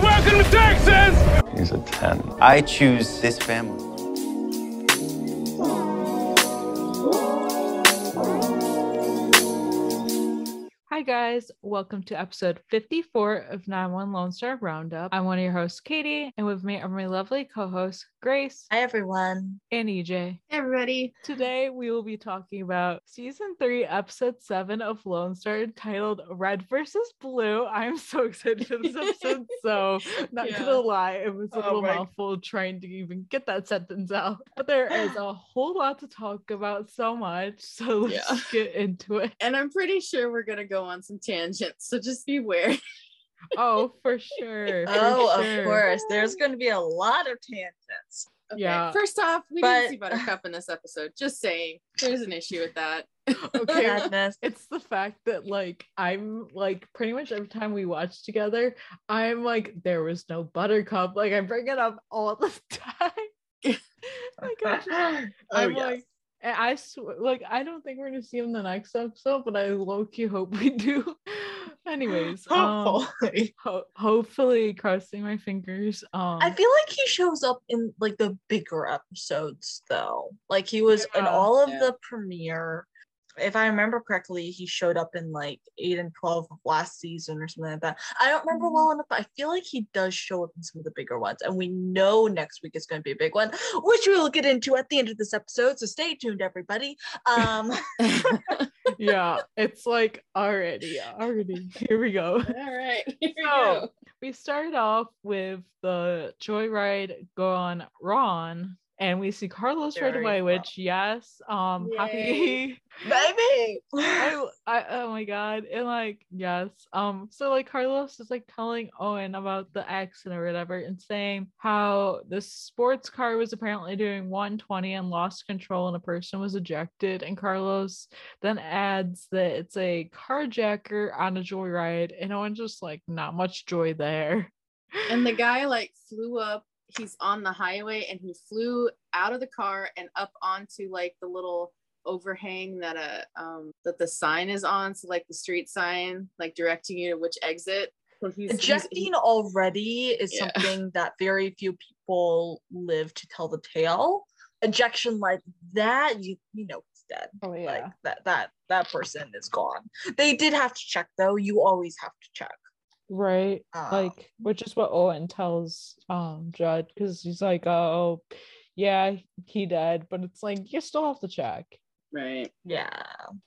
Welcome to Texas! He's a 10. I choose this family. Guys. Welcome to episode 54 of 91 Lone Star Roundup. I'm one of your hosts, Katie, and with me are my lovely co hosts, Grace Hi, everyone. and EJ. Hey everybody. Today, we will be talking about season three, episode seven of Lone Star entitled Red versus Blue. I'm so excited for this episode. so, not Yeah. gonna lie, it was a Oh little my- mouthful trying to even get that sentence out. But there is a whole lot to talk about, so much. So, let's Yeah. get into it. And I'm pretty sure we're gonna go on some tangents, so just beware. Oh, for sure. for Oh, sure. of course. There's going to be a lot of tangents. Okay, Yeah. First off, we But- didn't see Buttercup in this episode. Just saying, there's an issue with that. Okay, Madness. it's the fact that like I'm like pretty much every time we watch together, I'm like there was no buttercup. Like I bring it up all the time. like I just, oh, I'm yes. like and I swear, like I don't think we're gonna see him the next episode, but I low key hope we do. Anyways, um, Hopefully. ho- hopefully, crossing my fingers. Um, I feel like he shows up in like the bigger episodes though. Like he was in all of Yeah. the premiere. If I remember correctly, he showed up in like eight and twelve of last season or something like that. I don't remember well enough, but I feel like he does show up in some of the bigger ones, and we know next week is going to be a big one, which we will get into at the end of this episode. So stay tuned, everybody. Um, yeah, it's like already, already. Here we go. All right. Here we So, go. we start off with the joyride gone Ron, and we see Carlos right away, well. which yes, um, happy. Baby. I, I, oh my god, and like yes, um, so like Carlos is like telling Owen about the accident or whatever, and saying how the sports car was apparently doing 120 and lost control, and a person was ejected. And Carlos then adds that it's a carjacker on a joyride, and Owen's just like not much joy there. And the guy like flew up. He's on the highway and he flew out of the car and up onto like the little overhang that a um that the sign is on. So like the street sign, like directing you to which exit. So he's, he's- Ejecting he- already is Yeah. something that very few people live to tell the tale. Ejection like that, you you know it's dead. Oh Like that that that person is gone. They did have to check though. You always have to check. Right. Um, like which is what Owen tells um Judd because he's like, oh yeah, he did, but it's like you still have to check. right. yeah,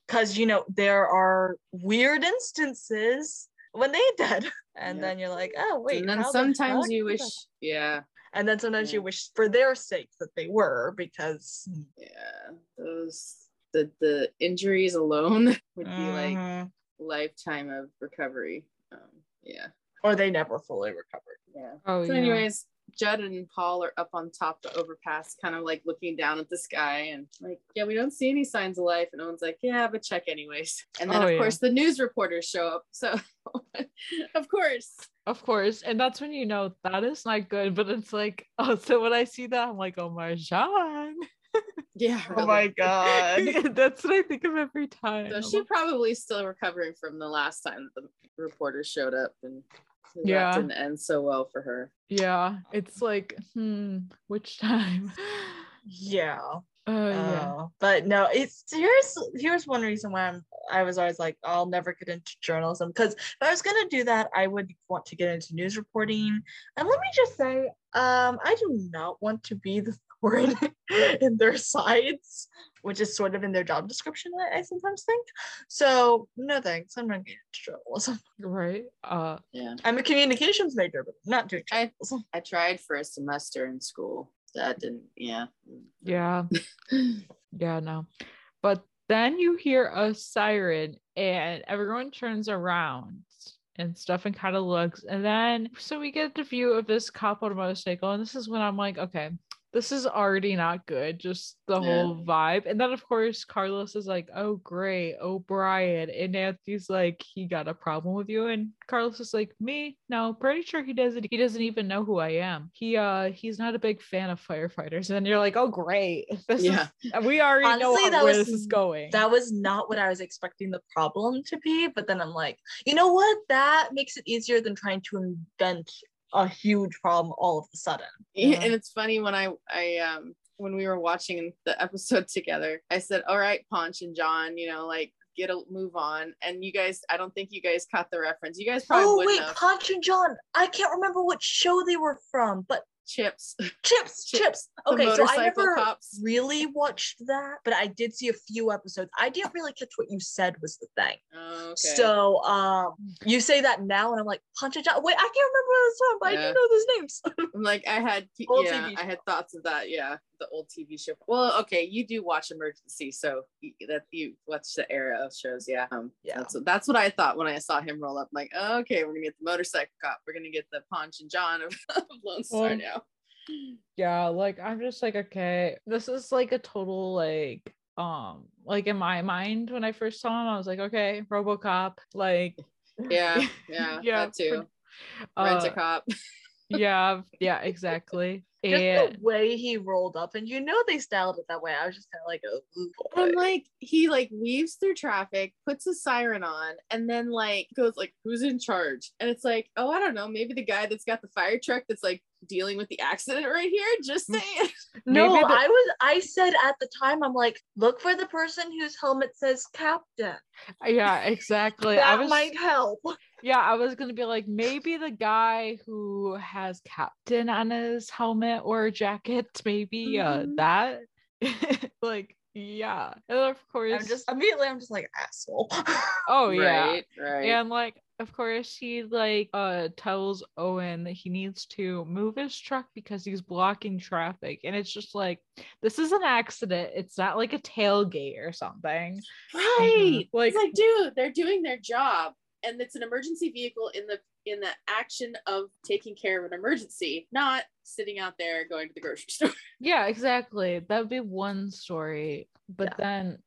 because you know there are weird instances when they dead, and Yeah. then you're like, oh wait. and then how the sometimes you wish, that- yeah, and then sometimes you wish for their sake that they were because yeah, those the the injuries alone would be like Mhm. lifetime of recovery. Yeah, or they never fully recovered. yeah. Oh So, yeah. anyways, Judd and Paul are up on top the overpass, kind of like looking down at the sky and like, yeah, we don't see any signs of life. And Owen's like, yeah, but check anyways. And then Oh, of yeah. course the news reporters show up. So of course. Of course, and that's when you know that is not good. But it's like, oh, so when I see that, I'm like, oh my John. Yeah. Oh my god. that's what I think of every time. So I'm she probably still recovering from the last time the reporters showed up and that Yeah. didn't end so well for her. yeah, it's like, hmm, which time? yeah. Oh yeah. Uh, but no, it's here's here's one reason why I'm I was always like I'll never get into journalism because if I was gonna do that I would want to get into news reporting and let me just say um I do not want to be the thorn in their sides which is sort of in their job description I, I sometimes think so no thanks I'm not getting into journalism Right. Uh. Yeah. I'm a communications major but I'm not doing I- journalism I tried for a semester in school. That didn't, yeah. Yeah. Yeah. No. But then you hear a siren, and everyone turns around. And stuff and kind of looks, and then so we get the view of this cop on a motorcycle, and this is when I'm like, okay, this is already not good, just the Yeah. whole vibe. And then of course Carlos is like, oh great, O'Brien. And anthony's like, he got a problem with you. And Carlos is like, me? No, pretty sure he doesn't. He doesn't even know who I am. He uh he's not a big fan of firefighters. And you're like, oh great. This Yeah. is we already know Honestly, how- that where was- this is going. that was not what I was expecting the problem to be. But then I'm like, you know what? That makes it easier than trying to invent a huge problem all of a sudden. Yeah, and it's funny when I I um when we were watching the episode together, I said, "All right, Ponch and John, you know, like get a move on." And you guys, I don't think you guys caught the reference. You guys probably Oh wait, have. Ponch and John. I can't remember what show they were from, but Chips, Chips, Chips. Okay, so I never cops. really watched that, but I did see a few episodes. I didn't really catch what you said was the thing. Oh, okay. So um you say that now and I'm like, Ponch and John. Wait, I can't remember what it's from, but I do know those names. I'm like I had yeah, I had thoughts of that. Yeah, the old TV show. Well, okay, you do watch Emergency, so that you watch the era of shows. Yeah, um, Yeah. That's what, that's what I thought when I saw him roll up. I'm like, okay, we're gonna get the motorcycle cop. We're gonna get the Ponch and John of, of Lone Star Well, now. yeah like i'm just like okay this is like a total like um like in my mind when i first saw him i was like okay robocop like Yeah, yeah, Yeah, that too. uh, Rent a cop. yeah yeah exactly Just and the way he rolled up, and you know they styled it that way. I was just kind of like, oh, ooh, boy. I'm like, he like weaves through traffic, puts a siren on, and then like goes like, "Who's in charge?" And it's like, oh, I don't know, maybe the guy that's got the fire truck that's like dealing with the accident right here. Just Mm. saying. no, the- I was. I said at the time, I'm like, look for the person whose helmet says captain. yeah exactly that i was might help. Yeah i was gonna be like maybe the guy who has captain on his helmet or jacket maybe uh Mhm. that like yeah and of course I'm just immediately. I'm just like asshole. oh yeah Right, right. and like of course he like uh tells owen that he needs to move his truck because he's blocking traffic and it's just like this is an accident it's not like a tailgate or something right. Like- Like, like, dude, they're doing their job, and it's an emergency vehicle in the in the action of taking care of an emergency, not sitting out there going to the grocery store. yeah exactly that would be one story but Yeah. then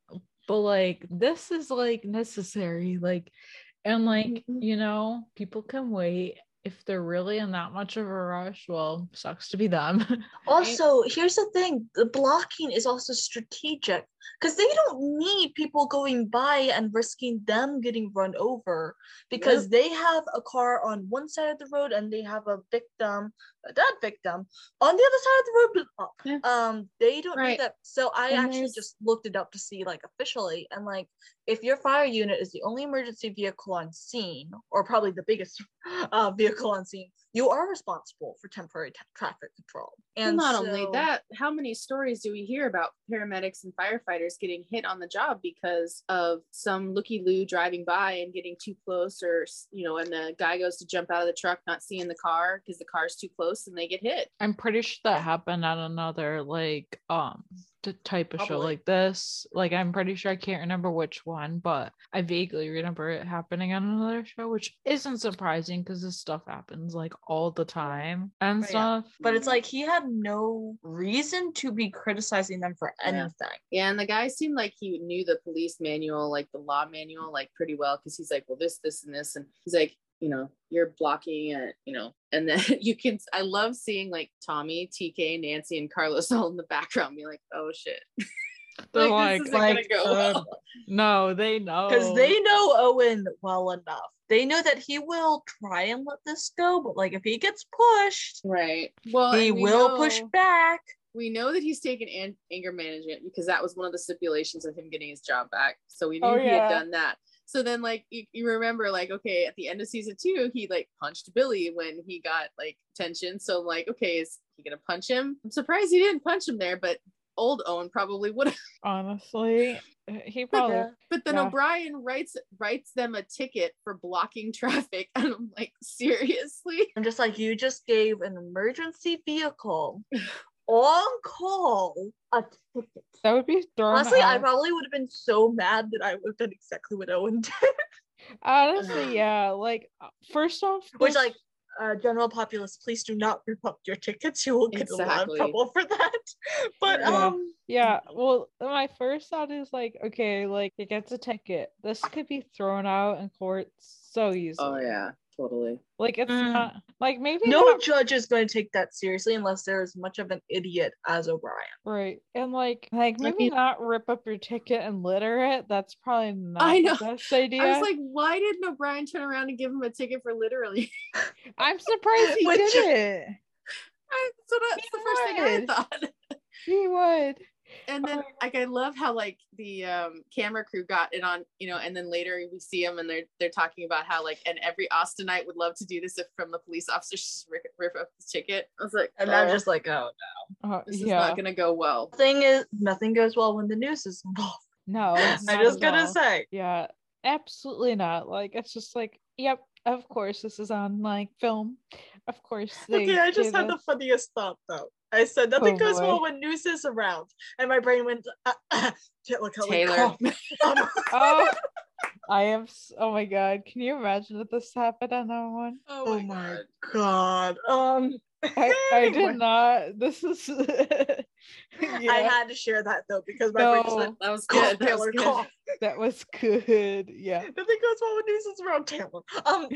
but like this is like necessary like and like Mhm. you know people can wait if they're really in that much of a rush well sucks to be them Also, here's the thing: the blocking is also strategic because they don't need people going by and risking them getting run over because they have a car on one side of the road and they have a victim, a dead victim, on the other side of the road. Um, they don't Right. need that. So I And actually there's- just looked it up to see like officially, and like if your fire unit is the only emergency vehicle on scene, or probably the biggest uh, vehicle on scene, you are responsible for temporary t- traffic control. Well, And not only that, how many stories do we hear about paramedics and firefighters getting hit on the job because of some looky loo driving by and getting too close, or you know, and the guy goes to jump out of the truck, not seeing the car because the car's too close, and they get hit. I'm pretty sure that happened at another like um t- type of show like this. Like I'm pretty sure I can't remember which one, but I vaguely remember it happening on another show, which isn't surprising because this stuff happens like all the time and But yeah. stuff. but it's like he had no reason to be criticizing them for Yeah. anything. Yeah, and the guy seemed like he knew the police manual, like the law manual, like pretty well, because he's like, well, this, this, and this, and he's like, you know, you're blocking it, you know, and then you can. I love seeing like Tommy, TK, Nancy, and Carlos all in the background, be like, oh shit, They're this like, isn't like, gonna go uh, well. no, they know Because they know Owen well enough. They know that he will try and let this go, but like if he gets pushed, Right. Well, he we will push back. We know that he's taken an- anger management because that was one of the stipulations of him getting his job back. So we knew Oh, he yeah. had done that. So then, like, you, you remember, like, okay, at the end of season two, he like punched Billy when he got like tension. So, like, okay, is he gonna punch him? I'm surprised he didn't punch him there, but old Owen probably would have. honestly he probably Yeah. But then Yeah. O'Brien writes writes them a ticket for blocking traffic, and I'm like, seriously? I'm just like, you just gave an emergency vehicle on call a ticket. that would be thrown Honestly, I probably would have been so mad that I would have done exactly what Owen did. honestly yeah like first off Which, this- like, uh, general populace, please do not rip up your tickets. You will get in a lot of trouble for that. But Yeah. um, Yeah, well, my first thought is like, okay, like it gets a ticket. This could be thrown out in court so easily. Oh yeah, Totally. Like it's Mm. not like maybe No not judge is going to take that seriously unless they're as much of an idiot as O'Brien. right. And like like maybe mean- not rip up your ticket and litter it. That's probably not I the know. best idea. I was like, why didn't O'Brien turn around and give him a ticket for literally? I'm surprised he Which- did it. I, so that's He the first thing I thought. He would. And then Oh. like I love how like the um camera crew got it on, you know, and then later we see them and they're they're talking about how like and every Austinite would love to do this if from the police officers just rip, rip up the ticket. I was like, And I'm "Oh, just like, oh Uh, this is yeah. not gonna go well. Thing is, nothing goes well when the news is involved. no. I'm just gonna all. say. Yeah, absolutely not. Like it's just like, yep, of course this is on like film. Of course they Okay, I just gave had the funniest thought though. I said nothing Oh, goes well when news is around, and my brain went. Uh, uh, Taylor Taylor. Oh, I am. s- Oh my god! Can you imagine if this happened on that one? oh my god. Um, I, I did not. This is. I had to share that though because my brain just went. That was good. That was Taylor, good. cough. that was good. Yeah. Nothing goes well when news is around Taylor. Um,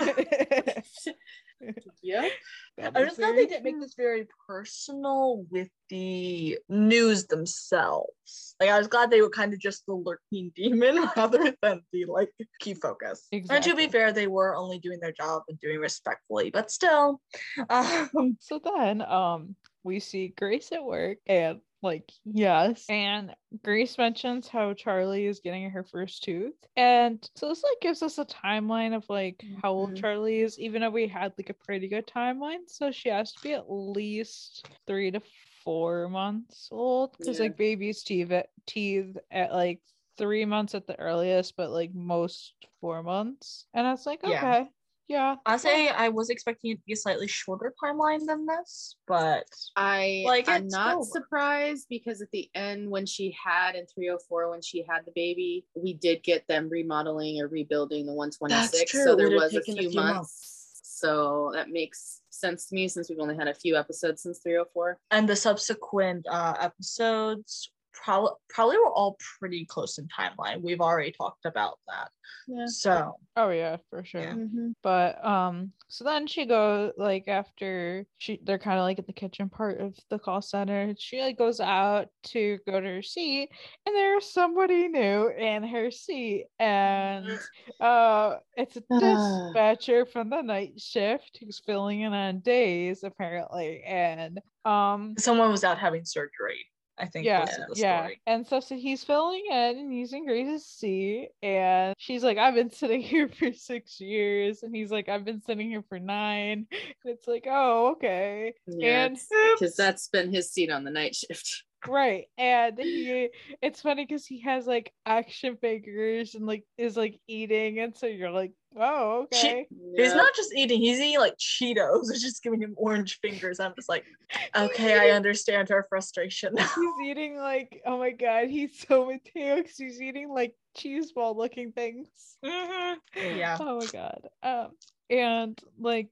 Yep. That I'm just glad they didn't make this very personal with the news themselves. Like I was glad they were kind of just the lurking demon rather than the like key focus. And to be fair, they were only doing their job and doing respectfully, but still. Um, So then, um, we see Grace at work, and like, yes, and Grace mentions how Charlie is getting her first tooth, and so this like gives us a timeline of like how old Mhm. Charlie is, even though we had like a pretty good timeline. So she has to be at least three to four months old, because Yeah. like babies teeth at teeth at like three months at the earliest, but like most four months, and I was like, okay, yeah, I say I was expecting it to be a slightly shorter timeline than this, but I Like, I'm not still works. surprised because at the end when she had in 304 when she had the baby, we did get them remodeling or rebuilding the 126. So there was a taken a few, few months. months. So that makes sense to me since we've only had a few episodes since 304. and the subsequent uh episodes probably probably were all pretty close in timeline. We've already talked about that. Yeah. So oh yeah, for sure. Yeah. but um so then she goes like after she they're kind of like at the kitchen part of the call center she like goes out to go to her seat and there's somebody new in her seat and uh it's a dispatcher from the night shift who's filling in on days apparently and um someone was out having surgery. I think yeah, the yeah. story. And so, so he's filling in and using Grace's seat, and she's like, "I've been sitting here for six years," and he's like, "I've been sitting here for nine. And it's like, "Oh, okay, Yeah, And- because that's been his seat on the night shift. right." And he, it's funny because he has like action figures and like is like eating, and so you're like, "Oh, She- okay." He's Yeah. not just eating, he's eating like Cheetos. It's just giving him orange fingers. I'm just like, okay, I understand her frustration. He's eating like, oh my god, he's so Mateo because he's eating like cheese ball looking things. Mhm. Yeah. Oh my god. Um, and like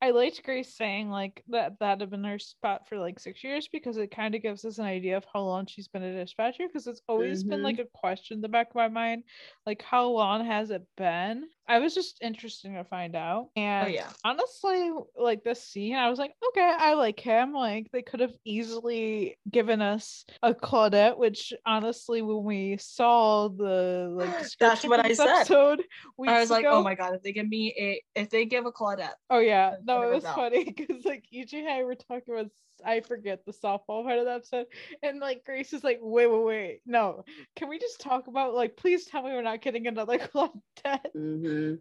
I liked Grace saying like that that had been her spot for like six years because it kind of gives us an idea of how long she's been a dispatcher because it's always been Mhm. like a question in the back of my mind, like how long has it been? I was just interesting to find out. Oh, and Oh, yeah. honestly, like this scene, I was like, okay, I like him. Like they could have easily given us a Claudette, which honestly, when we saw the like That's what I said. episode, I was like, oh my god, if they give me a if they give a Claudette. Oh yeah, no, it was funny because like EJ and I were talking about I forget the softball part of the episode, and like Grace is like, wait, wait, wait, no, can we just talk about like, please tell me we're not getting another Claudette? hmm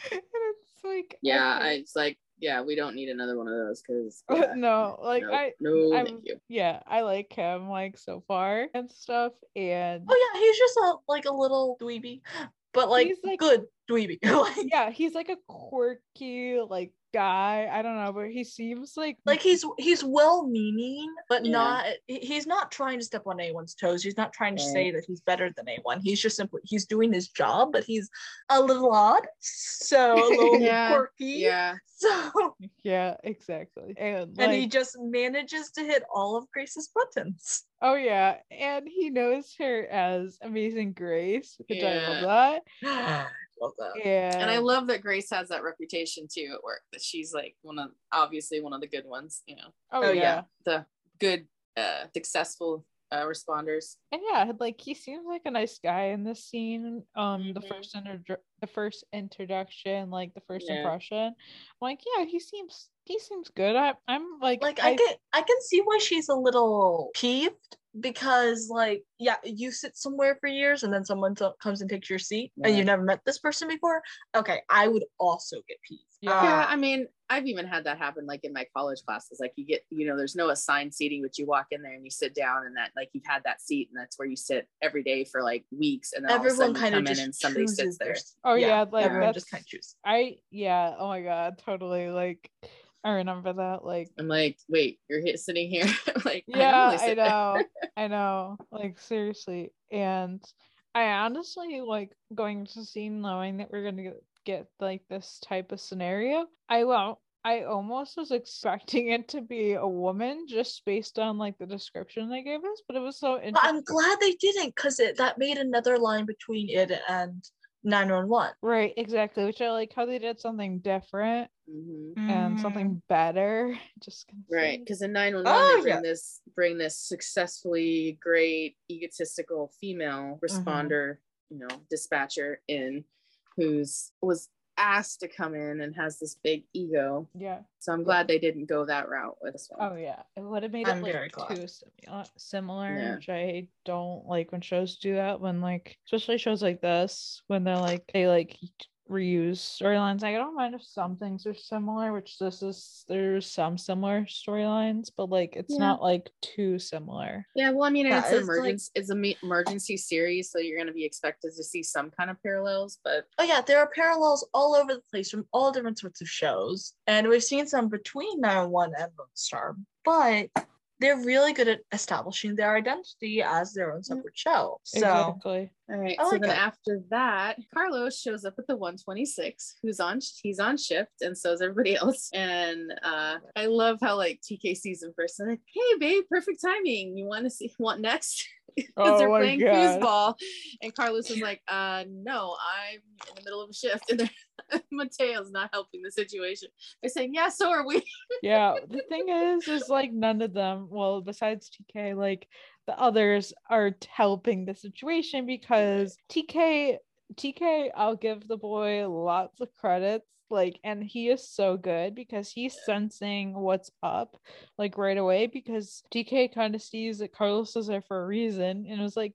and it's like, Yeah, okay. I, it's like, yeah, we don't need another one of those because no, like no, I, no, I'm- thank you. yeah, I like him like so far and stuff, and Oh yeah, he's just a like a little dweeby, but like, He's, like- good dweeby. yeah, he's like a quirky like guy. I don't know, but he seems like like he's he's well meaning, but Yeah. not he's not trying to step on anyone's toes. He's not trying to Right. say that he's better than anyone. He's just simply he's doing his job, but he's a little odd, so a little Yeah, quirky. Yeah, So yeah, exactly, and and he just manages to hit all of Grace's buttons. Oh yeah, and he knows her as Amazing Grace, which I Yeah. love that. love that. Yeah. And I love that Grace has that reputation too at work that she's like one of obviously one of the good ones, you know, oh, oh, yeah. yeah. the good, uh, successful uh, responders. And yeah, like he seems like a nice guy in this scene. Um, the Mhm. first inter- the first introduction, like the first Yeah. impression. I'm like, yeah, he seems he seems good. I, I'm like, Like I can I can see why she's a little peeved because like yeah, you sit somewhere for years and then someone t- comes and takes your seat and you've never met this person before. Okay, I would also get peeved. Yeah. yeah, Uh, I mean, I've even had that happen like in my college classes. Like you get, you know, there's no assigned seating, but you walk in there and you sit down and that like you've had that seat and that's where you sit every day for like weeks and then everyone all of a kind of just in and somebody chooses sits there. Oh yeah, like everyone that's just kind of chooses. I yeah. Oh my god, totally. Like I remember that. Like I'm like, wait, you're hit, sitting here? like, yeah, normally I, know, I know. Like seriously, and I honestly like going to scene knowing that we're gonna get, get like this type of scenario. I won't. I almost was expecting it to be a woman just based on like the description they gave us, but it was so But interesting. I'm glad they didn't because that made another line between it and 911. Right, exactly. Which I like how they did something different Mhm. and something better. Just Right, because in 911 Oh, they bring yeah. this bring this successfully great egotistical female responder, you know, dispatcher in who's was asked to come in and has this big ego. Yeah. So I'm glad they didn't go that route with this one. Oh yeah, it would have made I'm it like very glad. too similar, similar Yeah. which I don't like when shows do that. When like, especially shows like this, when they're like they like reuse storylines. Like, I don't mind if some things are similar, which this is. There's some similar storylines, but like it's Yeah. not like too similar. Yeah, well, I mean, Yeah, it's an it's like- emergency. It's a me- emergency series, so you're going to be expected to see some kind of parallels. But Oh yeah, there are parallels all over the place from all different sorts of shows, and we've seen some between 911 and Lone Star, but they're really good at establishing their identity as their own separate show. So exactly. All right, I so like then it. after that, Carlos shows up at the 126, who's on he's on shift, and so is everybody else. And uh, I love how like TK sees him first, and like, hey babe, perfect timing. You want to see what next? Because Oh they're playing God. foosball, and Carlos is like, uh, no, I'm in the middle of a shift, and Mateo's not helping the situation. They're saying, yeah, so are we. yeah the thing is is like none of them well besides tk like the others are helping the situation because tk tk i'll give the boy lots of credits like and he is so good because he's sensing what's up like right away because tk kind of sees that carlos is there for a reason and was like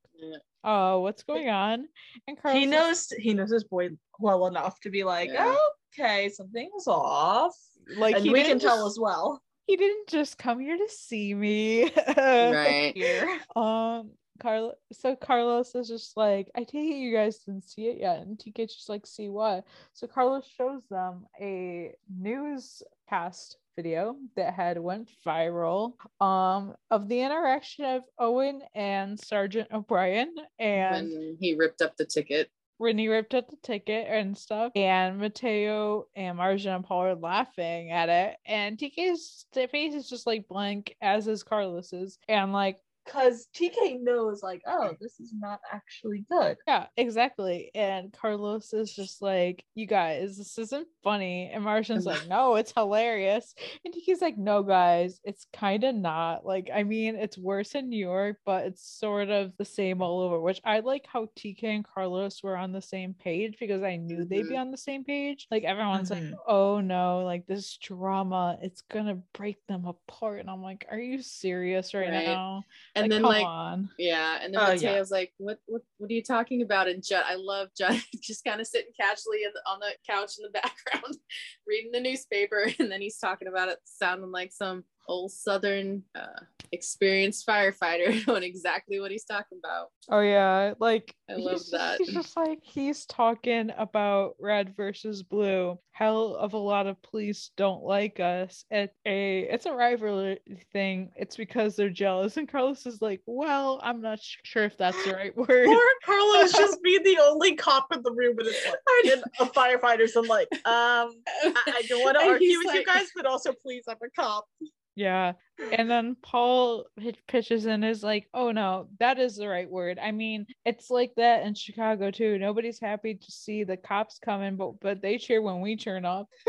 oh what's going on and carlos he is- knows he knows his boy well enough to be like, Yeah. okay, something's off, like and we can didn't tell as well. He didn't just come here to see me Right. Here, Um, Carlos. So Carlos is just like, I take it you guys didn't see it yet, and TK's just like, see what? So Carlos shows them a newscast video that had went viral, um, of the interaction of Owen and Sergeant O'Brien, and when he ripped up the ticket. When he ripped up the ticket and stuff, and Mateo and Marjan and Paul are laughing at it, and TK's face is just like blank, as is Carlos's, and like. Because TK knows, like, oh, this is not actually good. Yeah, exactly. And Carlos is just like, you guys, this isn't funny. And Marjan's like, no, it's hilarious. And TK's like, no, guys, it's kind of not. Like, I mean, it's worse in New York, but it's sort of the same all over, which I like how TK and Carlos were on the same page because I knew they'd be Mhm. on the same page. Like, everyone's Mhm. like, oh no, like this drama, it's gonna break them apart. And I'm like, are you serious right, Right. now? And Like, then like on. Yeah, and then Oh, Mateo's yeah. like, "What, what, what are you talking about?" And Judd, I love Judd, just kind of sitting casually in the, on the couch in the background, reading the newspaper, and then he's talking about it, sounding like some old Southern uh, experienced firefighter, knowing exactly what he's talking about. Oh yeah, like I love he's, that. He's just like he's talking about red versus blue. Hell of a lot of police don't like us. It a it's a rivalry thing. It's because they're jealous. And Carlos is like, well, I'm not sure if that's the right word. Poor Carlos just being the only cop in the room, and it's like, and a firefighter's. I'm like, um, I, I don't want to argue he's with you guys, but also please, I'm a cop. Yeah. And then Paul pitches in is like, oh no, that is the right word. I mean, it's like that in Chicago too. Nobody's happy to see the cops coming, but but they cheer when we turn up.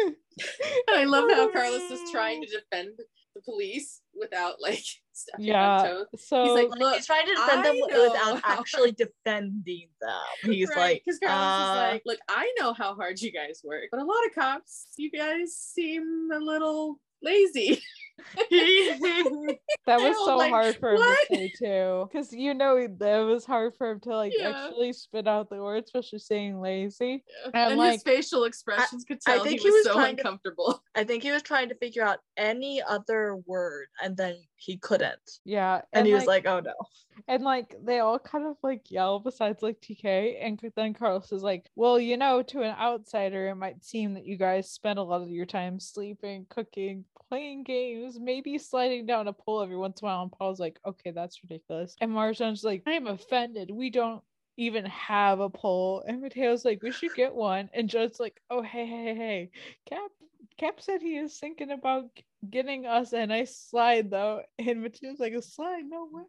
I love how Carlos is trying to defend the police without like stepping on Yeah. toes. So He's like, Like, look, he's trying to defend them I wi- know without how- actually defending them. He's like, because Carlos uh, is like, look, I know how hard you guys work, but a lot of cops, you guys seem a little lazy. that was was so like, hard for him "What?" to say too. Because you know that was hard for him to like Yeah. actually spit out the word, especially saying lazy. And, And, like- his facial expressions could I tell he think was, he was so trying to- uncomfortable. I think he was trying to figure out any other word, and then he couldn't, Yeah. and, he was like, "Oh no." And like they all kind of like yell besides like TK. And then Carlos is like, Well, you know, to an outsider, it might seem that you guys spend a lot of your time sleeping, cooking, playing games, maybe sliding down a pole every once in a while. And Paul's like, Okay, that's ridiculous. And Marjan's like, I'm offended. We don't even have a pole. And Mateo's like, We should get one. And Judd's like, Oh, hey, hey, hey, hey. Cap Cap said he is thinking about getting us a nice slide though. And Mateo's like, a slide? No way.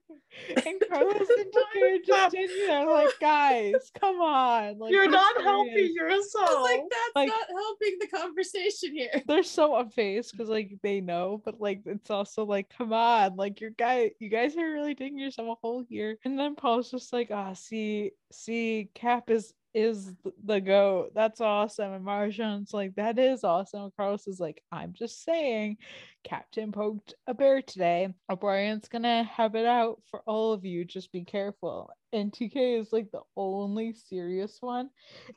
And Carlos and TK are just sitting there like, guys, come on. Like, You're not helping yourself. Like, that's Like- not helping the conversation here. They're so unfazed because like they know, but like it's also like, come on, like your guy, you guys are really digging yourself a hole here. And then Paul's just like, ah, see, see, Cap is is the goat. That's awesome. And Marjan's like, that is awesome. Carlos is like, I'm just saying, Captain poked a bear today. O'Brien's gonna have it out for all of you. Just be careful. And TK is like the only serious one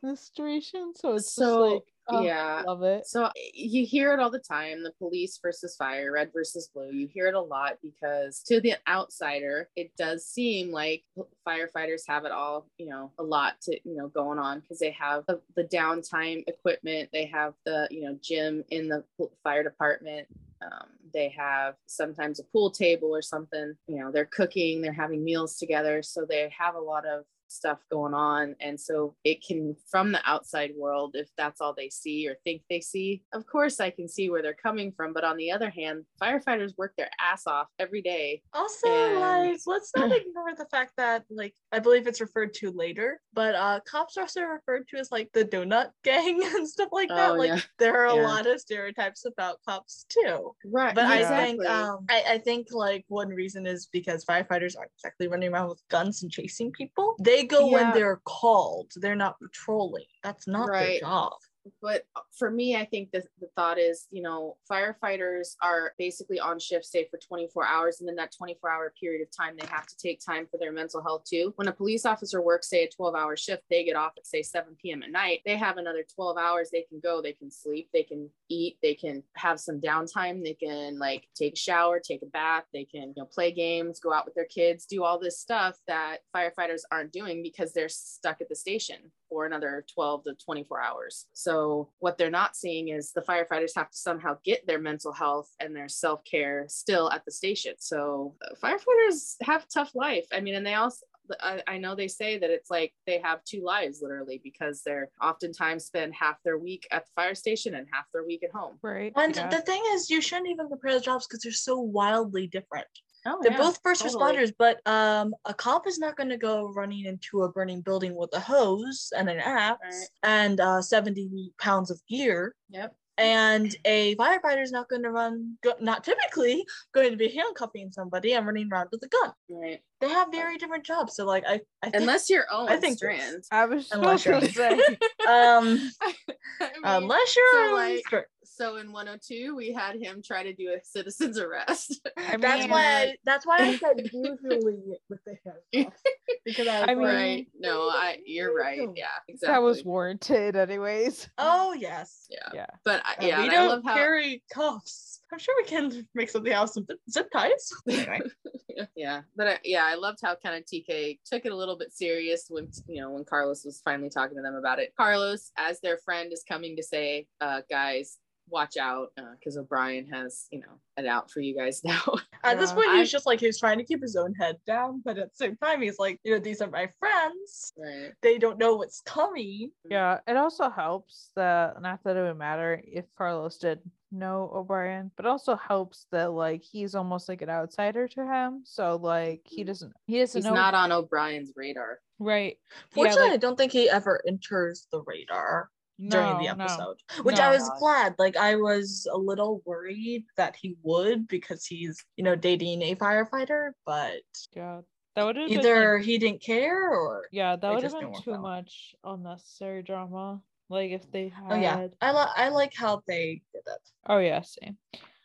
in the situation. So it's So, just like, oh, yeah. love it. So you hear it all the time the police versus fire, red versus blue. You hear it a lot because to the outsider, it does seem like firefighters have it all, you know, a lot to, you know, going on because they have the, the downtime equipment, they have the, you know, gym in the fire department. Um, they have sometimes a pool table or something, you know, they're cooking, they're having meals together. So they have a lot of stuff going on and so it can from the outside world if that's all they see or think they see of course i can see where they're coming from but on the other hand firefighters work their ass off every day Also, And- like, let's not ignore the fact that, like, I believe it's referred to later, but uh cops are also referred to as like the donut gang and stuff like that. Oh, like, yeah. there are a Yeah. lot of stereotypes about cops too. right But I think, um, I, I think like one reason is because firefighters aren't exactly running around with guns and chasing people. They go when they're called. They're not patrolling. That's not their job. But uh, for me i think the, the thought is you know firefighters are basically on shift say for 24 hours and then that 24 hour period of time they have to take time for their mental health too. When a police officer works say a 12 hour shift they get off at say 7 p.m at night they have another 12 hours they can go they can sleep they can eat they can have some downtime they can like take a shower take a bath they can you know play games go out with their kids do all this stuff that firefighters aren't doing because they're stuck at the station for another 12 to 24 hours. So, what they're not seeing is the firefighters have to somehow get their mental health and their self care still at the station. So, uh, firefighters have tough life. I mean, and they also, I, I know they say that it's like they have two lives literally because they're oftentimes spend half their week at the fire station and half their week at home. Right. And yeah. the thing is, you shouldn't even compare the jobs because they're so wildly different. Oh, They're both first totally. responders, but um, a cop is not going to go running into a burning building with a hose and an axe Right. and uh, 70 pounds of gear. Yep. And a firefighter is not going to run, go, not typically going to be handcuffing somebody and running around with a gun. Right. They have very different jobs. So, like, I, I think, Unless you're Owen I think Strand. I was Unless you're- say. um, I mean, unless you're so, like, Str- so in 102, we had him try to do a citizen's arrest. I that's why I, that's why I said usually with the handcuffs because I, was I mean- right. No, I you're right. Yeah, exactly. that was warranted, anyways. oh yes, yeah. Yeah. But I, Uh, yeah, we don't love how carry cuffs. I'm sure we can make something else with zip ties. Anyway. yeah, but I, yeah, I loved how kind of TK took it a little bit serious when you know when Carlos was finally talking to them about it. Carlos, as their friend, is coming to say, uh, guys, watch out because O'Brien has you know it out for you guys now. At this Yeah. point, I- he's just like he's trying to keep his own head down, but at the same time, he's like, you know, these are my friends. right. They don't know what's coming. Yeah, it also helps that not that it would matter if Carlos did know O'Brien, but also helps that like he's almost like an outsider to him. So like he mm-hmm. doesn't he doesn't He's know not on O'Brien's radar. right. Fortunately, like- I don't think he ever enters the radar during the No, no. episode, which No. I was glad. Like I was a little worried that he would because he's you know dating a firefighter, but Yeah. That would have been either like, he didn't care or yeah, that would have been too out. much unnecessary drama. Like if they had oh yeah, I like I like how they did it. Oh yeah, same.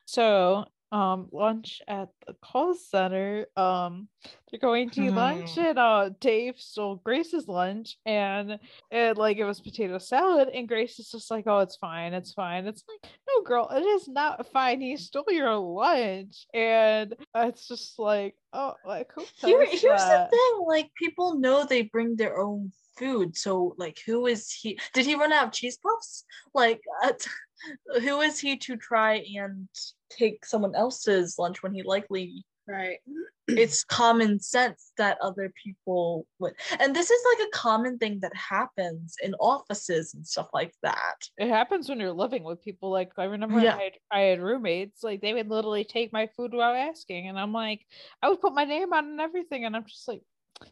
So, um, lunch at the call center. Um, they're going to eat lunch, Hmm. and uh, Dave stole Grace's lunch, and it like it was potato salad, and Grace is just like, "Oh, it's fine, it's fine." It's like, no, girl, it is not fine. He stole your lunch, and it's just like, oh, like who Here, here's that? the thing: like people know they bring their own food, so like, who is he? Did he run out of cheese puffs? Like, uh, who is he to try and take someone else's lunch when he likely? Right. It's common sense that other people would, and this is like a common thing that happens in offices and stuff like that. It happens when you're living with people. Like I remember Yeah. I, had, I had roommates, like they would literally take my food without asking, and I'm like, I would put my name on and everything, and I'm just like,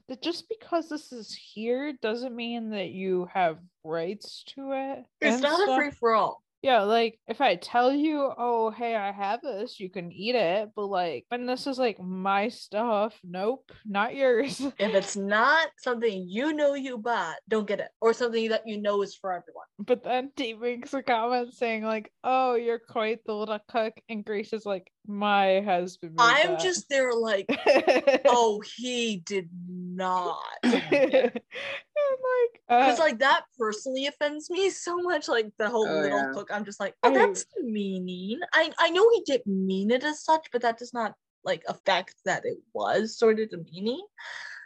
that just because this is here doesn't mean that you have rights to it. It's and not a free for all. Yeah, like if I tell you, oh hey, I have this, you can eat it, but like when this is like my stuff, nope, not yours. If it's not something you know you bought, don't get it, or something that you know is for everyone. But then Dave makes a comment saying like, "Oh, you're quite the little cook," and Grace is like, "My husband." made I'm that." just there like, oh, he did not. and like, uh, Because like that personally offends me so much. Like the whole Oh, little yeah. cook, I'm just like, oh, I- that's meaning. I I know he didn't mean it as such, but that does not like affect that it was sort of demeaning.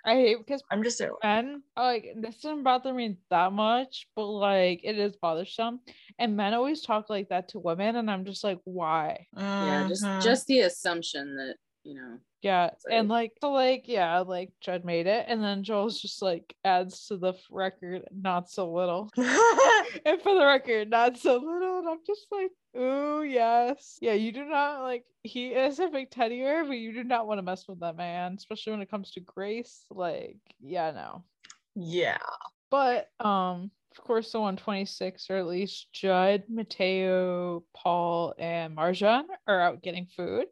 I hate because I'm just there. Like, men like this doesn't bother me that much, but like it is bothersome. And men always talk like that to women, and I'm just like, why? Yeah. Just mhm. just the assumption that you know. Yeah, and like so, like yeah, like Judd made it, and then Joel's just like adds to the f- record, not so little. and for the record, not so little. And I'm just like, ooh, yes. Yeah, you do not like, he is a big teddy bear, but you do not want to mess with that man, especially when it comes to Grace. Like, yeah, no. yeah. But, um, of course, the 126, or at least Judd, Mateo, Paul, and Marjan are out getting food.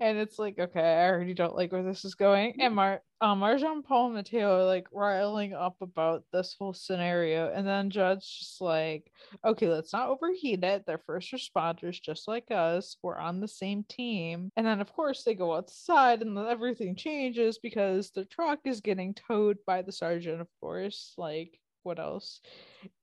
And it's like, okay, I already don't like where this is going. And Mar um, Marjan, Paul, and Mateo are like riling up about this whole scenario. And then Judd's just like, okay, let's not overheat it. They're first responders just like us. We're on the same team. And then, of course, they go outside and then everything changes because the truck is getting towed by the sergeant, of course. Like, what else?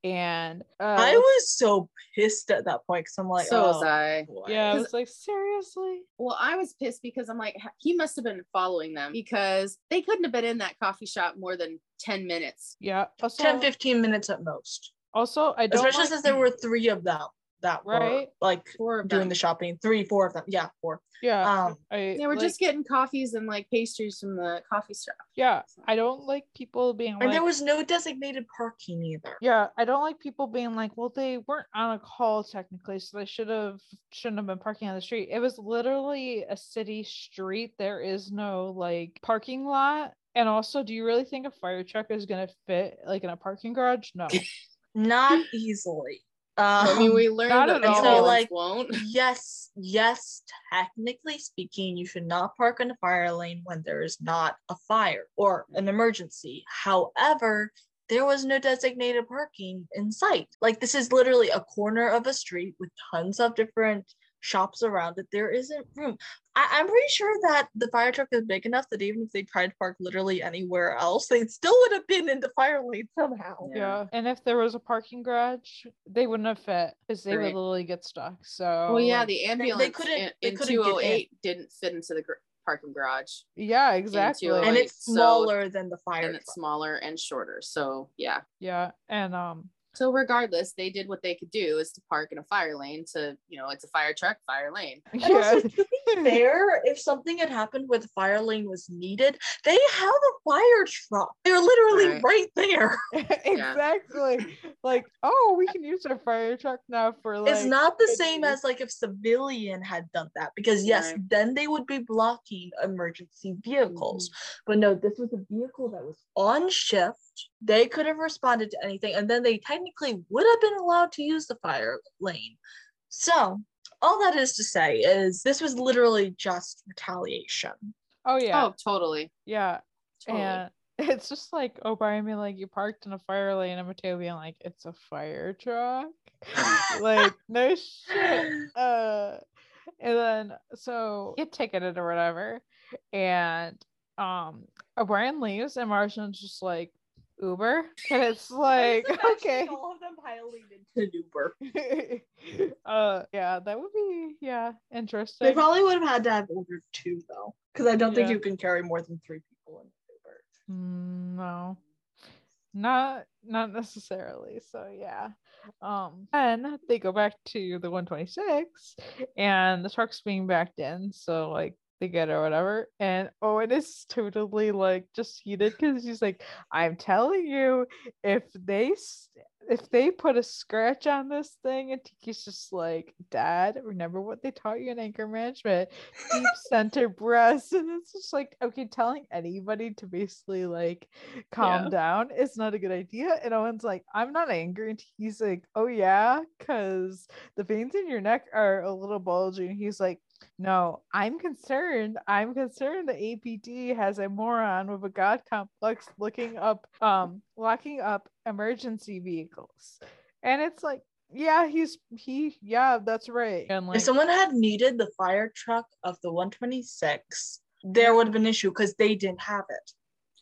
And uh, I was so pissed at that point because I'm like, so oh, was I. boy. yeah, I 'Cause- was like, seriously? Well, I was pissed because I'm like, he must have been following them because they couldn't have been in that coffee shop more than 10 minutes. Yeah. Also, 10, 15 minutes at most. also I don't Especially like- since there were three of them that were Right. like Four of doing them. the shopping. Three, four of them. Yeah, four. yeah. Um, I, They were like- just getting coffees and like pastries from the coffee shop. yeah. I don't like people being and like, there was no designated parking either. Yeah, I don't like people being like, well, they weren't on a call technically, so they should have shouldn't have been parking on the street. It was literally a city street. There is no like parking lot. And also, do you really think a fire truck is gonna fit like in a parking garage? No. Not easily. Um, I mean, we learned not that at all. ambulance like- won't. yes, yes, technically speaking, you should not park in a fire lane when there is not a fire or an emergency. However, there was no designated parking in sight. Like this is literally a corner of a street with tons of different shops around it. There isn't room. I- I'm pretty sure that the fire truck is big enough that even if they tried to park literally anywhere else, they still would have been in the fire lane somehow. Yeah. yeah. And if there was a parking garage, they wouldn't have fit because they would literally get stuck. So Well, yeah, the ambulance couldn't- in, they in couldn't get in. 208 didn't fit into the gr- parking garage yeah, exactly. oh And Right, it's so- smaller than the fire and it's smaller and shorter. So, yeah. Yeah, and um So regardless, they did what they could do is to park in a fire lane to, you know, it's a fire truck, fire lane. And also, to be fair, if something had happened where the fire lane was needed, they have a fire truck. They're literally Right. right there. exactly. Like, oh, we can use our fire truck now for like. it's not the same as like if civilian had done that because yes, Right. then they would be blocking emergency vehicles. Mm-hmm. But no, this was a vehicle that was on shift. They could have responded to anything, and then they technically would have been allowed to use the fire lane. So all that is to say is this was literally just retaliation. Oh yeah, Oh, totally. yeah, totally. and it's just like O'Brien being like, you parked in a fire lane, and Mateo being like, it's a fire truck. like no shit. Uh, and then so get ticketed or whatever, and um, O'Brien leaves, and Marjan's just like Uber, and it's like okay. all of them piling into Uber. uh yeah that would be yeah interesting They probably would have had to have ordered two though, because I don't think you can carry more than three people in Uber. Mm, no not not necessarily so yeah um and they go back to the 126 and the truck's being backed in so like get or whatever and owen is totally like just heated because he's like i'm telling you if they if they put a scratch on this thing and TK's just like dad remember what they taught you in anger management deep center breaths and it's just like okay telling anybody to basically like calm Yeah. down is not a good idea and owen's like i'm not angry and he's like oh yeah because the veins in your neck are a little bulgy and he's like no i'm concerned i'm concerned the apd has a moron with a god complex looking up um locking up emergency vehicles. And it's like yeah he's he yeah that's right. And like if someone had needed the fire truck of the 126, there would have been an issue because they didn't have it.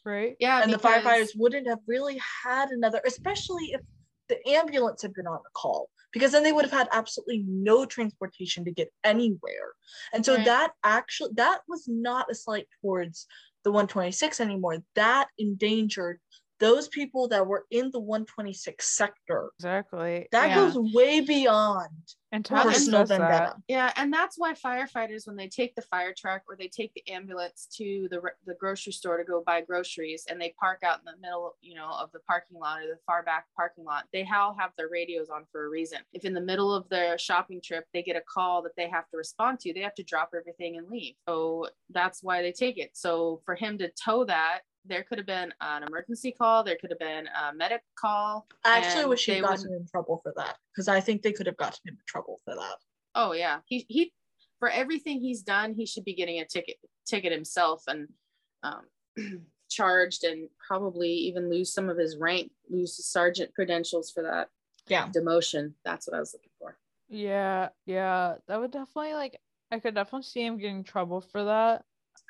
right? Yeah, and the firefighters wouldn't have really had another, especially if the ambulance had been on the call, because then they would have had absolutely no transportation to get anywhere. And so Right. that actually that was not a slight towards the 126 anymore. That endangered those people that were in the 126 sector. exactly That Yeah. goes way beyond and Well, Thomas and- personal does that. vendetta. Yeah, and that's why firefighters, when they take the fire truck or they take the ambulance to the the grocery store to go buy groceries, and they park out in the middle, you know, of the parking lot or the far back parking lot, they all have their radios on for a reason. If in the middle of their shopping trip they get a call that they have to respond to, they have to drop everything and leave. So that's why they take it. So for him to tow that. There could have been an emergency call. There could have been a medic call. I actually wish he'd they gotten wouldn't- in trouble for that because I think they could have gotten him in trouble for that. Oh yeah, he he for everything he's done, he should be getting a ticket ticket himself and um, charged and probably even lose some of his rank, lose his sergeant credentials for that Yeah. demotion. That's what I was looking for. Yeah, yeah, that would definitely like I could definitely see him getting in trouble for that.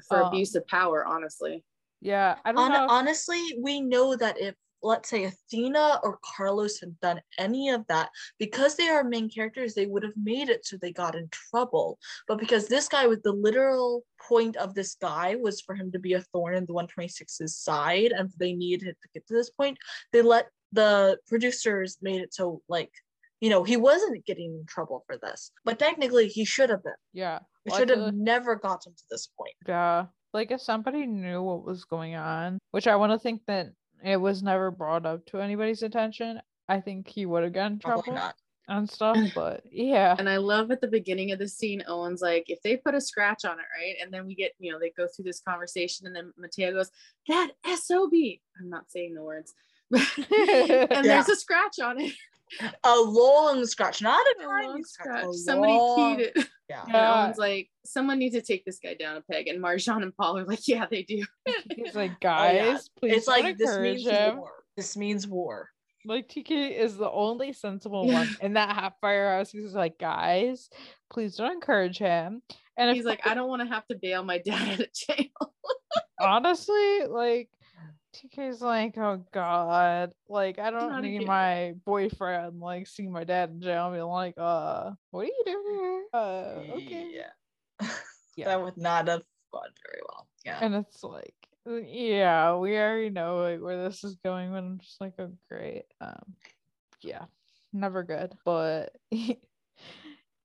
For Um, abuse of power, honestly. Yeah, I don't Hon- know. if- honestly, we know that if let's say Athena or Carlos had done any of that, because they are main characters, they would have made it so they got in trouble. But because this guy was the literal point of this guy was for him to be a thorn in the 126's side, and they needed to get to this point, they let the producers made it so like you know he wasn't getting in trouble for this but technically he should have been yeah, well, should have never gotten to this point yeah. Like if somebody knew what was going on, which I want to think that it was never brought up to anybody's attention, I think he would have gotten trouble not and stuff. But yeah, And I love at the beginning of the scene, Owen's like, if they put a scratch on it, right? And then we get, you know, they go through this conversation, and then Mateo goes, That SOB. I'm not saying the words. and there's a scratch on it. a long scratch, not a A tiny long scratch. scratch. a Somebody long- keyed it. Yeah. And Yeah. Owen's like, someone needs to take this guy down a peg. And Marjan and Paul are like, yeah, they do. he's like, Oh, yeah. guys, please It's like this means him. war. This means war. Like TK is the only sensible Yeah. one in that half firehouse. He's like, guys, please don't encourage him. And He's if, like, I don't want to have to bail my dad out of jail. honestly, like TK's like, oh god, like I don't need my boyfriend like seeing my dad in jail and be like, uh, what are you doing here? Uh, okay. Yeah. Yeah. that would not have gone very well. Yeah. And it's like, yeah, we already know like where this is going, but I'm just like, oh great. Um, yeah, never good. But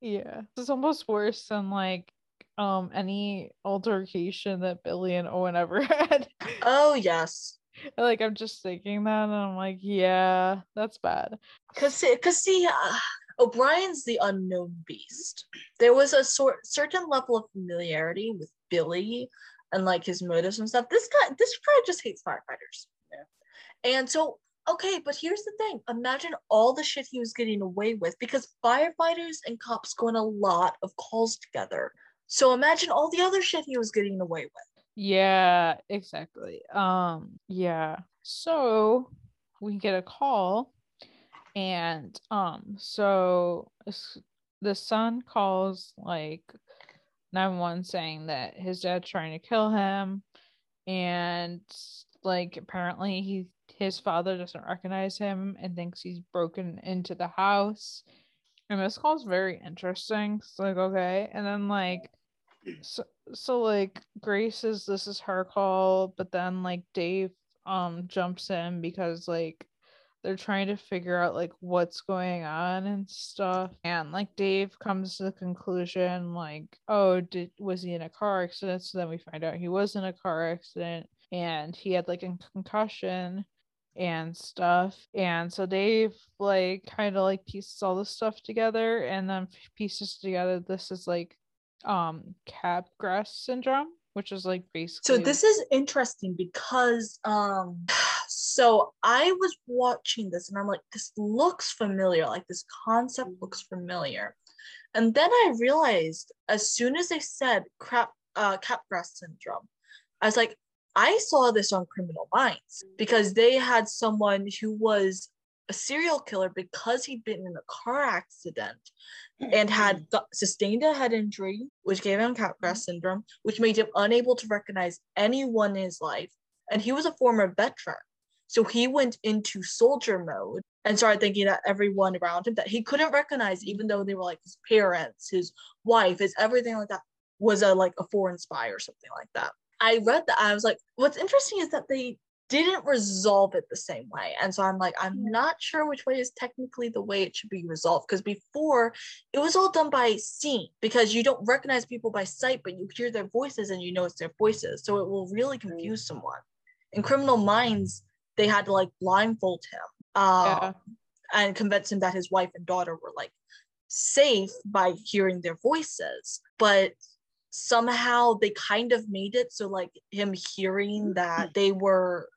yeah, it's almost worse than like um any altercation that Billy and Owen ever had. Oh yes. like I'm just thinking that, and I'm like, yeah, that's bad. Cause, see- cause see, uh, O'Brien's the unknown beast. There was a sort certain level of familiarity with Billy and like his motives and stuff. This guy, this guy just hates firefighters. Yeah. And so, okay, but here's the thing: imagine all the shit he was getting away with because firefighters and cops go on a lot of calls together. So imagine all the other shit he was getting away with. Yeah, exactly. Um, yeah. So we get a call and um so the son calls like 911 saying that his dad's trying to kill him and like apparently he his father doesn't recognize him and thinks he's broken into the house and this call's very interesting. It's like okay. And then like so so like grace is this is her call but then like dave um jumps in because like they're trying to figure out like what's going on and stuff. And like dave comes to the conclusion like oh did was he in a car accident? So then we find out he was in a car accident and he had like a concussion and stuff and so dave like kind of like pieces all this stuff together and then pieces together this is like um capgras syndrome which is like basically So this is interesting because um so I was watching this and I'm like this looks familiar like this concept looks familiar. And then I realized as soon as they said crap uh Capgras syndrome I was like I saw this on Criminal Minds because they had someone who was a serial killer because he'd been in a car accident and had mm-hmm. got, sustained a head injury, which gave him Capgras mm-hmm. syndrome, which made him unable to recognize anyone in his life. And he was a former veteran. So he went into soldier mode and started thinking that everyone around him that he couldn't recognize, even though they were like his parents, his wife, his everything like that, was a like a foreign spy or something like that. I read that. I was like, what's interesting is that they didn't resolve it the same way. And so I'm like, I'm not sure which way is technically the way it should be resolved. Because before it was all done by scene because you don't recognize people by sight, but you hear their voices and you know it's their voices. So it will really confuse someone. In Criminal Minds, they had to like blindfold him uh, yeah and convince him that his wife and daughter were like safe by hearing their voices. But somehow they kind of made it so like him hearing that they were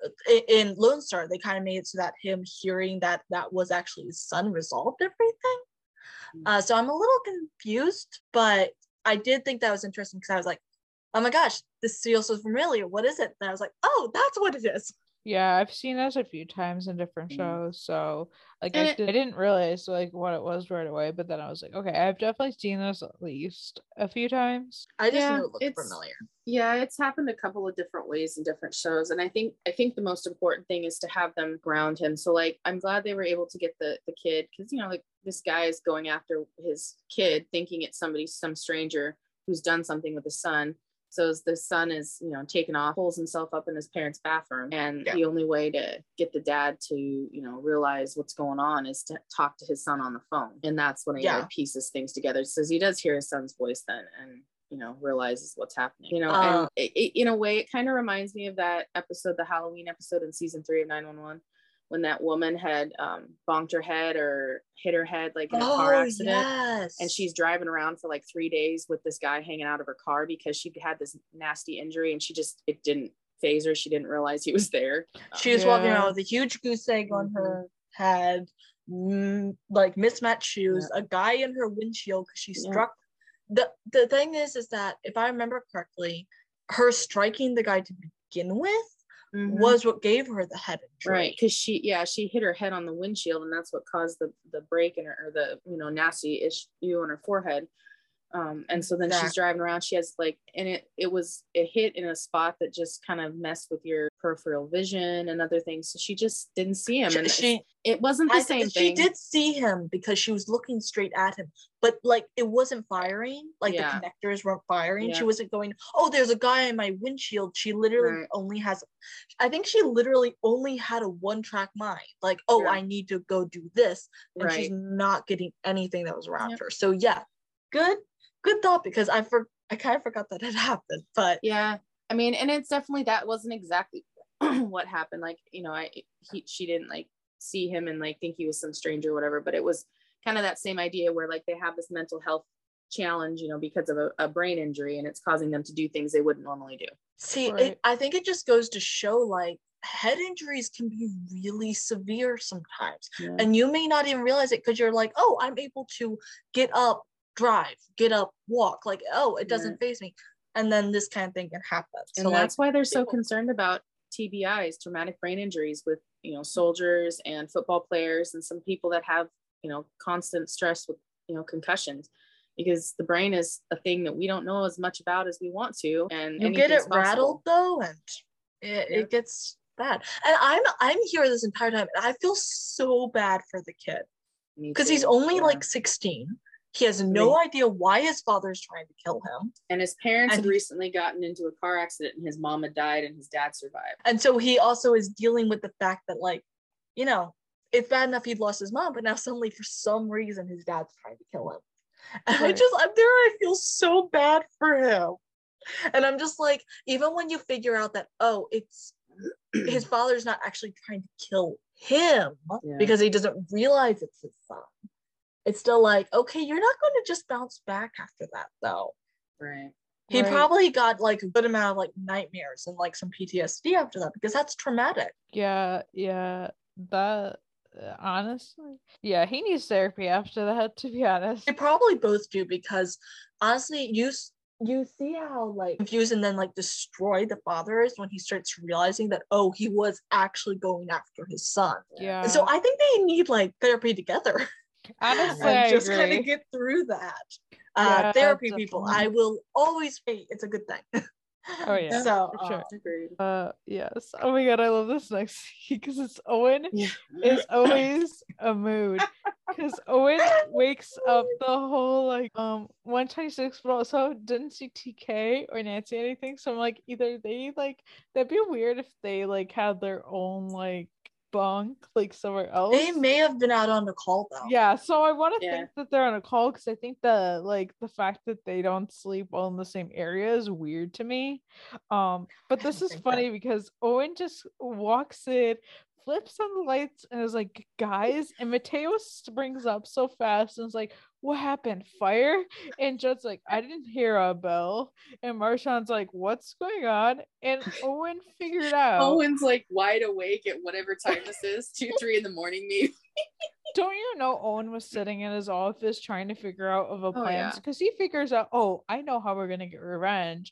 in Lone Star, they kind of made it so that him hearing that that was actually his son resolved everything. Uh, so I'm a little confused, but I did think that was interesting because I was like, oh my gosh, this feels so familiar. What is it? And I was like, oh, that's what it is. Yeah, I've seen this a few times in different Mm. shows. So like I, it- did, I didn't realize like what it was right away, but then I was like, okay, I've definitely seen this at least a few times. I just Yeah, knew it looked it's- familiar. yeah it's happened a couple of different ways in different shows and i think i think the most important thing is to have them ground him so like i'm glad they were able to get the the kid because you know like this guy is going after his kid thinking it's somebody some stranger who's done something with his son so as the son is you know taken off pulls himself up in his parents bathroom and Yeah. the only way to get the dad to you know realize what's going on is to talk to his son on the phone and that's when he Yeah. like, pieces things together says he does hear his son's voice then and you know realizes what's happening you know Uh, and it, it- in a way it kind of reminds me of that episode the halloween episode in season three of 911 when that woman had um bonked her head or hit her head like in a car Oh, accident yes. and she's driving around for like three days with this guy hanging out of her car because she had this nasty injury and she just it didn't phase her she didn't realize he was there She was walking around with a huge goose egg on Mhm. her head, mm, like mismatched shoes, a guy in her windshield because she Yeah. struck. The the thing is, is that if I remember correctly, her striking the guy to begin with Mhm. was what gave her the head injury. right because she yeah she hit her head on the windshield and that's what caused the the break in her or the you know nasty issue on her forehead Um, and so then she's driving around. She has like, and it it was it hit in a spot that just kind of messed with your peripheral vision and other things. So she just didn't see him, and she, it wasn't the I same she thing. did see him because she was looking straight at him, but like it wasn't firing. Like Yeah. the connectors weren't firing. She wasn't going. Oh, there's a guy in my windshield. She literally Right. only has. I think she literally only had a one track mind. Like, oh, Yeah. I need to go do this, and she's not getting anything that was around her. So yeah, good, good thought because I for I kind of forgot that it happened, but yeah i mean and it's definitely that wasn't exactly what happened like you know i he she didn't like see him and like think he was some stranger or whatever but it was kind of that same idea where like they have this mental health challenge you know because of a, a brain injury and it's causing them to do things they wouldn't normally do See, Right. it, I think it just goes to show like head injuries can be really severe sometimes. And you may not even realize it because you're like, oh, I'm able to get up, drive, get up, walk. Like, oh, it doesn't phase me. And then this kind of thing can happen. and So like, that's why they're so people- concerned about tbis traumatic brain injuries with you know soldiers and football players and some people that have you know constant stress with you know concussions because the brain is a thing that we don't know as much about as we want to and you get it possible. rattled though, and it, Yeah. it gets bad. And I'm I'm here this entire time, and I feel so bad for the kid because he's only yeah. like 16. He has no idea why his father's trying to kill him. and his parents and had recently gotten into a car accident and his mom had died and his dad survived And so he also is dealing with the fact that, like, you know, it's bad enough he'd lost his mom, but now suddenly for some reason his dad's trying to kill him. And I just, I'm there, I feel so bad for him. And I'm just like, even when you figure out that, oh, it's his father's not actually trying to kill him Yeah. because he doesn't realize it's his son. It's still like, okay, you're not going to just bounce back after that, though. right He Right. probably got like a good amount of like nightmares and like some PTSD after that because that's traumatic. Yeah, yeah. That uh, honestly, yeah, he needs therapy after that, to be honest. They probably both do because honestly, you you see how like confused and then like destroyed the father is when he starts realizing that oh he was actually going after his son. Yeah. And so I think they need like therapy together honestly, and I just kind of get through that. Uh, Yeah, therapy people. I will always say it's a good thing. Oh, yeah, So for sure. uh, agreed Uh, yes. Oh my god, I love this next because it's Owen yeah is always a mood because Owen wakes up the whole like um 126, but also didn't see TK or Nancy anything. So I'm like, either they like that'd be weird if they like had their own like bunk like somewhere else. they may have been out on the call though. Yeah, so I want to Yeah. think that they're on a call because I think the like the fact that they don't sleep all in the same area is weird to me. Um, but this is think that- funny because Owen just walks in, flips on the lights, and is like, "Guys!" And Mateo springs up so fast and is like, "What happened? Fire?" And Judd's like, "I didn't hear a bell." And Marjan's like, "What's going on?" And Owen figured out. owen's like wide awake at whatever time this is two three in the morning maybe Don't you know Owen was sitting in his office trying to figure out of a oh, plan yeah. because he figures out, oh, I know how we're gonna get revenge,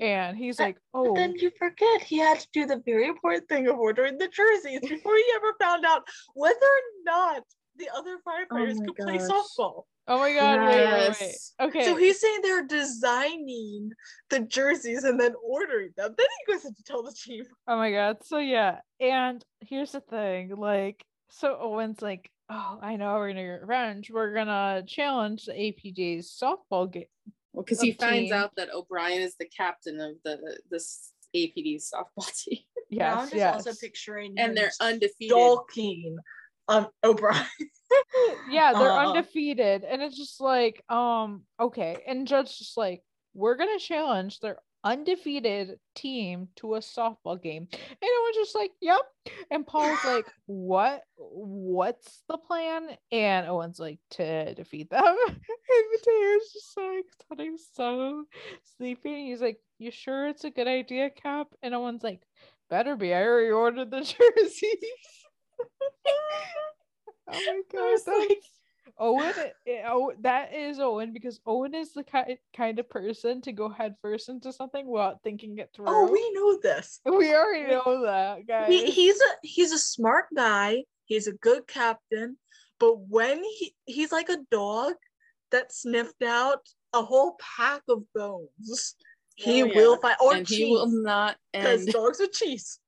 and he's But- like, But oh, then you forget he had to do the very important thing of ordering the jerseys before he ever found out whether or not the other oh firefighters my could play softball. oh my god, wait, wait, wait, Yes. okay, So he's saying they're designing the jerseys and then ordering them. Then he goes to tell the team. oh my god, so yeah, and here's the thing, like, so Owen's like, oh, I know we're gonna get revenge. We're gonna challenge the APD's softball game. well because he Of finds team. out that o'brien is the captain of the this apd softball team Now I'm just yes. also picturing and they're undefeated stalking um O'Brien. yeah, they're Uh, undefeated, and it's just like, um, okay, and Judge just like, we're gonna challenge their undefeated team to a softball game, and it was just like, yep, and Paul's like, what? What's the plan? And Owen's like, to defeat them, and Mateo's just like, starting so sleepy. He's like, you sure it's a good idea, Cap? And Owen's like, better be. I already ordered the jerseys. Oh my god, was like- Owen. Oh, that is Owen because Owen is the ki- kind of person to go headfirst into something without thinking it through. Oh, we know this. we already know that, guys. He, he's a he's a smart guy. He's a good captain. But when he he's like a dog that sniffed out a whole pack of bones. He Oh, yeah. will find or and cheese he will not because dogs with cheese.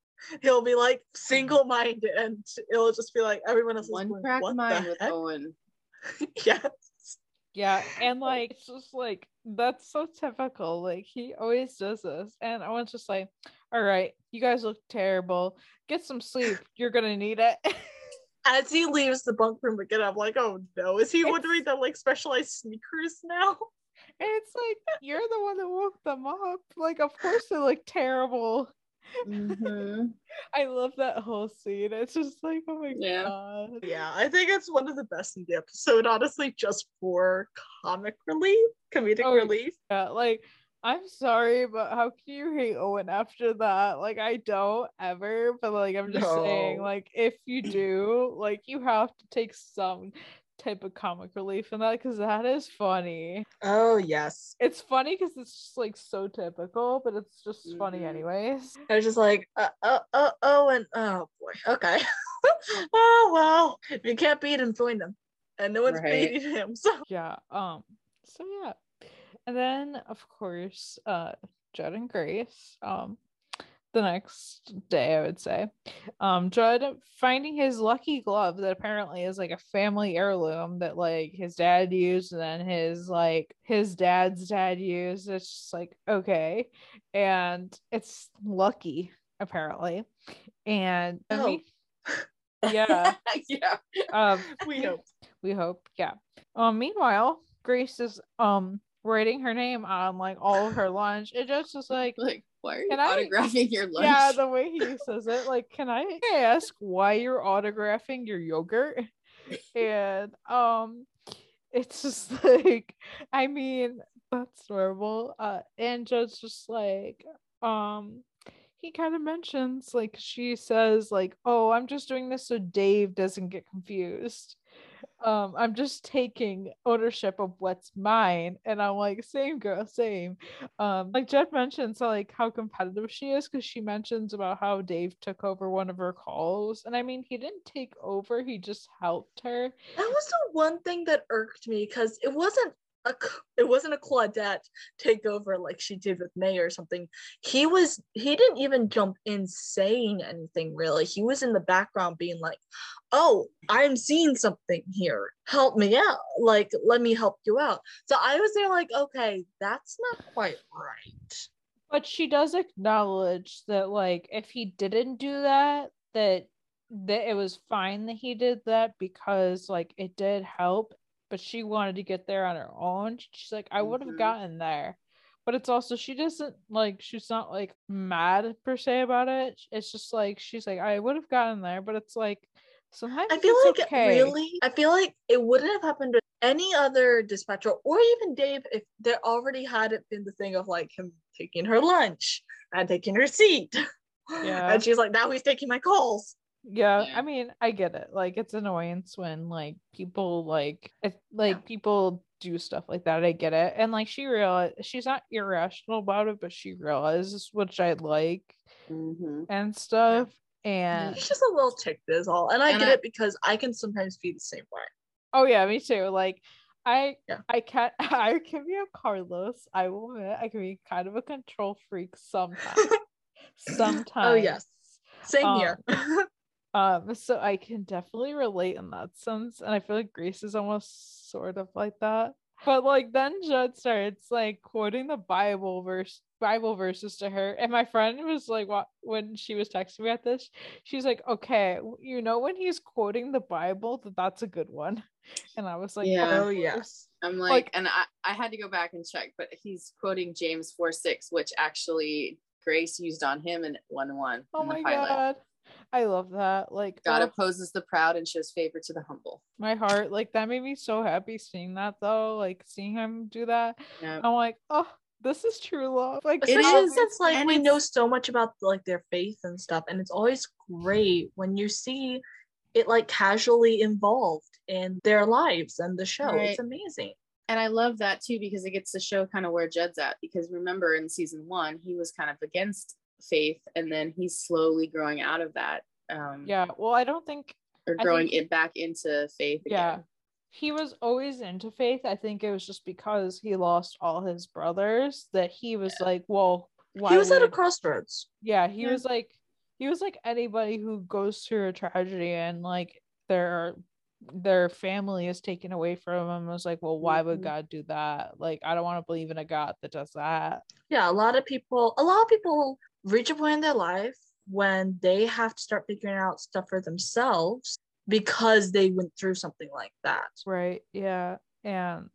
He'll be like single-minded, and it'll just be like everyone else is one going, crack what mind with? Owen. yes. Yeah, and oh, like it's just like that's so typical. Like he always does this, and I was just like, "All right, you guys look terrible. Get some sleep. You're gonna need it." As he leaves the bunk room again, I'm like, oh no, is he It's- wondering the like specialized sneakers now? And it's like you're the one that woke them up. Like, of course they look terrible. Mhm. I love that whole scene. It's just like, oh my Yeah. god. Yeah, I think it's one of the best in the episode, honestly, just for comic relief, comedic Oh, relief. Yeah, like I'm sorry, but how can you hate Owen after that? Like I don't ever, but like I'm just saying, like if you do, like you have to take some type of comic relief in that because that is funny. Oh yes. It's funny because it's just like so typical, but it's just funny Mhm. anyways. I was just like, uh, uh, uh, oh, and oh boy, okay. oh well, you can't beat him, join them, and no one's Right. beating him. So Yeah. Um. So yeah, and then of course, uh, Judd and Grace. Um, the next day, I would say, um, Judd finding his lucky glove that apparently is like a family heirloom that like his dad used, and then his like his dad's dad used. It's just like okay, and it's lucky apparently, and Oh. mean, yeah. yeah. Um, we hope. we hope yeah um meanwhile grace is um writing her name on like all of her lunch it just is like Like, why are you Can I- autographing your lunch? yeah the way he says it like can i ask why you're autographing your yogurt and um it's just like i mean that's normal uh and just just like um he kind of mentions like she says like oh i'm just doing this so dave doesn't get confused um i'm just taking ownership of what's mine and i'm like same girl same. Um like Judd mentions like how competitive she is because she mentions about how dave took over one of her calls and i mean he didn't take over he just helped her. That was the one thing that irked me because it wasn't a it wasn't a Claudette takeover like she did with May or something. He was he didn't even jump in saying anything really. He was in the background being like, "Oh, I'm seeing something here. Help me out. Like, let me help you out." So I was there like, "Okay, that's not quite right." but she does acknowledge that like if he didn't do that that that it was fine that he did that because like it did help but she wanted to get there on her own she's like i would have Mhm. gotten there but it's also she doesn't like she's not like mad per se about it it's just like she's like i would have gotten there but it's like sometimes I feel like okay. really, I feel like it wouldn't have happened to any other dispatcher or even Dave if there already had it been the thing of like him taking her lunch and taking her seat. Yeah. And she's like, now he's taking my calls. Yeah, Yeah. I mean, I get it. Like, it's annoyance when like people like it, like people do stuff like that. I get it, and like she realize she's not irrational about it, but she realizes which I like Mhm. and stuff. And He's just a little ticked is all. And I And get I- it because I can sometimes be the same way. oh yeah, me too. Like, I Yeah. I can't. I can be a Carlos. I will admit, I can be kind of a control freak sometimes. sometimes. Oh yes. Same Um, here. Um, so I can definitely relate in that sense, and I feel like Grace is almost sort of like that. But like then Judd starts like quoting the Bible verse, Bible verses to her, and my friend was like, "What?" When she was texting me at this, she's like, "Okay, you know when he's quoting the Bible, that that's a good one," and I was like, Yeah. oh yes. course." I'm like, Like- and I, I had to go back and check, but he's quoting James 4 6, which actually Grace used on him in 1 1. Oh in the my pilot. god, I love that. Like, God oh, opposes the proud and shows favor to the humble. my heart, like that made me so happy seeing that though. Like seeing him do that, Yeah. I'm like, oh, this is true love. Like It is, like and we it's- know so much about like their faith and stuff, and it's always great when you see it like casually involved in their lives and the show. Right. It's amazing. And I love that too because it gets to show kind of where Judd's at. Because remember in season one, he was kind of against faith, and then he's slowly growing out of that. Um, Yeah, well, I don't think or growing think- it back into faith Yeah. again. he was always into faith. I think it was just because he lost all his brothers that he was like, well, why he was at a crossroads. yeah, he Yeah. was like he was like anybody who goes through a tragedy and like their their family is taken away from him was like, well, why would Mhm. God do that? Like, I don't want to believe in a God that does that. Yeah, a lot of people, a lot of people reach a point in their life when they have to start figuring out stuff for themselves because they went through something like that. Right. Yeah. And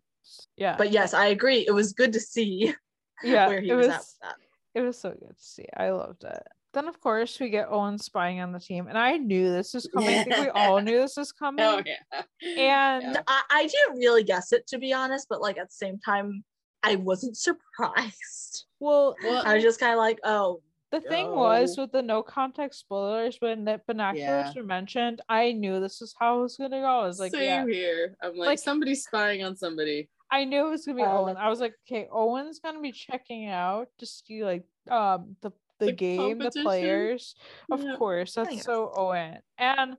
yeah. But yes, I agree. It was good to see yeah, where he it was, was at with that. it was so good to see. I loved it. Then of course we get Owen spying on the team, and I knew this was coming. I think we all knew this was oh, coming. Oh yeah. And Yeah. I, I didn't really guess it to be honest, but like at the same time, I wasn't surprised. well, Well, I was just kind of like, oh, the thing was with the no context spoilers when the binoculars Yeah. were mentioned, I knew this is how it was gonna go. I was like, same yeah, here. I'm like, Like- somebody's spying on somebody. I knew it was gonna be Oh, Owen. I was like, okay, Owen's gonna be checking out to see like um the the, The game, the competition? players. Of Yeah. course, that's so Owen. And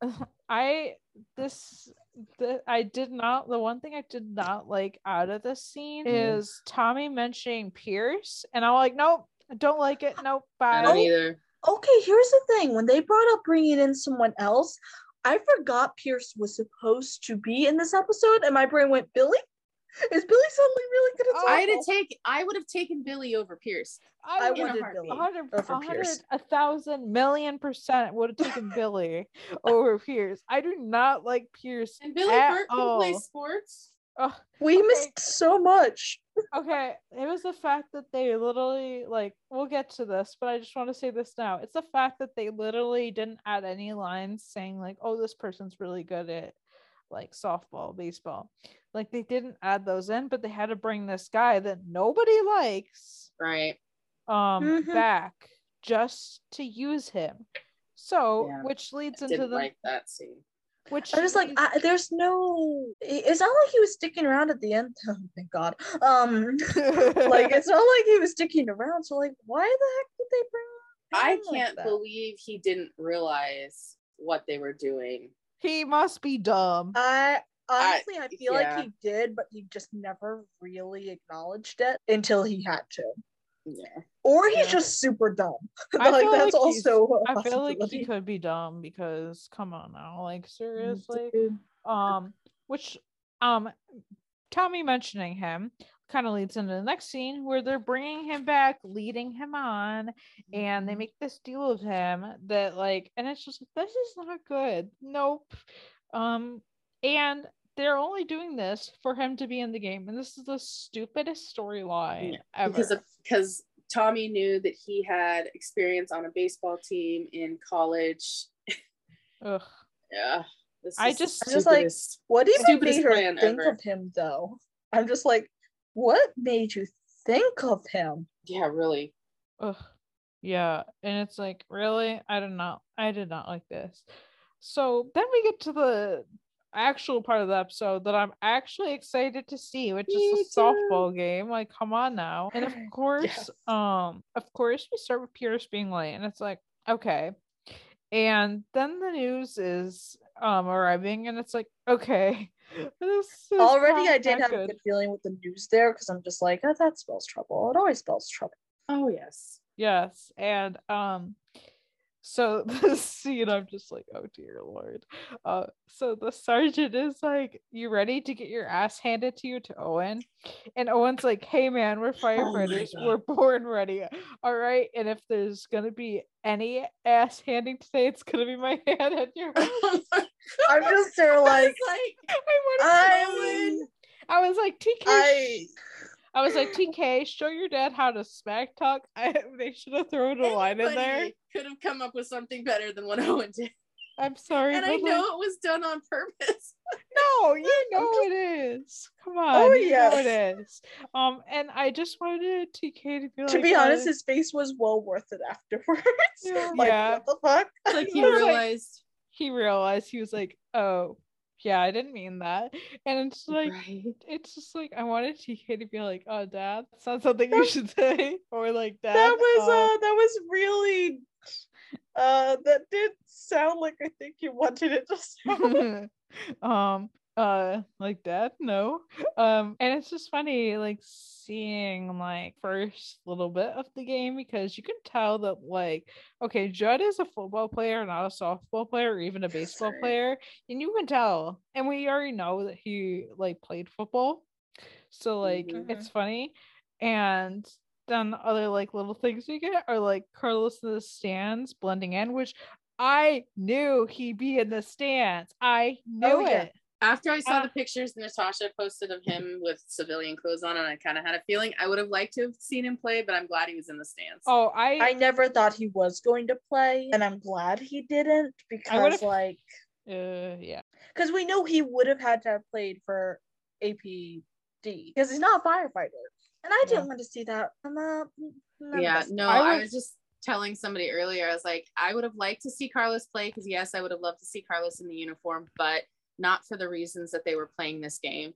I this the I did not the one thing I did not like out of this scene Mhm. is Tommy mentioning Pierce, and I'm like, nope, I don't like it. Nope, I bye. don't either. okay, here's the thing. When they brought up bringing in someone else, I forgot Pierce was supposed to be in this episode, and my brain went, Billy? Is Billy suddenly really good at Oh, I had softball? to take. I would have taken Billy over Pierce. I would- have a. Billy. Hundred, over Pierce. a thousand million percent would have taken Billy over Pierce. I do not like Pierce. And Billy at Burke can play all. sports. Ugh, We Okay. missed so much. okay, it was the fact that they literally like. We'll get to this, but I just want to say this now. It's the fact that they literally didn't add any lines saying like, "Oh, this person's really good at like softball, baseball." Like they didn't add those in, but they had to bring this guy that nobody likes Right. um Mhm. back just to use him. So, Yeah, which leads I into didn't the like that scene. Which I'm just like, I, there's no. It's not like he was sticking around at the end. Oh, thank God. Um, like it's not like he was sticking around. So like, why the heck did they bring? I can't that? believe he didn't realize what they were doing. he must be dumb. I honestly, I, feel yeah. like he did, but he just never really acknowledged it until he had to, Yeah. or he's Yeah. just super dumb. I like that's like also. I feel like he could be dumb because come on now, like seriously. Um, which um, Tommy mentioning him kind of leads into the next scene where they're bringing him back, leading him on, and they make this deal with him that like, and it's just this is not good. Nope. Um, and they're only doing this for him to be in the game, and this is the stupidest storyline Yeah, ever. because of because Tommy knew that he had experience on a baseball team in college. Ugh. Yeah, this I is just- I'm just like, What even Stupidest made her think ever. of him though? I'm just like, what made you think of him? yeah, really. Ugh. Yeah, and it's like, really? I did not I did not like this. So then we get to the actual part of the episode that I'm actually excited to see, which Me is the too. softball game. Like, come on now. And of course, Yes. um, of course we start with Pierce being late, and it's like, okay. And then the news is um arriving, and it's like, okay. This is Already, I did that have a good feeling with the news there because I'm just like, oh, that spells trouble. It always spells trouble. Oh yes. Yes, and um so the scene I'm just like, oh dear lord. Uh so the sergeant is like, You ready to get your ass handed to you to Owen? And Owen's like, Hey man, we're firefighters, God. we're born ready. All right. And if there's gonna be any ass handing today, it's gonna be my hand at your Oh I'm just there like, like I wanna I I was like, TK, I. I was like, TK, show your dad how to smack talk. I, they should have thrown a line in there. Could have come up with something better than what Owen did, I'm sorry. and I know like, it was done on purpose. No, you know it is. Come on. Oh, you know it yes. is. Um, and I just wanted TK to be like, To be honest, uh, his face was well worth it afterwards. Yeah. like, Yeah. what the fuck? Like he like- realized, he realized he was like, oh, yeah, I didn't mean that. And it's like, right? it's just like I wanted TK to be like, oh, dad, that's not something you should say, or like, dad. that was uh, uh that was really uh that did sound like I think you wanted it to sound. um uh like dad no um and it's just funny like seeing like first little bit of the game because you can tell that like okay judd is a football player not a softball player or even a baseball Right. player and you can tell and we already know that he like played football so like Mhm. it's funny and then other like little things we get are like carlos in the stands blending in which i knew he'd be in the stands i knew Oh, yeah. it After I saw Uh, the pictures Natasha posted of him with civilian clothes on, and I kind of had a feeling I would have liked to have seen him play, but I'm glad he was in the stands. Oh, I, I never thought he was going to play, and I'm glad he didn't because, like, uh, yeah. because we know he would have had to have played for APD because he's not a firefighter, and I didn't Yeah. want to see that. I'm not, none of yeah, us- no, I I was- was just telling somebody earlier. I was like, I would have liked to see Carlos play because yes, I would have loved to see Carlos in the uniform, but not for the reasons that they were playing this game.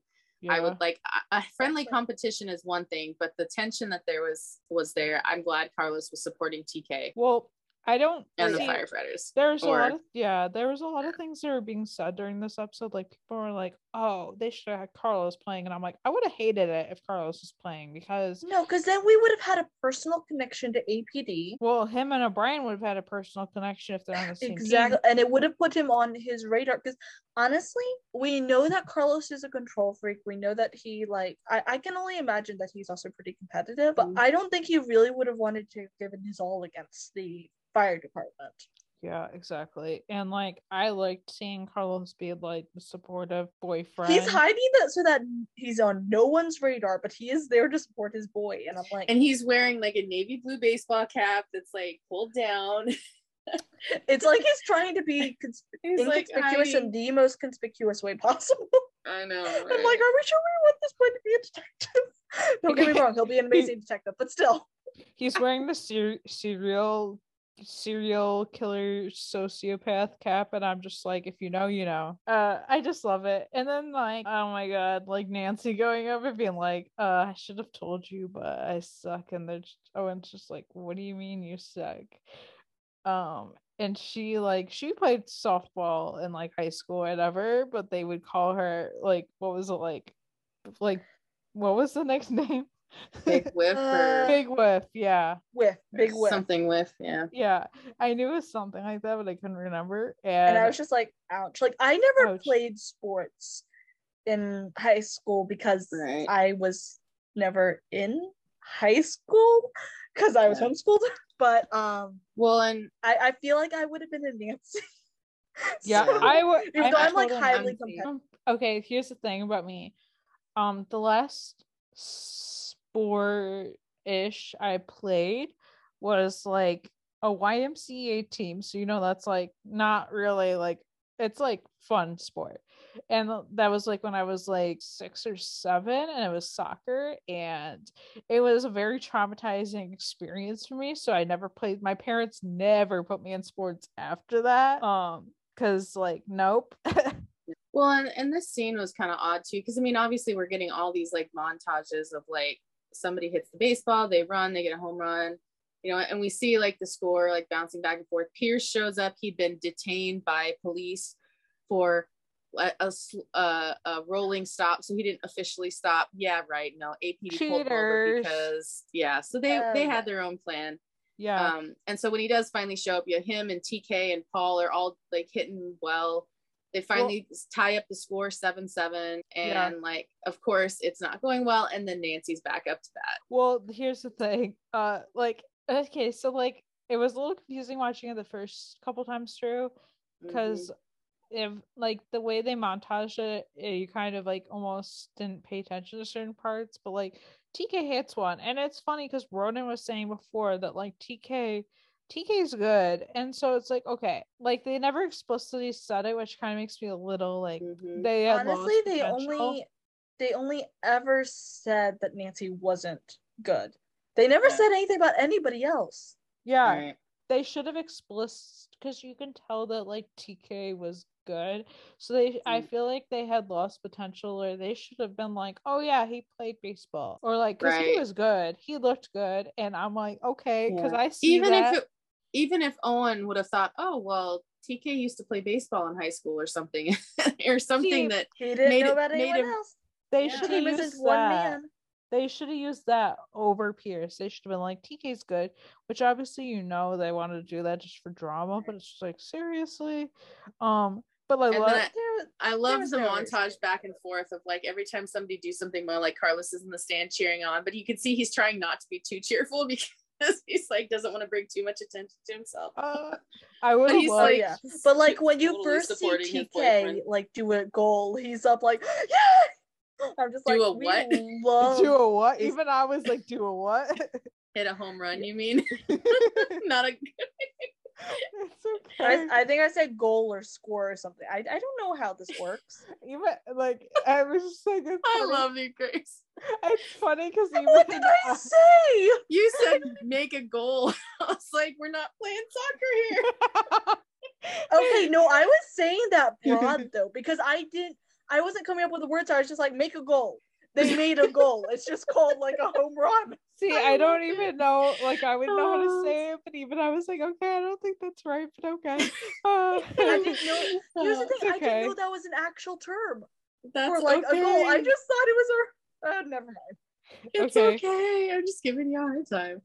I would like a- a friendly competition is one thing, but the tension that there was was there. I'm glad Carlos was supporting TK Well, I don't and the see- firefighters. There's a lot of yeah, there was a lot of things that were being said during this episode. Like people were like, "Oh, they should have had Carlos playing," and I'm like, I would have hated it if Carlos was playing because, No, because then we would have had a personal connection to APD. well, him and O'Brien would have had a personal connection if they're on the same Exactly, team. and it would have put him on his radar. Because honestly, we know that Carlos is a control freak. We know that he like. I, I can only imagine that he's also pretty competitive. But Mhm. I don't think he really would have wanted to have given his all against the fire department. Yeah, exactly. And like, I liked seeing Carlos be like the supportive boyfriend. He's hiding that so that he's on no one's radar, but he is there to support his boy. And I'm like, And he's wearing like a navy blue baseball cap that's like pulled down. it's like he's trying to be cons- He's like inconspicuous in the most conspicuous way possible. I know. I'm like, are we sure we want this boy to be a detective? Don't get me wrong, he'll be an amazing detective, but still. He's wearing the ser- serial serial killer sociopath cap and i'm just like if you know you know. Uh i just love it. And then like oh my god like nancy going over being like uh i should have told you but i suck. And they're just, oh and it's just like what do you mean you suck? Um and she like she played softball in like high school whatever but they would call her like what was it like? Like what was the next name big whiff or big whiff yeah Whiff, big whiff. something with yeah. yeah, I knew it was something like that, but I couldn't remember. And, And I was just like, ouch. Like, I never Ouch. played sports in high school because Right. I was never in high school because I was Yeah. homeschooled. But um, Well, and I, I feel like I would have been a Nancy. yeah, So, I would. even though I'm like highly competitive. okay. Here's the thing about me. Um, the last sport ish I played was like a YMCA team. So you know that's like not really like it's like fun sport. And that was like when I was like six or seven, and it was soccer, and it was a very traumatizing experience for me. So I never played. My parents never put me in sports after that. Um, because like nope. well, and, and this scene was kind of odd too, because I mean, obviously we're getting all these like montages of like somebody hits the baseball, they run, they get a home run, you know, and we see like the score like bouncing back and forth. Pierce shows up, he'd been detained by police for a, a a rolling stop, so he didn't officially stop. Yeah, right. No, APD pulled over because yeah, so they Oh, they had their own plan. yeah. Um, and so when he does finally show up, yeah, him and TK and Paul are all like hitting well. They finally s- tie up the score seven seven, and Yeah. like, of course, it's not going well. And then Nancy's back up to bat. Well, here's the thing. Uh, like, okay, so like it was a little confusing watching it the first couple times through Mm-hmm. because if like the way they montage it, eh, you kind of like almost didn't pay attention to certain parts. But like TK hits one, and it's funny because Ronan was saying before that like TK. TK's good, and so it's like okay, like they never explicitly said it, which kind of makes me a little like Mhm. they had lost Honestly, they potential. only they only ever said that Nancy wasn't good. They never Yeah. said anything about anybody else. yeah, Right. they should have explicit because you can tell that like TK was good. So they I Mm. feel like they had lost potential or they should have been like, "Oh yeah, he played baseball." Or like cuz he was good. He looked good and I'm like, "Okay, cuz Yeah. I see even that. if it, even if Owen would have thought, oh well, TK used to play baseball in high school or something, or something See, that He didn't Made know it- about made anyone him- else. They Yeah. should have used isn't one that. man. They should have used that over Pierce. They should have been like TK's good, which obviously you know they wanted to do that just for drama, but it's just like seriously. Um, but like And let- I- was- I love the no reason. montage back and forth of like every time somebody do something well, like Carlos is in the stand cheering on, but you can see he's trying not to be too cheerful because he's like doesn't want to bring too much attention to himself. uh, I would have he's loved. Like- yeah, but like when you totally first see TK like do a goal, he's up like yeah. I'm just Do like do a what? love do a what? is- Even I was like, do a what? Hit a home run, you mean? not a it's I, okay. I think I said goal or score or something. I, I don't know how this works. even like I was just like, it's I funny. love you, Grace. It's funny because what did I say? You said make a goal. I was like, we're not playing soccer here. Okay, no, I was saying that broad though because I didn't. I wasn't coming up with the words. I was just like make a goal. They made a goal. It's just called like a home run. See, I I, don't love it. even know. Like, I would know how to Oh. say it, but even I was like, okay, I don't think that's right, but okay. Uh, I didn't know. Here's the Uh, thing. I didn't know that was an actual term That's for like okay. a goal. I just thought it was a. Uh, never mind. It's Okay. okay. I'm just giving you a hard time.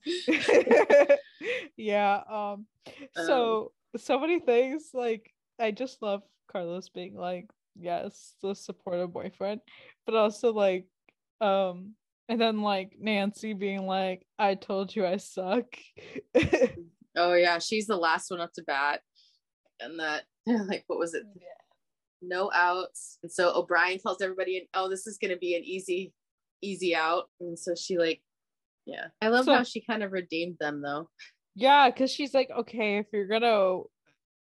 yeah. Um. So so many things. Like, I just love Carlos being like, yes, the supportive boyfriend, but also like, um, and then like Nancy being like, I told you I suck. Oh yeah, she's the last one up to bat, and that like what was it? No outs, and so O'Brien tells everybody, oh, this is gonna be an easy, easy out, and so she like, yeah, I love So- how she kind of redeemed them though. Yeah, because she's like, okay, if you're gonna,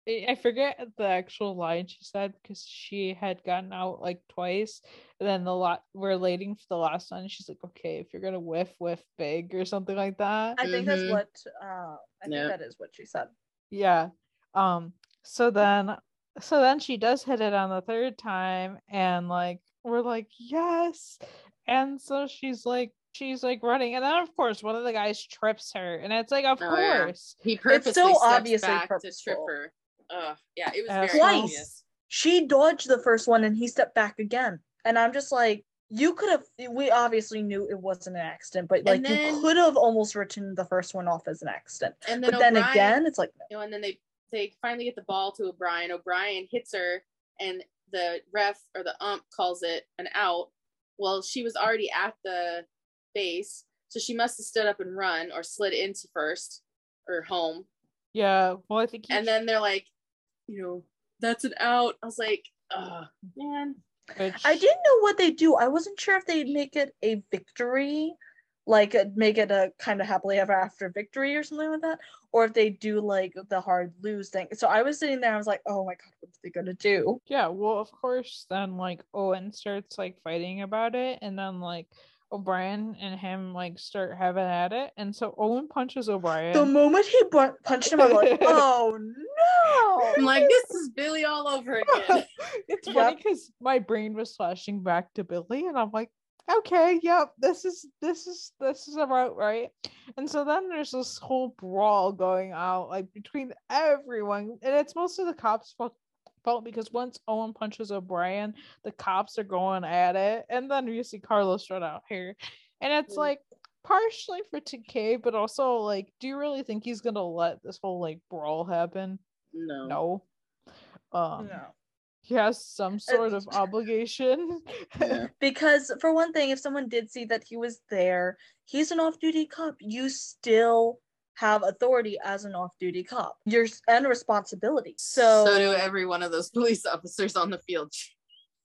I I forget the actual line she said because she had gotten out like twice, and then the lot we're waiting for the last one. She's like, okay, if you're gonna whiff, whiff big or something like that. I think that's Mhm. what. Uh, I think Yeah. that is what she said. Yeah. Um. So then, so then she does hit it on the third time, and like we're like, yes. And so she's like, she's like running, and then of course one of the guys trips her, and it's like, of Oh, yeah. course. He purposely so steps obviously back to purposeful. trip her. Yeah, it was very Twice. She dodged the first one and he stepped back again. And I'm just like, you could have. We obviously knew it wasn't an accident, but like then- you could have almost written the first one off as an accident. And then But then again, it's like you know, and then they they finally get the ball to O'Brien. O'Brien hits her, and the ref or the ump calls it an out. Well, she was already at the base, so she must have stood up and run or slid into first or home. Yeah. Well, I think. he And then they're like, you know, that's an out. I was like, oh man. which- I didn't know what they do. I wasn't sure if they'd make it a victory, like uh, make it a kind of happily ever after victory or something like that, or if they do like the hard lose thing. So I was sitting there, I was like, oh my god, what's they gonna do? Yeah, well, of course, then like Owen starts like fighting about it, and then like O'Brien and him like start having at it, and so Owen punches O'Brien. The moment he bu- punched him, I'm like, oh no! I'm like, this is Billy all over again. it's Yep. funny because my brain was flashing back to Billy, and I'm like, okay, yep, this is this is this is about right. And so then there's this whole brawl going out like between everyone, and it's mostly the cops' fault fault because once Owen punches O'Brien, the cops are going at it, and then you see Carlos run out here, and it's Mm. like partially for TK, but also like, do you really think he's gonna let this whole like brawl happen? No. No. Um, No. he has some sort of obligation. Yeah. Because for one thing, if someone did see that he was there, he's an off-duty cop. You still have authority as an off-duty cop. You're and responsibility. So, so do every one of those police officers on the field.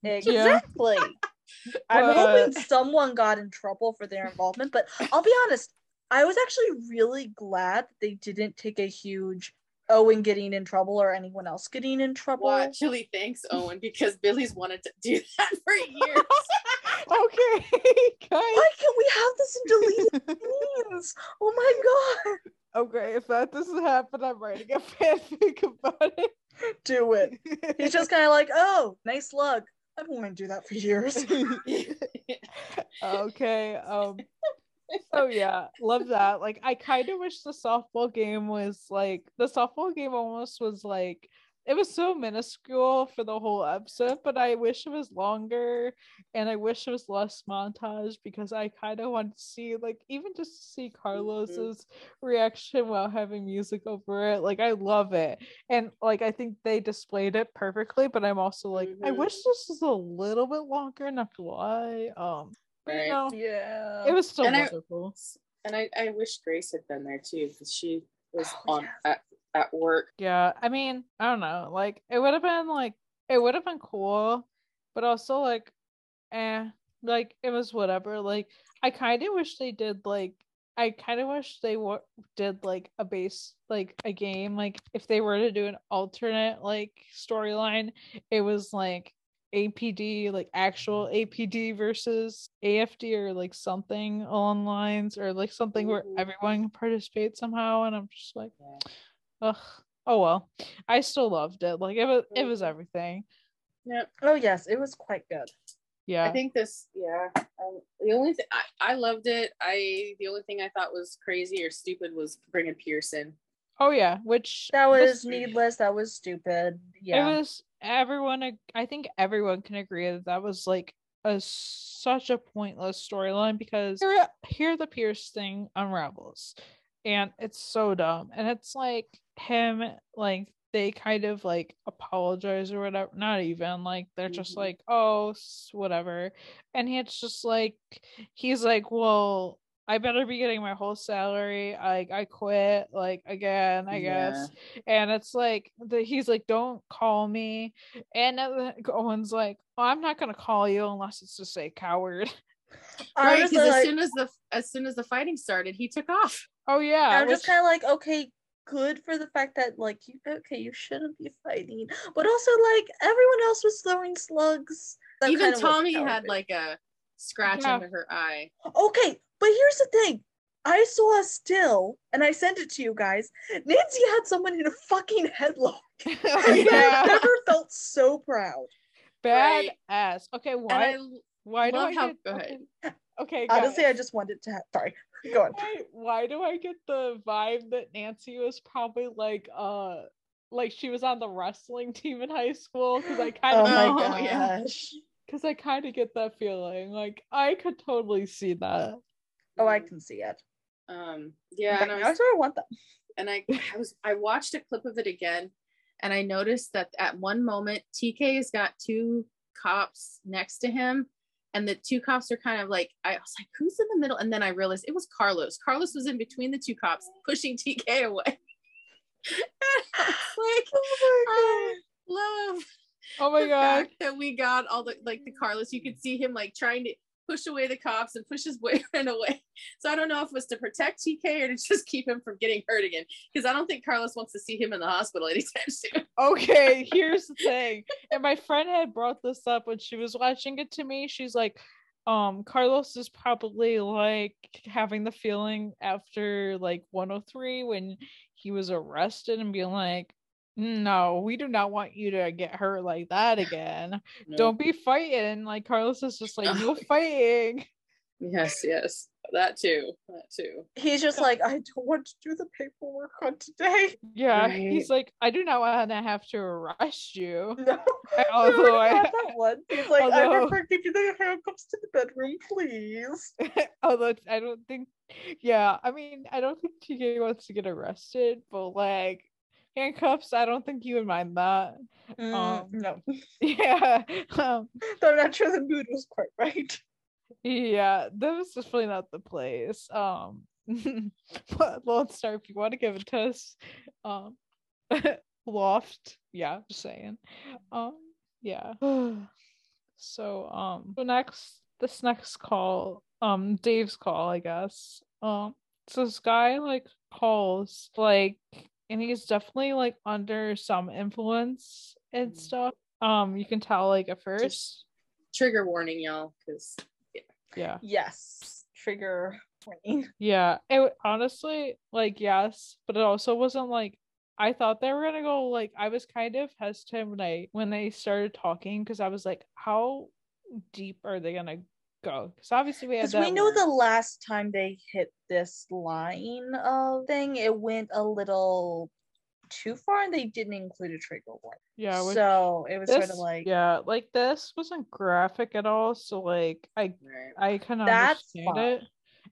exactly. I'm But- hoping someone got in trouble for their involvement, but I'll be honest, I was actually really glad that they didn't take a huge Owen getting in trouble or anyone else getting in trouble. Well, actually, thanks, Owen, because Billy's wanted to do that for years. okay, guys. Why can't we have this in deleted scenes? Oh my god. Okay, if that doesn't happen, I'm writing a fanfic about it. Do it. He's just kind of like, oh, nice slug. I've been wanting to do that for years. okay. Um. So yeah, love that. Like, I kind of wish the softball game was like the softball game almost was like it was so minuscule for the whole episode, but I wish it was longer and I wish it was less montage because I kind of want to see like even just to see Carlos's reaction while having music over it. Like I love it. And like I think they displayed it perfectly, but I'm also like I Mhm. wish this was a little bit longer, not to lie. Um but, you know, Yeah. it was still And I- And I, I wish Grace had been there too, because she was Oh, on yes. At, work. Yeah, I mean, I don't know. Like it would have been like it would have been cool, but also like eh, like it was whatever. Like I kind of wish they did like I kind of wish they w- did like a base like a game like if they were to do an alternate like storyline, it was like APD like actual APD versus AFD or like something along lines or like something where everyone can participate somehow and I'm just like Yeah. Ugh. Oh well. I still loved it. Like it was it was Mhm. everything. Yeah. Oh yes, it was quite good. Yeah. I think this, yeah. Um, the only thing I, I loved it. I the only thing I thought was crazy or stupid was bringing Pearson. oh yeah, which That the- was needless. That was stupid. Yeah. it was everyone I think everyone can agree that that was like a such a pointless storyline because here, here the Pierce thing unravels and it's so dumb and it's like him like they kind of like apologize or whatever not even like they're just Mhm. like oh whatever and it's just like he's like well I better be getting my whole salary. Like I quit, like again, I guess. And it's like the, he's like, "Don't call me," and Owen's like, well, "I'm not gonna call you unless it's to say coward." I Right, was because as soon as the as soon as the fighting started, he took off. Oh yeah, I'm just kind of like, okay, good for the fact that like you okay, you shouldn't be fighting, but also like everyone else was throwing slugs. That Even kind of was Tommy had like a scratch Yeah. under her eye. Okay, but here's the thing. I saw a still and I sent it to you guys. Nancy had someone in a fucking headlock. Oh, yeah. I've never felt so proud. bad Right. ass. Okay, And why? I why do I how- get? go okay, ahead. okay Honestly. I just wanted to have sorry. Go on. why, why do I get the vibe that Nancy was probably like uh like she was on the wrestling team in high school because I kind Oh of my Oh, gosh. yeah. because I kind of get that feeling like I could totally see that. Oh, I can see it. Um, yeah, Yeah, and I, I was, sort of want that. and I, I was, I watched a clip of it again, and I noticed that at one moment TK's got two cops next to him, and the two cops are kind of like, I was like, who's in the middle? And then I realized it was Carlos. Carlos was in between the two cops, pushing TK away. Oh I was like, I love Oh my the god. fact that we got all the like the Carlos. You could see him like trying to push away the cops and push his boyfriend away. So I don't know if it was to protect TK or to just keep him from getting hurt again. Because I don't think Carlos wants to see him in the hospital anytime soon. okay, here's the thing. And my friend had brought this up when she was watching it to me. She's like, um, Carlos is probably like having the feeling after like 103 when he was arrested and being like, no, we do not want you to get hurt like that again. Don't be fighting. Like Carlos is just like, no fighting. Yes, yes. That too. That too. He's just like, I don't want to do the paperwork on today. Yeah, Right. he's like, I do not want to have to arrest you. No, I- no, although I I- that one. He's like, I although- prefer give you the handcuffs to the bedroom, please. Although I don't think, yeah, I mean, I don't think TK wants to get arrested, but like handcuffs, I don't think you would mind that. Mm, Um, no, Yeah, um, though I'm not sure the mood was quite right. yeah, that was definitely not the place. Um, but Lone Star, if you want to give it to us, um, Loft, yeah, just saying. Um, yeah. so, um, so next, this next call, um, Dave's call, I guess. Um, so this guy like calls like, and he's definitely like under some influence and Mhm. stuff. Um, you can tell like at first, Just trigger warning, y'all, because yeah. Yes, trigger warning. Yeah, it honestly like yes, but it also wasn't like I thought they were gonna go like I was kind of hesitant when I when they started talking because I was like, how deep are they gonna go? Because obviously we had Because we know one- the last time they hit this line of thing, it went a little too far, and they didn't include a trigger warning. Yeah, which, so it was sort of like yeah, like this wasn't graphic at all. So like I Right. I kind of understand it.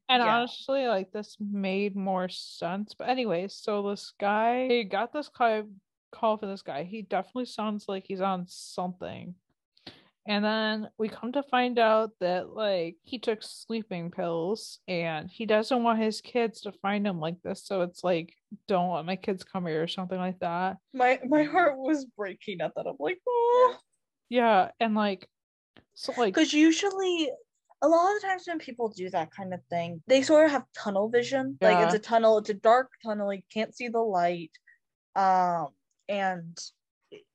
And Yeah. honestly, like this made more sense. But anyways, so this guy he got this call call for this guy. He definitely sounds like he's on something. And then we come to find out that like he took sleeping pills and he doesn't want his kids to find him like this. So it's like, don't let my kids come here or something like that. my my heart was breaking at that. I'm like, oh. Yeah. And like, so like, Because usually, a lot of the times when people do that kind of thing, they sort of have tunnel vision. Like it's a tunnel, it's a dark tunnel, you can't see the light. Um, and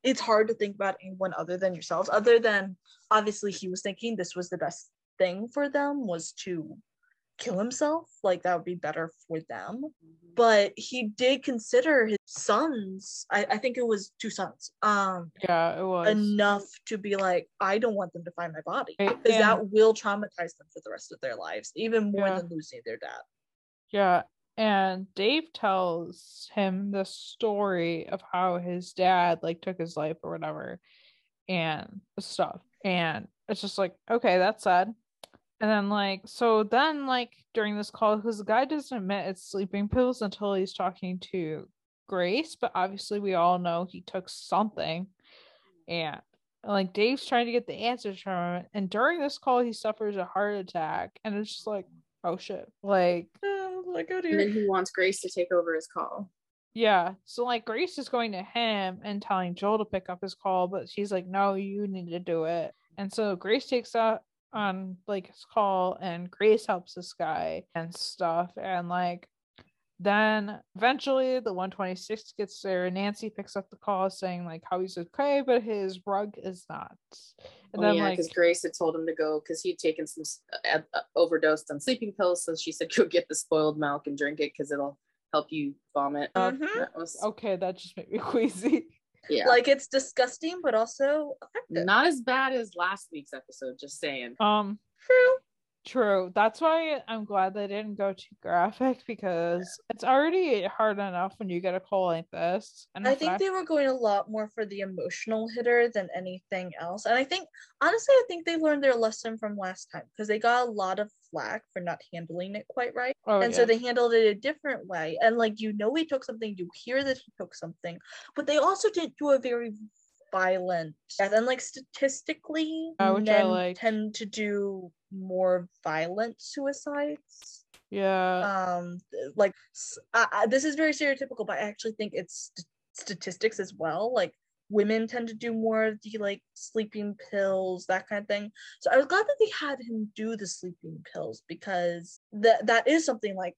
it's hard to think about anyone other than yourselves, other than obviously he was thinking this was the best thing for them was to kill himself. Like that would be better for them. But he did consider his sons, I, I think it was two sons, um, yeah, it was. enough to be like, I don't want them to find my body because that will traumatize them for the rest of their lives, even more Yeah. than losing their dad. Yeah, and Dave tells him the story of how his dad like took his life or whatever and stuff. And it's just like, okay, that's sad. And then like so then like during this call, because the guy doesn't admit it's sleeping pills until he's talking to Grace, but obviously we all know he took something. And like Dave's trying to get the answers from him. And during this call, he suffers a heart attack. And it's just like, oh shit. Like Oh, like, oh And then he wants Grace to take over his call. Yeah. So like Grace is going to him and telling Joel to pick up his call, but she's like, no, you need to do it. And so Grace takes out on like his call and Grace helps this guy and stuff. And like then eventually the 126 gets there and Nancy picks up the call saying like how he's okay, but his rug is not. And Oh, then yeah, like because Grace had told him to go because he'd taken some s- uh, uh, overdosed on sleeping pills. So she said, "Go get the spoiled milk and drink it because it'll help you vomit." Mhm. That was okay, that just made me queasy. yeah, Like it's disgusting, but also effective. not as bad as last week's episode. Just saying. Um True. True. That's why I'm glad they didn't go too graphic because it's already hard enough when you get a call like this. And I think fact- they were going a lot more for the emotional hitter than anything else. And I think, honestly, I think they learned their lesson from last time because they got a lot of flack for not handling it quite right. oh, and yeah. so they handled it a different way. And like, you know, he took something, you hear that he took something, but they also didn't do a very violent death. And like, statistically, Yeah, men liked. tend to do more violent suicides yeah. um like s- I, I- this is very stereotypical but i actually think it's st- statistics as well like women tend to do more of the like sleeping pills that kind of thing so i was glad that they had him do the sleeping pills because that that is something like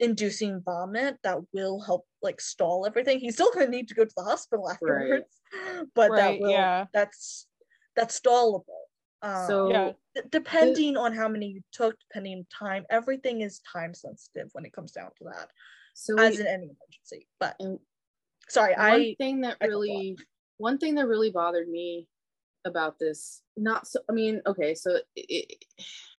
inducing vomit that will help like stall everything he's still going to need to go to the hospital afterwards but Right, that will yeah. that's that's stallable um, So Yeah. d- depending on how many you took, depending on time, everything is time sensitive when it comes down to that, so as we- in any emergency. But sorry, one I thing that I really one thing that really bothered me about this not so i mean okay so it,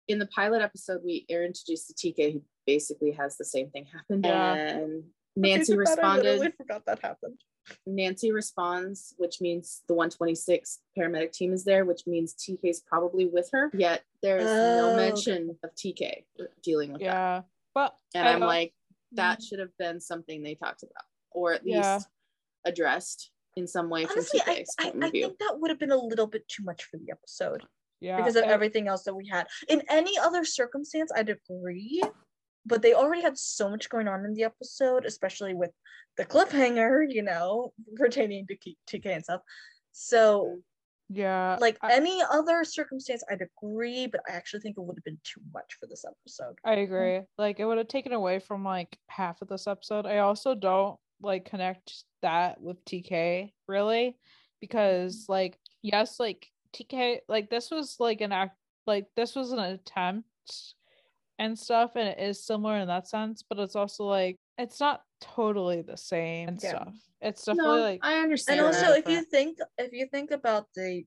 in the pilot episode we are introduced to tk who basically has the same thing happen Yeah. and nancy too bad I responded forgot that happened. nancy responds which means the 126 paramedic team is there which means tk is probably with her yet there's Oh, no mention of tk dealing with that Yeah. But and I i'm like that mm. should have been something they talked about or at least Yeah. addressed in some way Honestly, from I, TK's I, point I of view. think that would have been a little bit too much for the episode yeah. because of everything else that we had. In any other circumstance, I'd agree, but they already had so much going on in the episode, especially with the cliffhanger, you know, pertaining to TK and stuff. So Yeah. like I- any other circumstance i'd agree but i actually think it would have been too much for this episode I agree. Like it would have taken away from like half of this episode. I also don't like connect that with TK really because mm-hmm. like yes, like TK like this was like an act like this was an attempt and stuff and it is similar in that sense, but it's also like it's not totally the same and Yeah. stuff. It's definitely no, like I understand. and also that, if you think if you think about the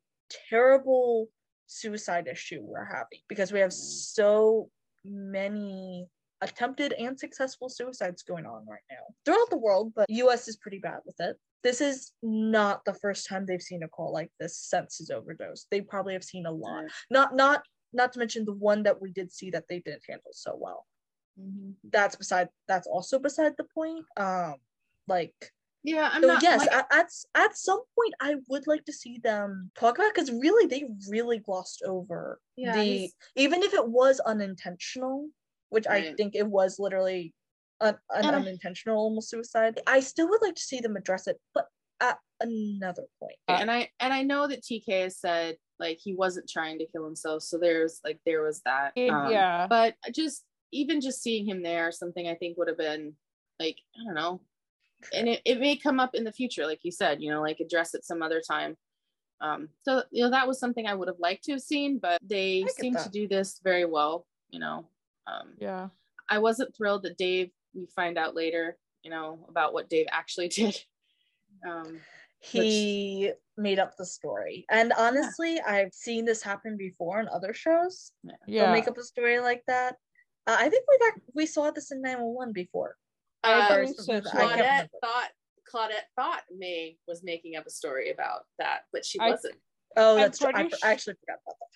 terrible suicide issue we're having because we have mm. so many attempted and successful suicides going on right now throughout the world, but US is pretty bad with it. This is not the first time they've seen a call like this since his overdose. They probably have seen a lot. Not not not to mention the one that we did see that they didn't handle so well. Mhm. That's beside that's also beside the point. Um like Yeah, I'm so not. yes, like- at, at at some point I would like to see them talk about because really they really glossed over yeah, the he's- even if it was unintentional, which I think it was literally an, an And I- unintentional almost suicide. I still would like to see them address it, but at another point. and I and I know that TK has said like he wasn't trying to kill himself, so there's like there was that. Um, yeah. But just even just seeing him there, something I think would have been like I don't know, and it, it may come up in the future, like you said, you know, like address it some other time. Um, so you know that was something I would have liked to have seen, but they seem to do this very well. You know, um, yeah. I wasn't thrilled that Dave. We find out later, you know, about what Dave actually did. Um, He made up the story. And honestly, I've seen this happen before in other shows. They'll Yeah. make up a story like that. Uh, I think we've ac- we saw this in 911 before. I Uh, Or believe so, something. I Claudette thought Claudette thought May was making up a story about that, but she I- wasn't. Oh, I'm that's true. I, pretty for- sh- I actually forgot about that.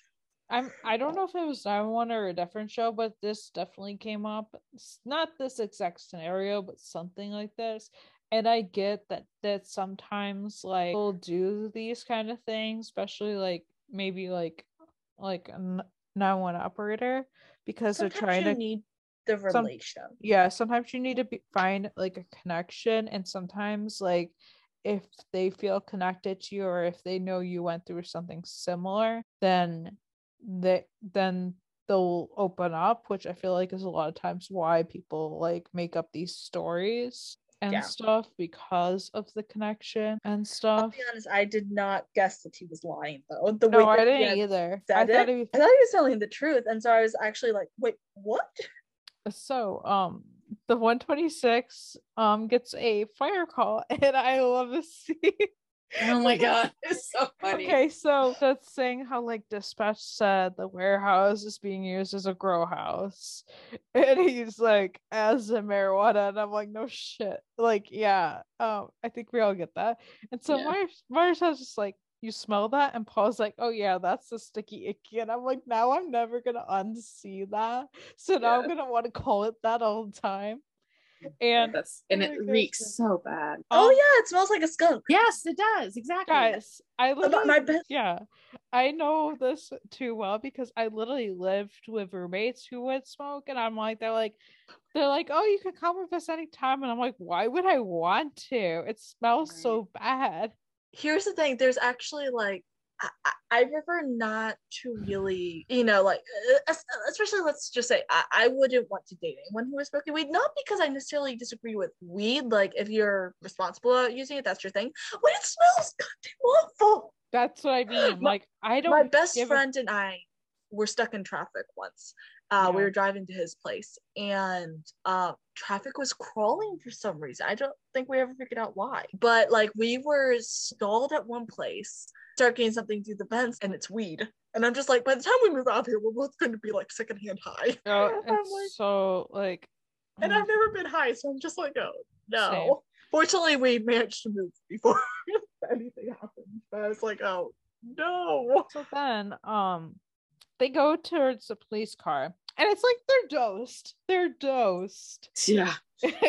I'm I don't know if it was that one or a different show, but this definitely came up. It's not this exact scenario, but something like this. And I get that that sometimes like people do these kind of things, especially like maybe like like a n- 911 operator because Sometimes they're trying you to need the some- relation. yeah sometimes you need to be, find like a connection and sometimes like if they feel connected to you or if they know you went through something similar then they then they'll open up which i feel like is a lot of times why people like make up these stories and Yeah. stuff because of the connection and stuff. I'll be honest, I did not guess that he was lying though. The no i didn't either i it, thought he I thought he was telling the truth, and so I was actually like, "Wait, what?" so um the 126 um gets a fire call and i love this scene Oh my god, it's so funny. okay so that's saying how like dispatch said the warehouse is being used as a grow house. And he's like as a marijuana and i'm like no shit. Like yeah um i think we all get that. And so Yeah. Myers, Myers has just like you smell that? And paul's like oh yeah that's the sticky icky. And i'm like now i'm never gonna unsee that. So now i'm gonna want to call it that all the time and That's and Oh it reeks so bad. Oh um, yeah, it smells like a skunk. Yes, it does exactly. guys i literally my best- yeah i know this too well because i literally lived with roommates who would smoke and i'm like they're like they're like oh you can come with us anytime and i'm like why would i want to it smells Right. so bad Here's the thing: there's actually like. I, I- prefer not to really, you know, like, uh, especially let's just say I, I wouldn't want to date anyone who is smoking weed, not because I necessarily disagree with weed. Like, if you're responsible about using it, that's your thing. But it smells goddamn awful. that's what i mean like i don't my best give a- friend and I were stuck in traffic once. Uh, We were driving to his place, and uh, traffic was crawling for some reason. I don't think we ever figured out why. But like we were stalled at one place, start getting something through the vents, and it's weed. And I'm just like, by the time we move out of here, we're both going to be like secondhand high. Oh, like- so like and mm, I've never been high, so I'm just like, oh no. Same. Fortunately, we managed to move before anything happened. But I was like, oh no. so then um they go towards the police car and it's like they're dosed they're dosed Yeah,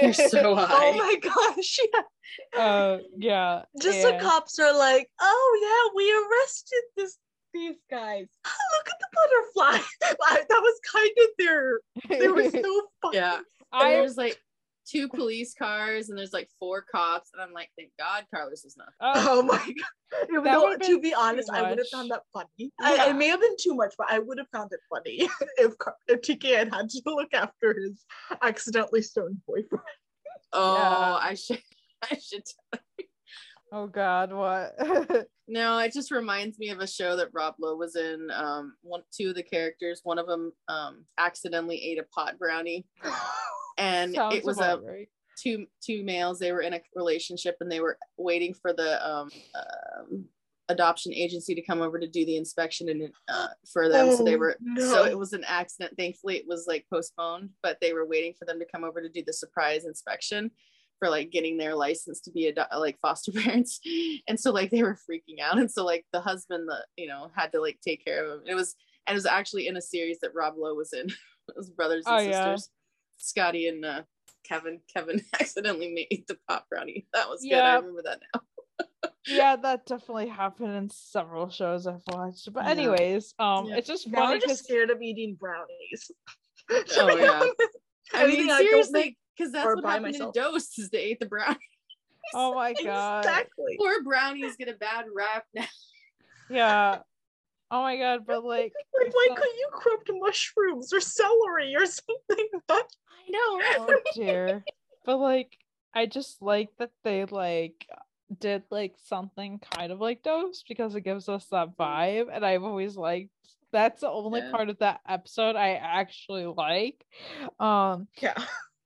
you're so high. Oh my gosh, yeah. uh yeah Just the cops are like, oh yeah, we arrested this these guys. Look at the butterfly. That was kind of their. They were so fucking. yeah. And I was like two police cars and there's like four cops, and I'm like, thank God Carlos is not. uh, Oh my god. Even That to be too honest, I would have found that funny. I, it may have been too much, but I would have found it funny if if TK had had to look after his accidentally stoned boyfriend. Oh, Yeah. I should. I should. oh god what No, it just reminds me of a show that Rob Lowe was in. Um, one, two of the characters, one of them, um, accidentally ate a pot brownie, and Sounds it was a right. two two males. They were in a relationship and they were waiting for the um, um adoption agency to come over to do the inspection and uh, for them. so they Oh, were so it was an accident. Thankfully, it was like postponed, but they were waiting for them to come over to do the surprise inspection for like getting their license to be ado- like foster parents. And so like they were freaking out. And so like the husband, the you know, had to like take care of them It was and it was actually in a series that Rob Lowe was in. it was brothers and Oh, yeah. sisters. Scotty and uh, Kevin. Kevin accidentally made the pop brownie. That was good. I Yeah. remember that now. yeah, that definitely happened in several shows I've watched. But Yeah. anyways, um, Yeah. it's just Now funny I'm just because scared of eating brownies. Oh, yeah. I mean, I seriously, because that's what buy happened myself. to Dose is they ate the brownie. oh my god, Exactly. Poor brownies get a bad rap now. yeah, oh my god, but like, Like, why so- couldn't you cooked mushrooms or celery or something? I know, oh dear, but like, I just like that they like did like something kind of like Dose because it gives us that vibe, and I've always liked. That's the only Yeah. part of that episode I actually like. Um, yeah.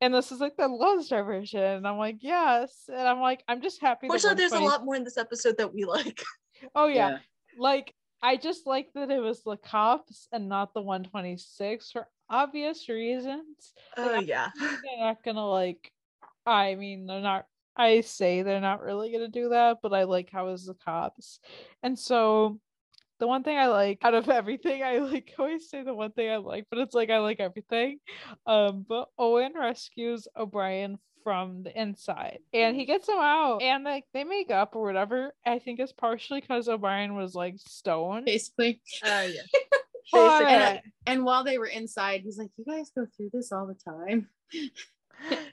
and this is like the Lone Star version. And I'm like, yes. And I'm like, I'm just happy. Fortunately, there's a lot more in this episode that we like. Oh yeah. Like I just like that it was the cops and not the 126 for obvious reasons. Oh yeah. They're not gonna like I mean they're not I say they're not really gonna do that, but I like how it's the cops. And so the one thing I like out of everything, I like always say the one thing I like, but it's like I like everything. Um, but Owen rescues O'Brien from the inside and he mm. gets him out and like they make up or whatever. I think it's partially because O'Brien was like stoned. Basically. Oh yeah. But- Basically. And while they were inside, he's like, You guys go through this all the time.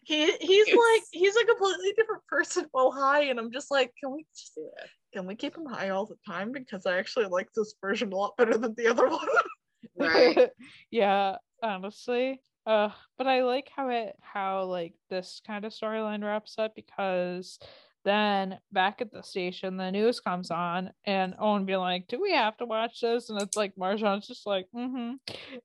He he's like he's a completely different person while high, and I'm just like, can we just can we keep him high all the time? Because I actually like this version a lot better than the other one. Right. yeah, honestly. Uh, but I like how it how like this kind of storyline wraps up because then back at the station the news comes on and Owen be like, Do we have to watch this? And it's like Marjan's just like, mm-hmm.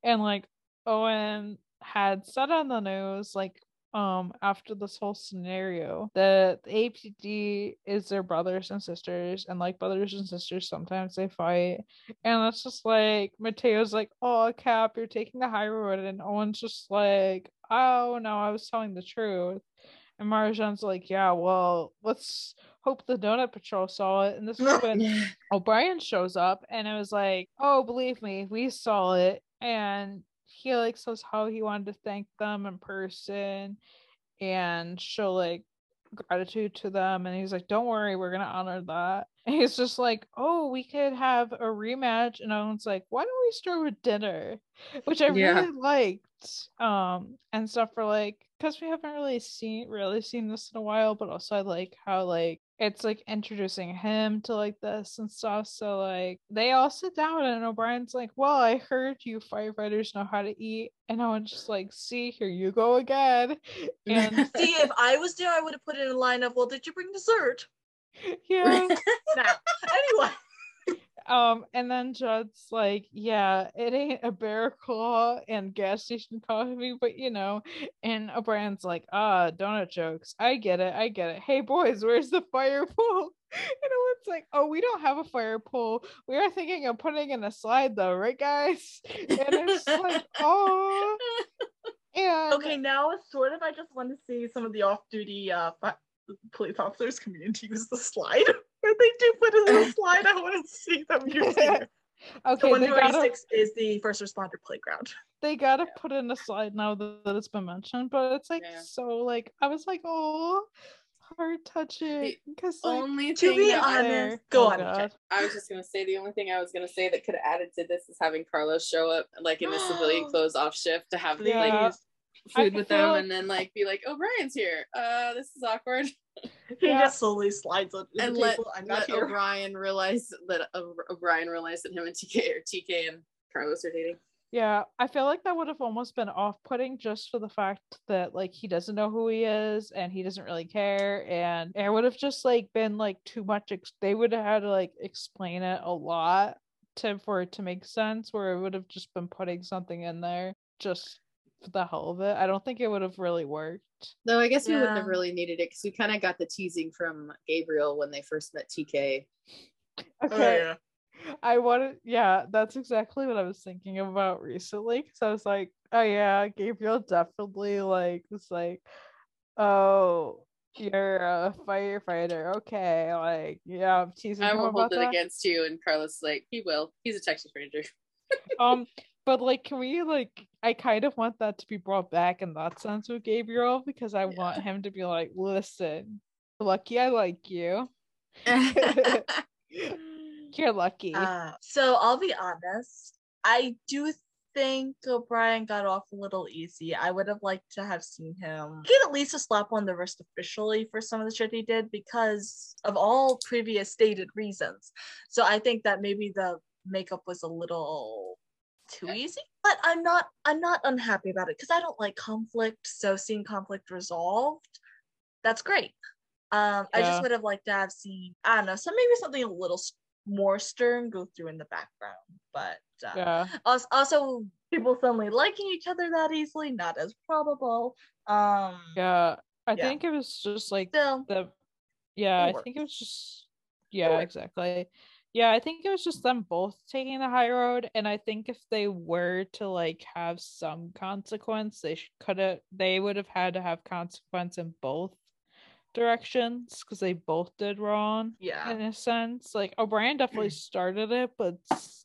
And like Owen had said on the news, like um after this whole scenario that the APD is their brothers and sisters and like brothers and sisters sometimes they fight and it's just like Mateo's like, Oh Cap, you're taking the high road and Owen's just like, Oh no, I was telling the truth. And Marjan's like, Yeah, well, let's hope the donut patrol saw it. And this is when O'Brien shows up and it was like, Oh, believe me, we saw it. And he like says how he wanted to thank them in person and show like gratitude to them. And he's like don't worry we're gonna honor that and he's just like oh we could have a rematch and Owen's like why don't we start with dinner which i Yeah. really liked um and stuff for like because we haven't really seen really seen this in a while but also i like how like it's like introducing him to like this and stuff so like they all sit down and o'brien's like well i heard you firefighters know how to eat and Owen's just like see here you go again and See, if I was there, I would have put in a line of, "Well, did you bring dessert?" yeah anyway, Um, and then Judd's like, yeah, it ain't a bear claw and gas station coffee, but you know, and O'Brien's like, ah, donut jokes. I get it, I get it. Hey boys, where's the fire pole? And Owen's like, oh, we don't have a fire pole. We are thinking of putting in a slide though, right, guys? And it's like, oh, and okay, now sort of. I just want to see some of the off-duty uh, police officers coming in to use the slide. Where they do put in the slide, I want to see them using it. The okay, they gotta is the first responder playground. they gotta put in a slide now that that it's been mentioned, but it's like Yeah. so like I was like, oh, heart touching because like Only To be honest, there- go oh on, God. I was just gonna say the only thing I was gonna say that could have added to this is having Carlos show up like in a civilian clothes off shift to have Yeah. like I food with them and then like be like, Oh Brian's here. Uh this is awkward. He Yeah. just slowly slides on the and let, table. I'm not let here. O'Brien realize that O- O'Brien realized that him and TK or TK and Carlos are dating. Yeah, I feel like that would have almost been off-putting just for the fact that like he doesn't know who he is and he doesn't really care, and it would have just like been like too much. Ex- they would have had to like explain it a lot to for it to make sense. Where it would have just been putting something in there just for the hell of it. I don't think it would have really worked. Though I guess we wouldn't have really needed it because we kind of got the teasing from Gabriel when they first met TK. Okay. Oh, yeah. I wanted, yeah, that's exactly what I was thinking about recently. Because I was like, oh yeah, Gabriel definitely like was like, oh, you're a firefighter, okay, like yeah, I'm teasing I him will about hold it that. against you. And Carlos is like, he will. He's a Texas Ranger. Um, but like, can we like? I kind of want that to be brought back in that sense with Gabriel because I want him to be like, listen, lucky I like you. You're lucky. Uh, so I'll be honest. I do think O'Brien got off a little easy. I would have liked to have seen him get at least a slap on the wrist officially for some of the shit he did because of all previous stated reasons. So I think that maybe the makeup was a little too easy. But I'm not I'm not unhappy about it because I don't like conflict. So seeing conflict resolved, that's great. Um, I just would have liked to have seen I don't know, so maybe something a little more stern go through in the background. But uh, yeah. also, also people suddenly liking each other that easily, not as probable. Um, Yeah. I Yeah. think it was just like Still, the yeah, I think it was just yeah, exactly. Yeah, I think it was just them both taking the high road, and I think if they were to like have some consequence, they could have they would have had to have consequence in both directions because they both did wrong yeah. in a sense. Like O'Brien definitely started it, but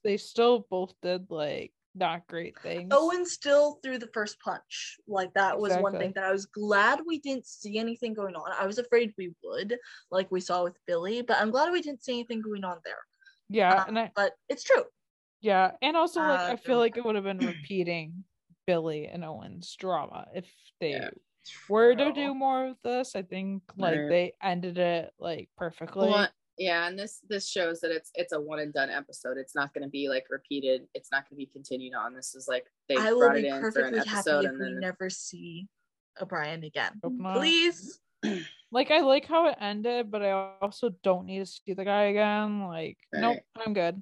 they still both did like not great things. Owen still threw the first punch. Like that was one thing that I was glad we didn't see anything going on. I was afraid we would, like we saw with Billy, but I'm glad we didn't see anything going on there. Yeah, Uh, and I but it's true. Yeah, and also like Uh, I feel like it would have been repeating Billy and Owen's drama if they Yeah. were to do more of this. I think like Right. they ended it like perfectly. Well, yeah, and this this shows that it's it's a one and done episode. It's not going to be like repeated. It's not going to be continued on. This is like they I will brought be it in for an perfectly happy episode if and we then never see O'Brien again. Please. Like I like how it ended, but I also don't need to see the guy again. Like, nope, I'm good.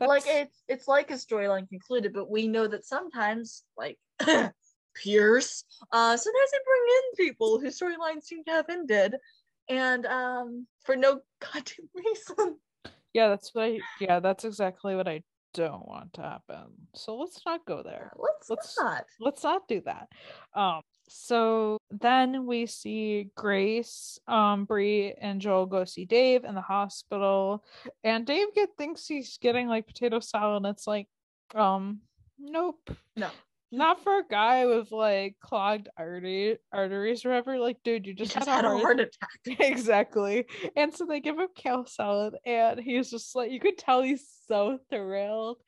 like it's it's like his storyline concluded, but we know that sometimes like Pierce, uh sometimes they bring in people whose storylines seem to have ended and um for no goddamn reason. yeah, that's what I yeah, that's exactly what I don't want to happen. So let's not go there. Let's, Let's- not. let's not do that. Um, so then we see Grace, um, Bree, and Joel go see Dave in the hospital, and Dave get thinks he's getting like potato salad. And it's like, um, nope, No. not for a guy with like clogged artery arteries or whatever. Like, dude, you just, just had, a heart attack. exactly. And so they give him kale salad, and he's just like, you could tell he's so thrilled.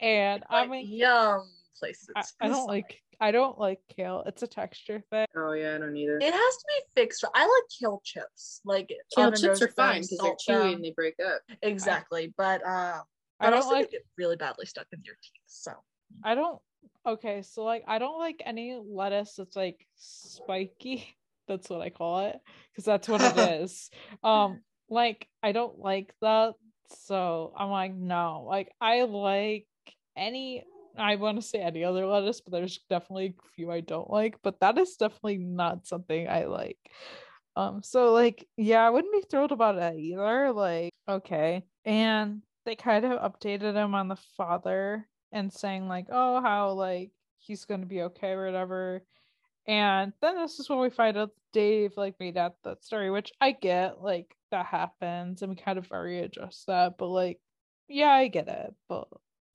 And I mean, yum places. I, I don't like I don't like kale. It's a texture thing. oh yeah, I don't either. it has to be fixed. I like kale chips. Like Kale chips are fine because they're chewy them. and they break up. Exactly. But uh I don't like get really badly stuck in your teeth. So I don't okay, so like I don't like any lettuce that's like spiky. That's what I call it. Because that's what it is. Um like I don't like that. So I'm like, no. Like I like any I want to say any other lettuce, but there's definitely a few I don't like, but that is definitely not something I like. Um, so like, yeah, I wouldn't be thrilled about it either. Like, okay. And they kind of updated him on the father and saying, like, oh, how like he's gonna be okay or whatever. And then this is when we find out Dave like made out that story, which I get, like that happens, and we kind of already addressed that, but like, yeah, I get it, but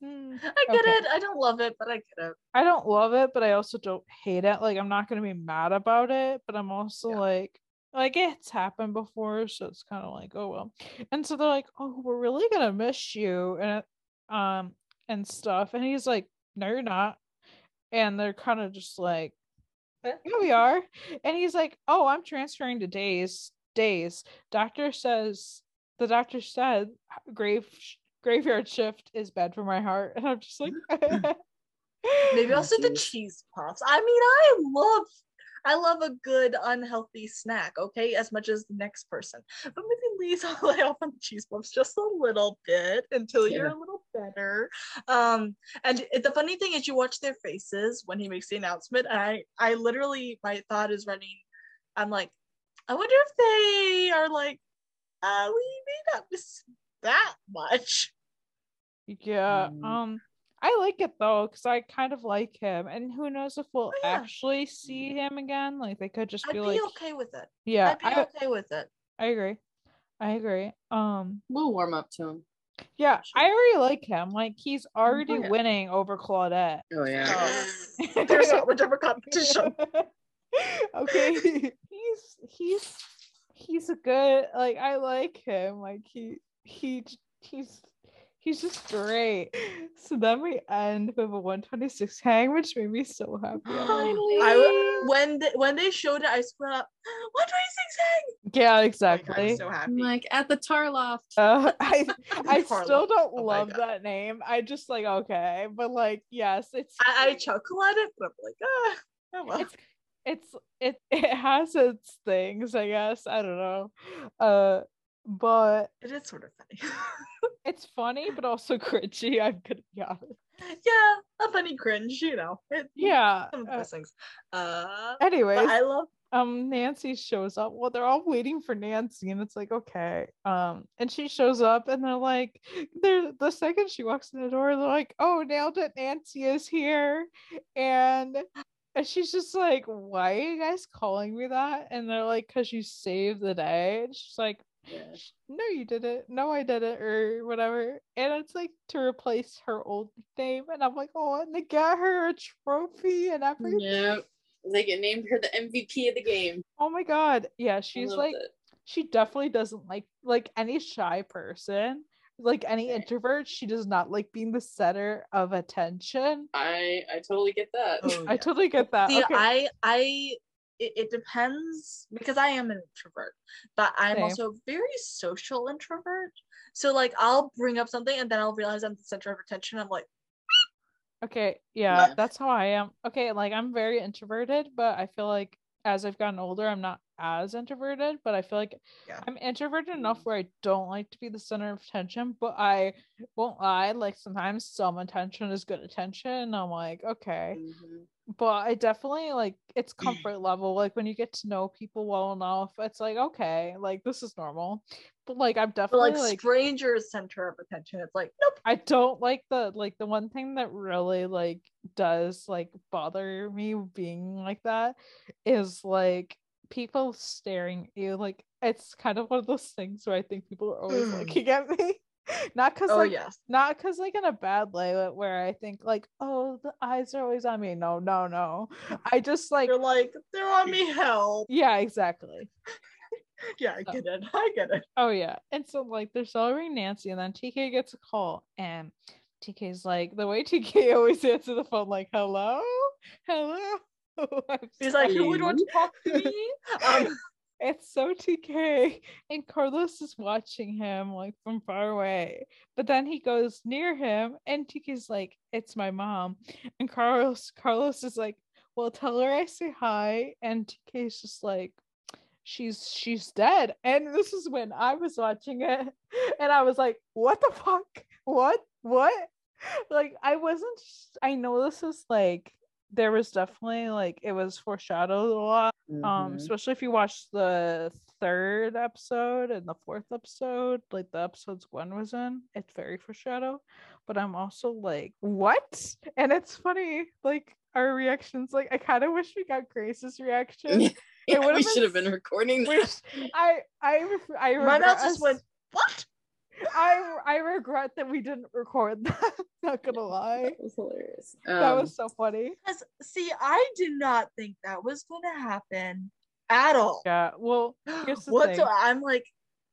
mm, I get Okay. it. I don't love it, but I get it. I don't love it, but I also don't hate it. Like I'm not gonna be mad about it, but I'm also Yeah. like like it's happened before, so it's kind of like, oh well. And so they're like, Oh, we're really gonna miss you and um and stuff. And he's like, No, you're not. And they're kind of just like. Yeah, we are. And he's like, Oh, I'm transferring to days. Days. Doctor says the doctor said grave graveyard shift is bad for my heart. And I'm just like Maybe also the cheese puffs. I mean, I love I love a good unhealthy snack, okay, as much as the next person. But maybe Lee's all lay off on the cheese puffs just a little bit until you're a little better. Um, and it- the funny thing is you watch their faces when he makes the announcement. And I I literally my thought is running, I'm like, I wonder if they are like, uh, we may not miss that much. Yeah. Mm. Um I like it though, because I kind of like him. And who knows if we'll Oh, yeah. actually see him again? Like they could just I'd be be like okay with it. Yeah, I'd be I, okay with it. I agree. I agree. Um We'll warm up to him. yeah, Sure. I already like him. Like he's already yeah. winning over Claudette. Oh yeah. Oh, there's not much of a competition. okay. he's he's he's a good like I like him. Like he he he's he's just great. So then we end with a 126 hang, which made me so happy. I'm like, I w- when they, when they showed it, I scrolled up. One twenty six hang. yeah, Like, exactly. I'm so happy. I'm like at the tar loft. Uh, I I Carla. still don't Oh love God. that name. I just like okay, but like yes, it's I, I chuckle at it, but I'm like, ah, oh well. it's it's it it has its things, I guess. I don't know. Uh but It is sort of funny. it's funny but also cringy, I'm gonna be honest. yeah, a funny cringe, you know. It, Yeah. Some uh, those things. Uh, anyways, I love. um Nancy shows up. Well, they're all waiting for Nancy, and it's like, okay. Um, and she shows up, and they're like, they're the second she walks in the door, they're like, oh, nailed it, Nancy is here. And and she's just like, why are you guys calling me that? And they're like, because you saved the day. And she's like, Yeah. No, you didn't. No, I didn't, or whatever. And it's like to replace her old name. And I'm like, oh, and they got her a trophy and everything. Yeah. They get named her the MVP of the game. Oh my god. Yeah, she's like it. she definitely doesn't like like any shy person, like any Okay. introvert, she does not like being the center of attention. I I totally get that. Oh, I totally get that. See, okay. I, I, it, it depends because I am an introvert, but I'm Same. also a very social introvert. So like, I'll bring up something and then I'll realize I'm the center of attention. I'm like, Okay, yeah, Yeah. that's how I am. Okay, like I'm very introverted, but I feel like as I've gotten older, I'm not as introverted, but I feel like Yeah. I'm introverted enough Mm. where I don't like to be the center of attention, but I won't lie, like sometimes some attention is good attention. I'm like, okay. Mhm. But I definitely like it's comfort level. Like when you get to know people well enough, it's like okay, like this is normal. But like I'm but definitely like, like, strangers center of attention. It's like, nope. I don't like the like the one thing that really like does like bother me being like that is like people staring at you. Like it's kind of one of those things where I think people are always Mm. looking at me. Not because Oh like yes. not because like in a bad way uh, where I think like oh the eyes are always on me. No, no, no. I just like They're like, they're on me. Help. yeah, exactly. Yeah, I Oh. get it. I get it. Oh yeah. And so like they're celebrating Nancy and then TK gets a call and TK's like the way TK always answers the phone like hello? Hello? He's like, who would want to talk to me? Um, It's so TK. And Carlos is watching him like from far away. But then he goes near him and TK's like, it's my mom. And Carlos Carlos is like, well, tell her I say hi. And TK's just like, she's she's dead. And this is when I was watching it and I was like, what the fuck? What? What? Like I wasn't I know this is like there was definitely like it was foreshadowed a lot um Mhm. especially if you watch the third episode and the fourth episode like the episodes Gwen was in it's very foreshadow but i'm also like what and it's funny like our reactions like i kind of wish we got grace's reaction Yeah, it we been should have been recording which i i i my mouth just us- went, what? I i regret that we didn't record that not gonna lie That was hilarious. that Um, was so funny Because see, I did not think that was going to happen at all. yeah well here's the what thing. so I'm like,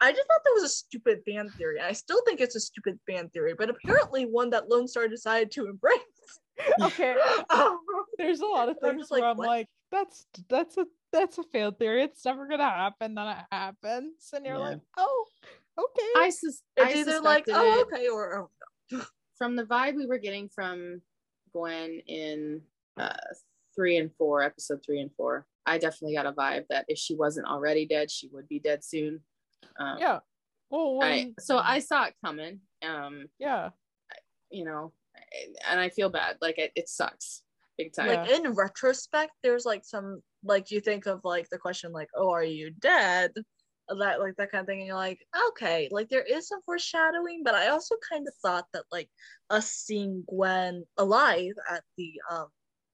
I just thought that was a stupid fan theory. I still think it's a stupid fan theory, but apparently one that Lone Star decided to embrace. okay Um, there's a lot of I'm things just like, where I'm what? like, that's that's a that's a failed theory. It's never gonna happen. Then it happens, and you're Yeah. like, oh, okay. I sus- it's I either like, oh, okay, or oh, from the vibe we were getting from Gwen in uh, three and four, episode three and four. I definitely got a vibe that if she wasn't already dead, she would be dead soon. Um, yeah. Well, I, so I saw it coming. Um, yeah, you know, and I feel bad. Like it, it sucks big time. Yeah. like in retrospect, there's like some like you think of like the question like, oh, are you dead? That like that kind of thing and you're like okay like there is some foreshadowing but i also kind of thought that like us seeing gwen alive at the um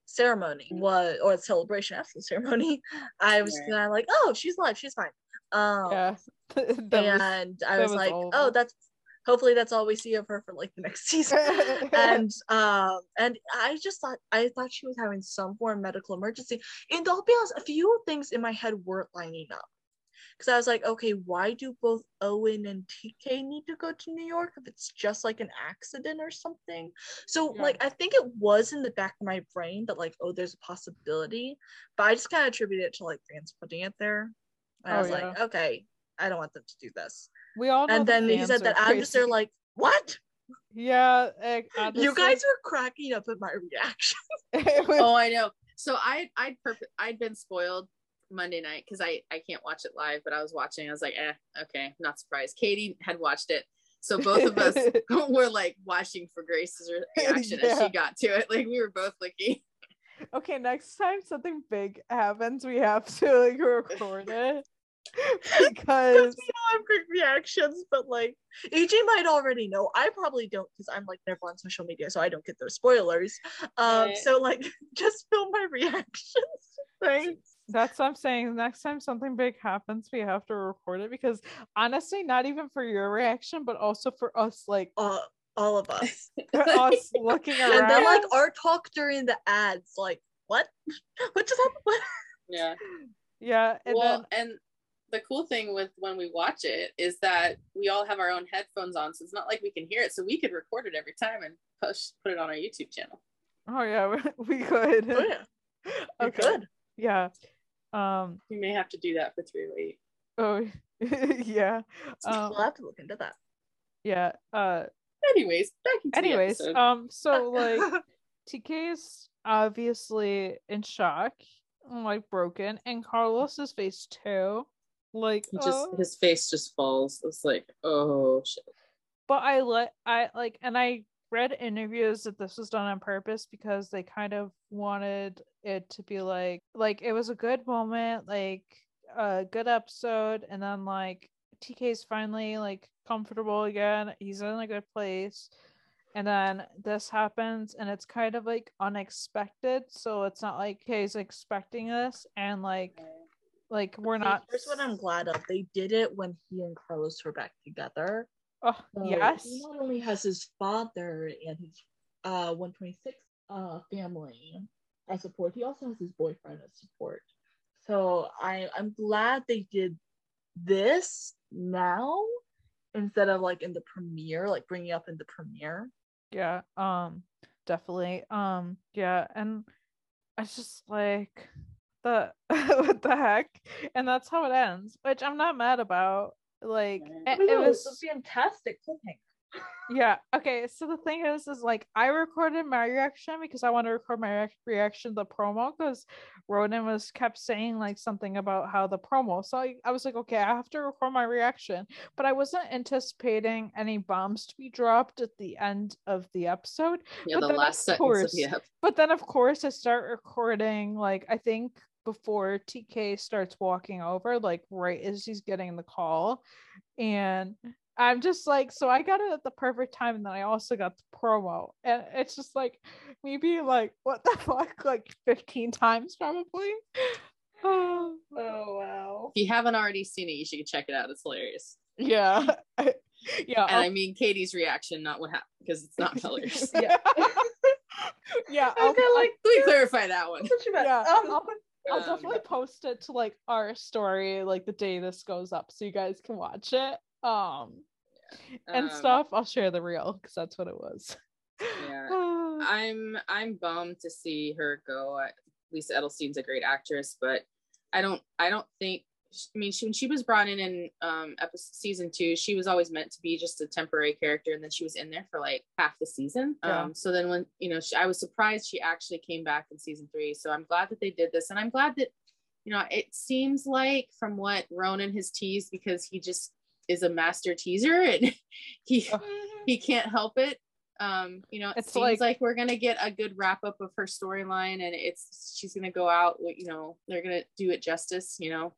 ceremony was or celebration after the ceremony i was Right. kind of like oh she's alive she's fine. Um Yeah. That was- and i was, was like oh that's hopefully that's all we see of her for like the next season. And um and i just thought i thought she was having some form of medical emergency and i'll be honest a few things in my head weren't lining up because i was like okay why do both owen and tk need to go to new york if it's just like an accident or something? So Yeah. like i think it was in the back of my brain that like oh there's a possibility but i just kind of attribute it to like fans putting it there. And i Oh, was like okay i don't want them to do this. We all know and the then he said that i'm just there like what? Yeah you guys were cracking up at my reaction. Was- oh, I know. So I I'd perp- I'd been spoiled Monday night because I I can't watch it live, but I was watching. I was like, eh, okay, not surprised. Katie had watched it, so both of us were like watching for Grace's re- reaction as she got to it. Like we were both looking. okay next time something big happens we have to like record it because Because we all have quick reactions, but like AJ might already know. I probably don't because I'm like never on social media, so I don't get those spoilers. Um, Right. so like just film my reactions. Thanks. That's what i'm saying next time something big happens we have to record it because honestly not even for your reaction but also for us like Uh, all of us. us looking around and then like our talk during the ads, like what? What just happened? What? Yeah. yeah and well, then and the cool thing with when we watch it is that we all have our own headphones on, so it's not like we can hear it. So we could record it every time and push put it on our YouTube channel. oh yeah we, we could Oh yeah, we okay could. yeah um We may have to do that for three eight. oh yeah um we'll have to look into that. yeah uh Anyways, back into anyways the um so like TK is obviously in shock, like broken, and Carlos's face too. Like, he just oh. his face just falls. It's like, oh shit. but I let I like, and I read interviews that this was done on purpose because they kind of wanted it to be like, like it was a good moment, like a good episode, and then like TK's finally like comfortable again. He's in a good place. and then this happens and it's kind of like unexpected so it's not like he's expecting this and like like we're Okay, not Here's what I'm glad of. They did it when he and Carlos were back together. Oh, So yes He not only has his father and his uh 126 uh family as support, he also has his boyfriend as support. So I I'm glad they did this now instead of like in the premiere, like bringing up in the premiere. yeah um definitely um yeah and it's just like the what the heck and that's how it ends which i'm not mad about like it, it was a fantastic cliffhanger. Yeah. Okay. So the thing is, is like I recorded my reaction because I want to record my reac- reaction to the promo because Ronen was kept saying like something about how the promo. So I, I was like, okay, I have to record my reaction, but I wasn't anticipating any bombs to be dropped at the end of the episode. Yeah, But the then, last of sentence course, of the ep- But then, of course, I start recording like I think before TK starts walking over, like right as he's getting the call, and I'm just like, so I got it at the perfect time, and then I also got the promo, and it's just like maybe like, what the fuck, like 15 times probably. Oh, Oh wow. If you haven't already seen it, you should check it out. It's hilarious. yeah, yeah, And I'll- I mean Katie's reaction, not what happened, because it's not hilarious. yeah, yeah. I'll, Okay, I'll- like Let me clarify that one. what you yeah, Um, I'll, I'll Um, definitely post it to like our story like the day this goes up so you guys can watch it. Um and Um, stuff. I'll share the reel because that's what it was. Yeah. I'm I'm bummed to see her go. Lisa Edelstein's a great actress, but I don't I don't think I mean she, when she was brought in in um episode season two, she was always meant to be just a temporary character, and then she was in there for like half the season. Yeah. Um, so then when you know she, I was surprised she actually came back in season three. So I'm glad that they did this, and I'm glad that you know it seems like from what Ronen has teased because he just is a master teaser and he he can't help it. Um, you know, it It's seems like- like, we're gonna get a good wrap up of her storyline, and it's she's gonna go out. You know, they're gonna do it justice. You know,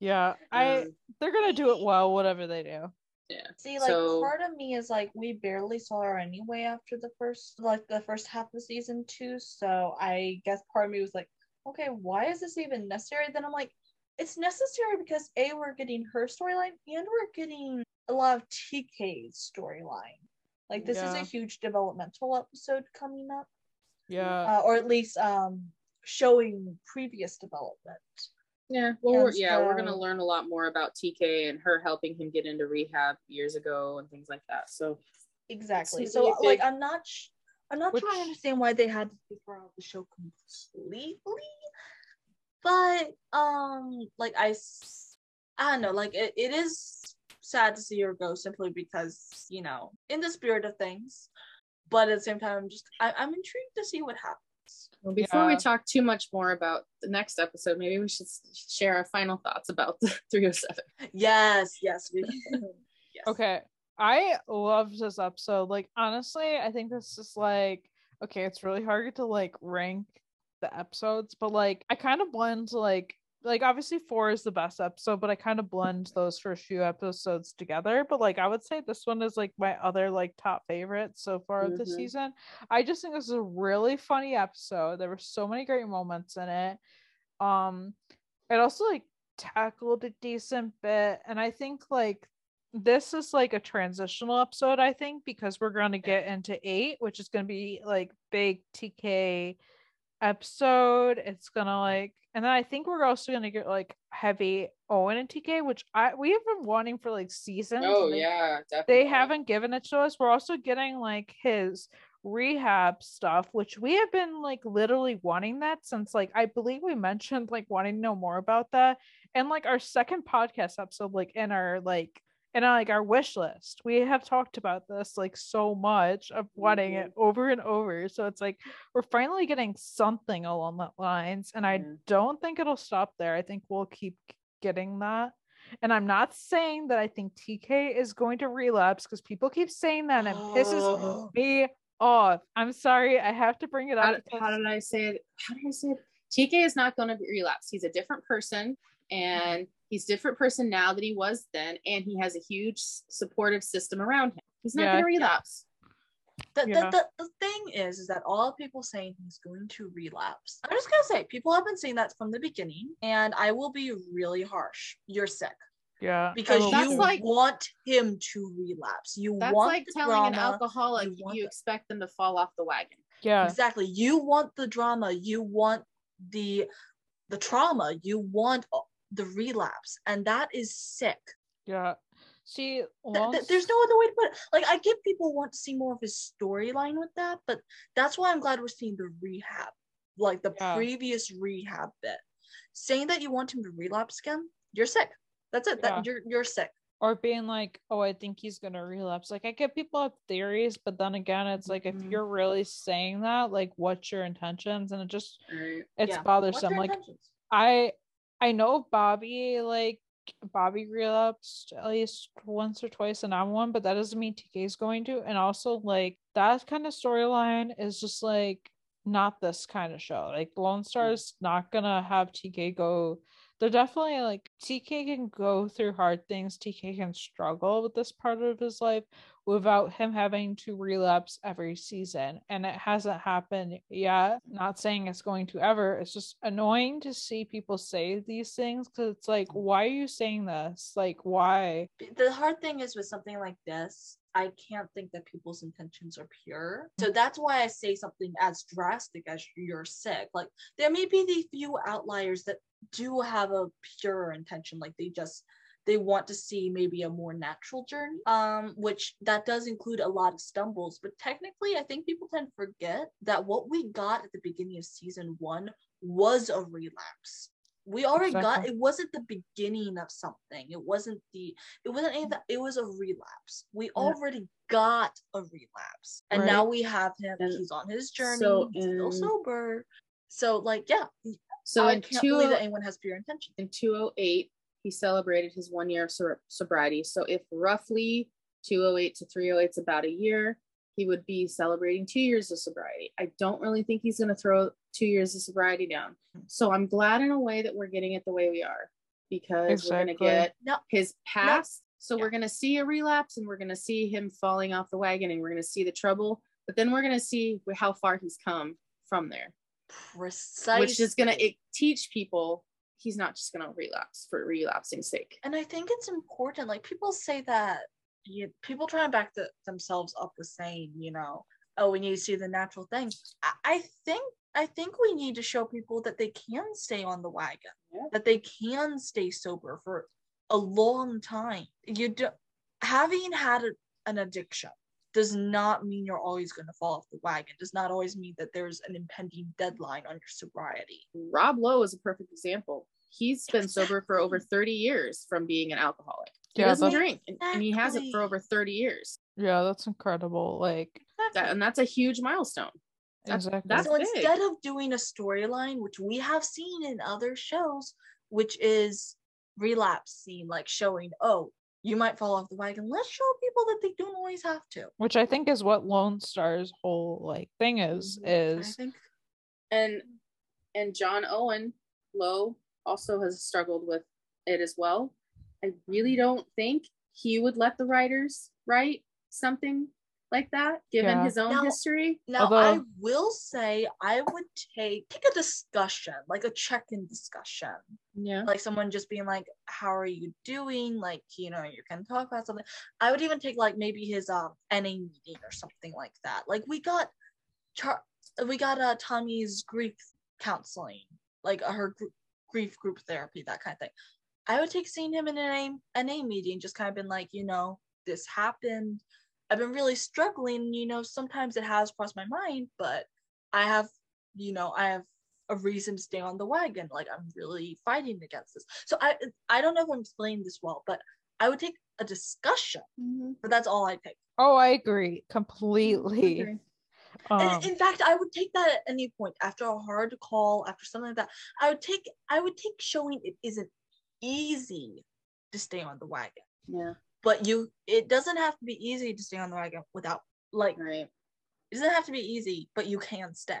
Yeah, I Um, they're gonna do it well, whatever they do. yeah. See, like So- part of me is like we barely saw her anyway after the first like the first half of season two. So I guess part of me was like, okay, why is this even necessary? Then I'm like, it's necessary because A, we're getting her storyline and we're getting a lot of TK's storyline. Like this is a huge developmental episode coming up. Yeah. Uh, or at least um showing previous development. Yeah, well, we're, yeah, we're gonna learn a lot more about TK and her helping him get into rehab years ago and things like that. So Exactly. So really like big. I'm not sh- I'm not Which- trying to understand why they had to take her out the show completely. But um like I, I don't know, like it, it is sad to see her go simply because, you know, in the spirit of things. But at the same time I'm just I, I'm intrigued to see what happens. Well, before we talk too much more about the next episode, maybe we should share our final thoughts about the 307. Yes, yes, we yes. Okay. I loved this episode. Like honestly, I think this is like okay, it's really hard to like rank the episodes, but like I kind of blend like like obviously four is the best episode, but I kind of blend those first few episodes together. But like I would say this one is like my other like top favorite so far of the Mhm. season. I just think this is a really funny episode. There were so many great moments in it. Um it also like tackled a decent bit and I think like this is like a transitional episode, I think, because we're going to get into eight, which is going to be like big TK episode. It's gonna like, and then I think we're also gonna get like heavy Owen and TK, which I we have been wanting for like seasons. Oh they- yeah, definitely. they haven't given it to us. We're also getting like his rehab stuff, which we have been like literally wanting that since like I believe we mentioned like wanting to know more about that. And like our second podcast episode, like in our like in our, like our wish list, we have talked about this like so much of wanting it mm-hmm. over and over. So it's like we're finally getting something along that lines. And I mm-hmm. don't think it'll stop there. I think we'll keep getting that. And I'm not saying that I think TK is going to relapse because people keep saying that and it pisses me off. I'm sorry, I have to bring it up. did- because- how did I say it? How did I say it? TK is not going to relapse. He's a different person, mm-hmm. and he's different person now than he was then, and he has a huge supportive system around him. He's not Yeah. going to relapse. The, Yeah. the, the, the thing is, is that all people saying he's going to relapse. I'm just gonna say, people have been saying that from the beginning, and I will be really harsh. You're sick yeah, because you like- want him to relapse. You That's want like the telling an alcoholic you you, expect them to fall off the wagon. yeah, Exactly. You want the drama. You want the the trauma. You want the relapse, and that is sick. yeah. See, Th- th- there's no other way to put it. Like I get people want to see more of his storyline with that, but that's why I'm glad we're seeing the rehab, like the Yeah. previous rehab bit. Saying that you want him to relapse again, you're sick. That's it. Yeah. That you're you're sick. or being like, oh, I think he's gonna relapse. Like I get people have theories, but then again, it's like if Mhm. you're really saying that, like what's your intentions? And it just Right. it's Yeah. Bothersome. Like intentions? I I know Bobby like Bobby relapsed at least once or twice in I'm one, but that doesn't mean TK is going to. And also like that kind of storyline is just like not this kind of show. Like Lone Star mm. is not gonna have TK go. They're definitely like TK can go through hard things. TK can struggle with this part of his life without him having to relapse every season. And it hasn't happened yet. Not saying it's going to ever. It's just annoying to see people say these things because it's like, mm. why are you saying this? Like, why? the hard thing is with something like this i can't think that people's intentions are pure. So that's why i say something as drastic as you're sick. Like there may be the few outliers that do have a pure intention like they just they want to see maybe a more natural journey um which that does include a lot of stumbles. But technically i think people tend to forget that what we got at the beginning of season one was a relapse we already got it wasn't the beginning of something. It wasn't the it wasn't any that it was a relapse. We already got a relapse. And now we have him. And he's on his journey. So he's still sober. So like yeah. So i in can't believe that anyone has pure intention. in 208, he celebrated his one year of sobriety. So if roughly 208 to 308 is about a year, he would be celebrating two years of sobriety. I don't really think he's going to throw two years of sobriety down. So I'm glad in a way that we're getting it the way we are. because we're gonna get No, his past. So Yeah. we're gonna see a relapse and we're gonna see him falling off the wagon and we're gonna see the trouble, but then we're gonna see how far he's come from there, precisely. which is gonna teach people he's not just gonna relapse for relapsing sake. and I think it's important. Like people say that you, people try and back the, themselves up with saying, you know, oh, we need to see the natural thing. I, I think I think we need to show people that they can stay on the wagon, Yeah. that they can stay sober for a long time. You do, having had a, an addiction does not mean you're always going to fall off the wagon. Does not always mean that there's an impending deadline on your sobriety. Rob Lowe is a perfect example. He's been sober for over 30 years from being an alcoholic. He Yeah, doesn't that's- drink, and, and he has it for over 30 years. Yeah, that's incredible. Like That, and that's a huge milestone. That's- exactly. that's so big. instead of doing a storyline which we have seen in other shows which is relapse scene, like showing oh you might fall off the wagon let's show people that they don't always have to which I think is what Lone Star's whole like thing is Mm-hmm. i is think and and John Owen Lowe also has struggled with it as well. I really don't think he would let the writers write something like that, given Yeah. his own Now- history. now i will say i would take take a discussion like a check-in discussion Yeah. like someone just being like how are you doing like you know you can talk about something i would even take like maybe his um na meeting or something like that like we got Char- we got uh tommy's grief counseling like uh, her gr- grief group therapy that kind of thing i would take seeing him in an na, NA meeting just kind of been like you know this happened i've been really struggling you know sometimes it has crossed my mind but i have you know i have a reason to stay on the wagon. Like I'm really fighting against this. So I I don't know if I'm explaining this well, but I would take a discussion, Mhm. but that's all I take. oh I agree completely. Okay. Um, in fact, I would take that at any point after a hard call, after something like that. I would take I would take showing it isn't easy to stay on the wagon. Yeah. But you it doesn't have to be easy to stay on the wagon without like Right. it doesn't have to be easy, but you can stay.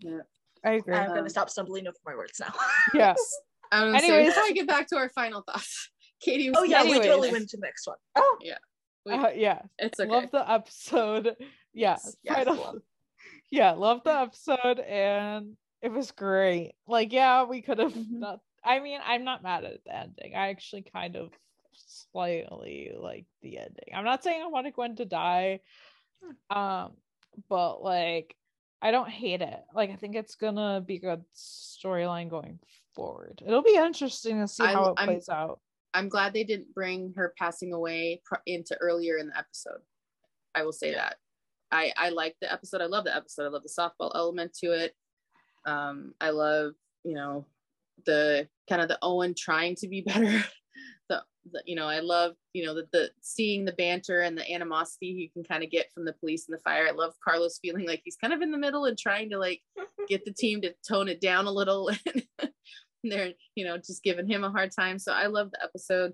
Yeah. I agree. I'm Um, gonna stop stumbling over my words now. yeah. I was gonna say Anyways. before I get back to our final thoughts. Katie was oh yeah, we totally went to the next one. Oh We- uh, yeah. it's okay. Love the episode. Yeah. Yes, yes, love. yeah, love the episode and it was great. Like, yeah, we could have Mhm. not I mean, I'm not mad at the ending. I actually kind of slightly like the ending. I'm not saying I wanted Gwen to die. Um, but like I don't hate it. Like I think it's gonna be a good storyline going forward. It'll be interesting to see I- how it I'm- plays out. I'm glad they didn't bring her passing away pr- into earlier in the episode. I will say that. I I like the episode. I love the episode. I love the softball element to it. Um, I love you know the kind of the Owen trying to be better. the, the you know I love you know the the seeing the banter and the animosity you can kind of get from the police and the fire. I love Carlos feeling like he's kind of in the middle and trying to like get the team to tone it down a little. and they're you know just giving him a hard time so i love the episode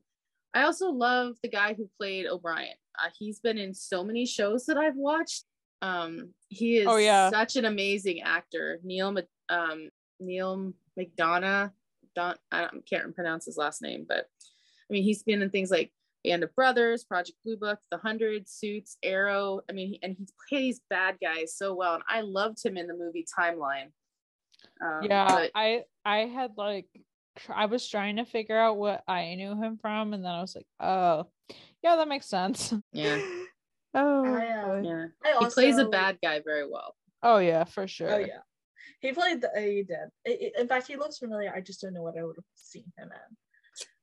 i also love the guy who played o'brien uh, he's been in so many shows that i've watched um he is Oh, yeah. such an amazing actor neil um neil mcdonough Don, i don't, I can't pronounce his last name but i mean he's been in things like Band of Brothers, Project Blue Book, The Hundred, Suits, Arrow. I mean, he- and he plays bad guys so well. And I loved him in the movie Timeline. Um, yeah but- i i had like i was trying to figure out what i knew him from and then i was like oh yeah that makes sense Yeah. oh I, uh, yeah. I he plays a bad guy very well. oh yeah for sure Oh yeah, he played. The, uh, he did. In fact, he looks familiar. I just don't know what I would have seen him in.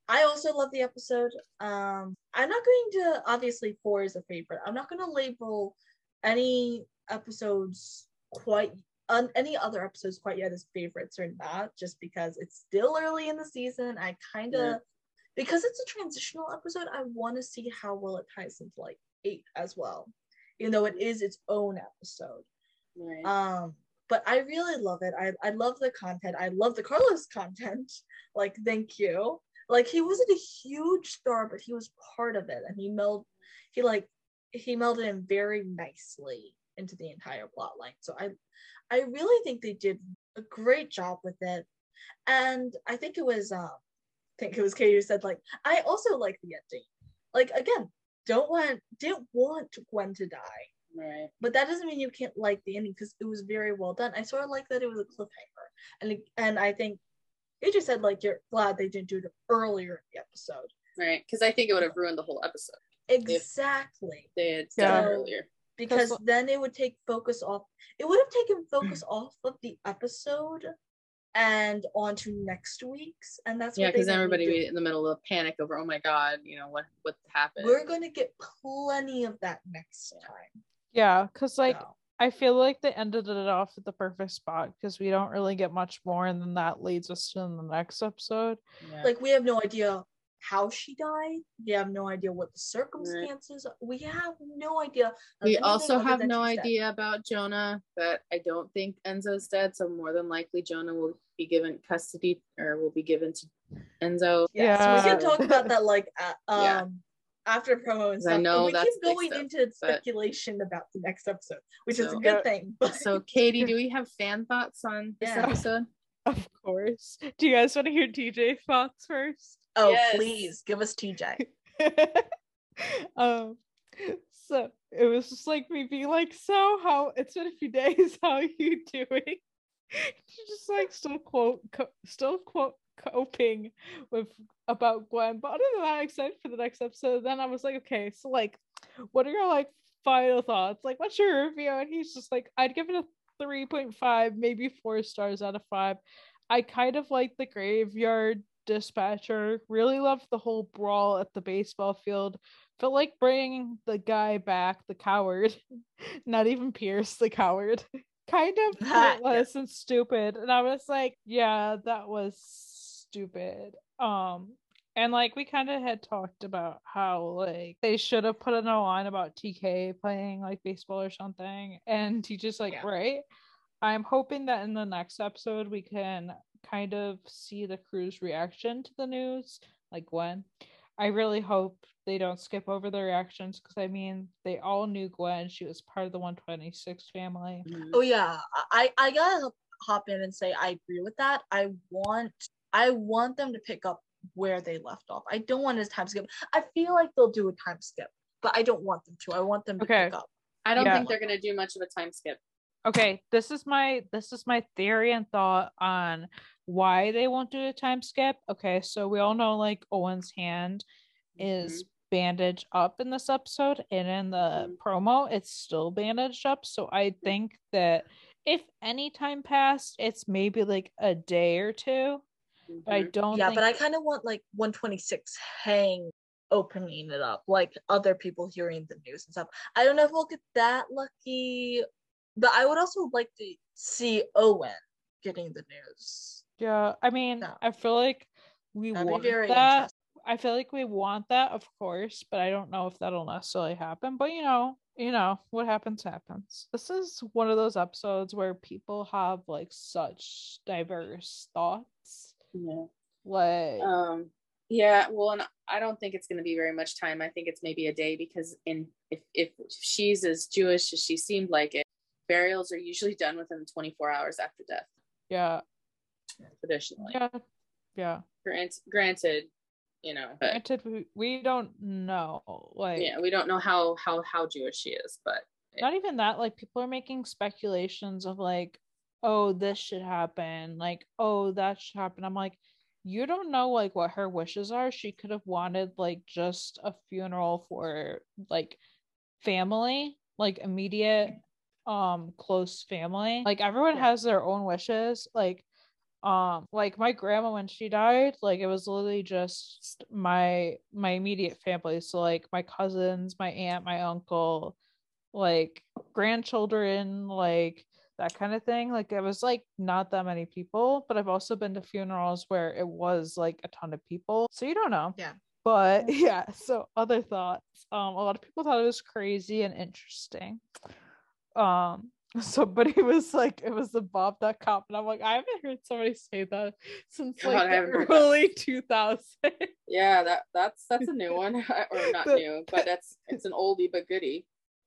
I also love the episode. Um, I'm not going to obviously four is a favorite. I'm not going to label any episodes quite on any other episodes quite yet as favorites or not, just because it's still early in the season. I kind of Yeah. because it's a transitional episode. I want to see how well it ties into like eight as well, even though it is its own episode. Right. Um, but I really love it. I I love the content. I love the Carlos content. Like, thank you. Like he wasn't a huge star, but he was part of it, and he meld he like he melded in very nicely into the entire plot line. So I I really think they did a great job with it. And I think it was um I think it was Katie who said like, I also like the ending. Like again, don't want didn't want Gwen to die, Right. but that doesn't mean you can't like the ending because it was very well done. I sort of like that it was a cliffhanger, and and I think you just said like you're glad they didn't do it earlier in the episode. Right. Because I think it would have ruined the whole episode. Exactly. They had Yeah. done it earlier. because Because- then it would take focus off it would have taken focus off of the episode and onto next week's and that's Yeah, because everybody be in the middle of panic over, oh my god, you know what what happened. we're going to get plenty of that next time Yeah, because like so. I feel like they ended it off at the perfect spot because we don't really get much more, and then that leads us to the next episode. Yeah. like we have no idea how she died we have no idea what the circumstances are. we have no idea we also have no she's dead. idea about Jonah, but I don't think Enzo's dead. So more than likely, Jonah will be given custody or will be given to Enzo. yeah, so we can talk about that like uh, um Yeah. After promo and 'Cause I stuff. know but we that's keep going stuff, into but- speculation about the next episode, which is a good Yeah. thing. But So, Katie, do we have fan thoughts on this Yeah. episode? Of course. Do you guys want to hear TJ thoughts first? oh, Yes. please give us TJ. um so it was just like me being like so how it's been a few days how are you doing She just like still quote co- still quote coping with about gwen but other than that I'm excited for the next episode then i was like okay so like what are your like final thoughts? Like what's your review? And he's just like i'd give it a 3.5 maybe four stars out of five. I kind of like the graveyard dispatcher. Really loved the whole brawl at the baseball field. Felt like bringing the guy back the coward not even pierce the coward. Kind of pointless and stupid. And i was like yeah that was stupid um and like we kind of had talked about how like they should have put in a line about tk playing like baseball or something and he just like Yeah. right i'm hoping that in the next episode we can kind of see the crew's reaction to the news like Gwen. I really hope they don't skip over the reactions because I mean they all knew Gwen. She was part of the 126 family. Oh yeah, I I gotta hop in and say I agree with that. I want I want them to pick up where they left off. I don't want a time skip. I feel like they'll do a time skip, but I don't want them to. I want them to Okay. pick up. I don't Yeah. think they're gonna do much of a time skip. Okay, this is my this is my theory and thought on why they won't do a time skip. Okay, so we all know like Owen's hand is bandaged up in this episode and in the Mhm. promo it's still bandaged up. So I think that if any time passed, it's maybe like a day or two. But I don't yeah, think but I kind of want like 126 hang opening it up, like other people hearing the news and stuff. I don't know if we'll get that lucky, but I would also like to see Owen getting the news. Yeah, I mean, No. I feel like we That'd want that. I feel like we want that, of course, but I don't know if that'll necessarily happen. But you know, you know, what happens happens. This is one of those episodes where people have like such diverse thoughts. Yeah. Like Um. Yeah. Well, and I don't think it's gonna be very much time. I think it's maybe a day because in if if she's as Jewish as she seemed like it, burials are usually done within 24 hours after death, yeah, traditionally. yeah, yeah. Grant, granted, you know, but Granted, we, we don't know. Like yeah, we don't know how how how Jewish she is, but not even that like people are making speculations of like oh this should happen like oh that should happen. I'm like you don't know like what her wishes are. She could have wanted like just a funeral for like family like immediate um close family. Like everyone has their own wishes. Like um like my grandma when she died like it was literally just my my immediate family. So like my cousins my aunt my uncle like grandchildren like that kind of thing like it was like not that many people but i've also been to funerals where it was like a ton of people so you don't know Yeah. but yeah so other thoughts um a lot of people thought it was crazy and interesting um so but it was like it was the Bob Duck cop, and i'm like i haven't heard somebody say that since God, like I the haven't heard that. early 2000s yeah, that that's that's a new one, or not The- new, but that's it's an oldie but goodie.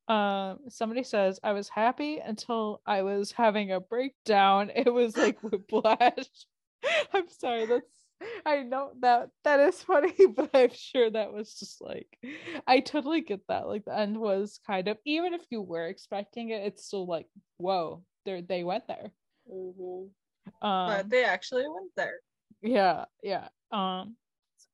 Um somebody says i was happy until i was having a breakdown it was like whiplash i'm sorry that's I know that that is funny, but I'm sure that was just like I totally get that. Like the end was kind of even if you were expecting it, it's still like, whoa, they they went there. Mhm. Um, but they actually went there. yeah, yeah. Um,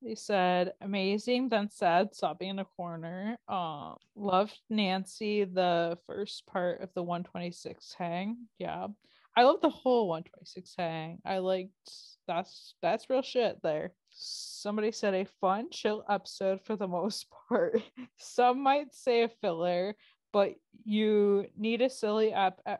they said amazing, then sad, sobbing in a corner. Um, loved Nancy the first part of the 126 hang. Yeah, I love the whole 126 hang. I liked that's that's real shit there. Somebody said a fun, chill episode for the most part. Some might say a filler, but you need a silly app e-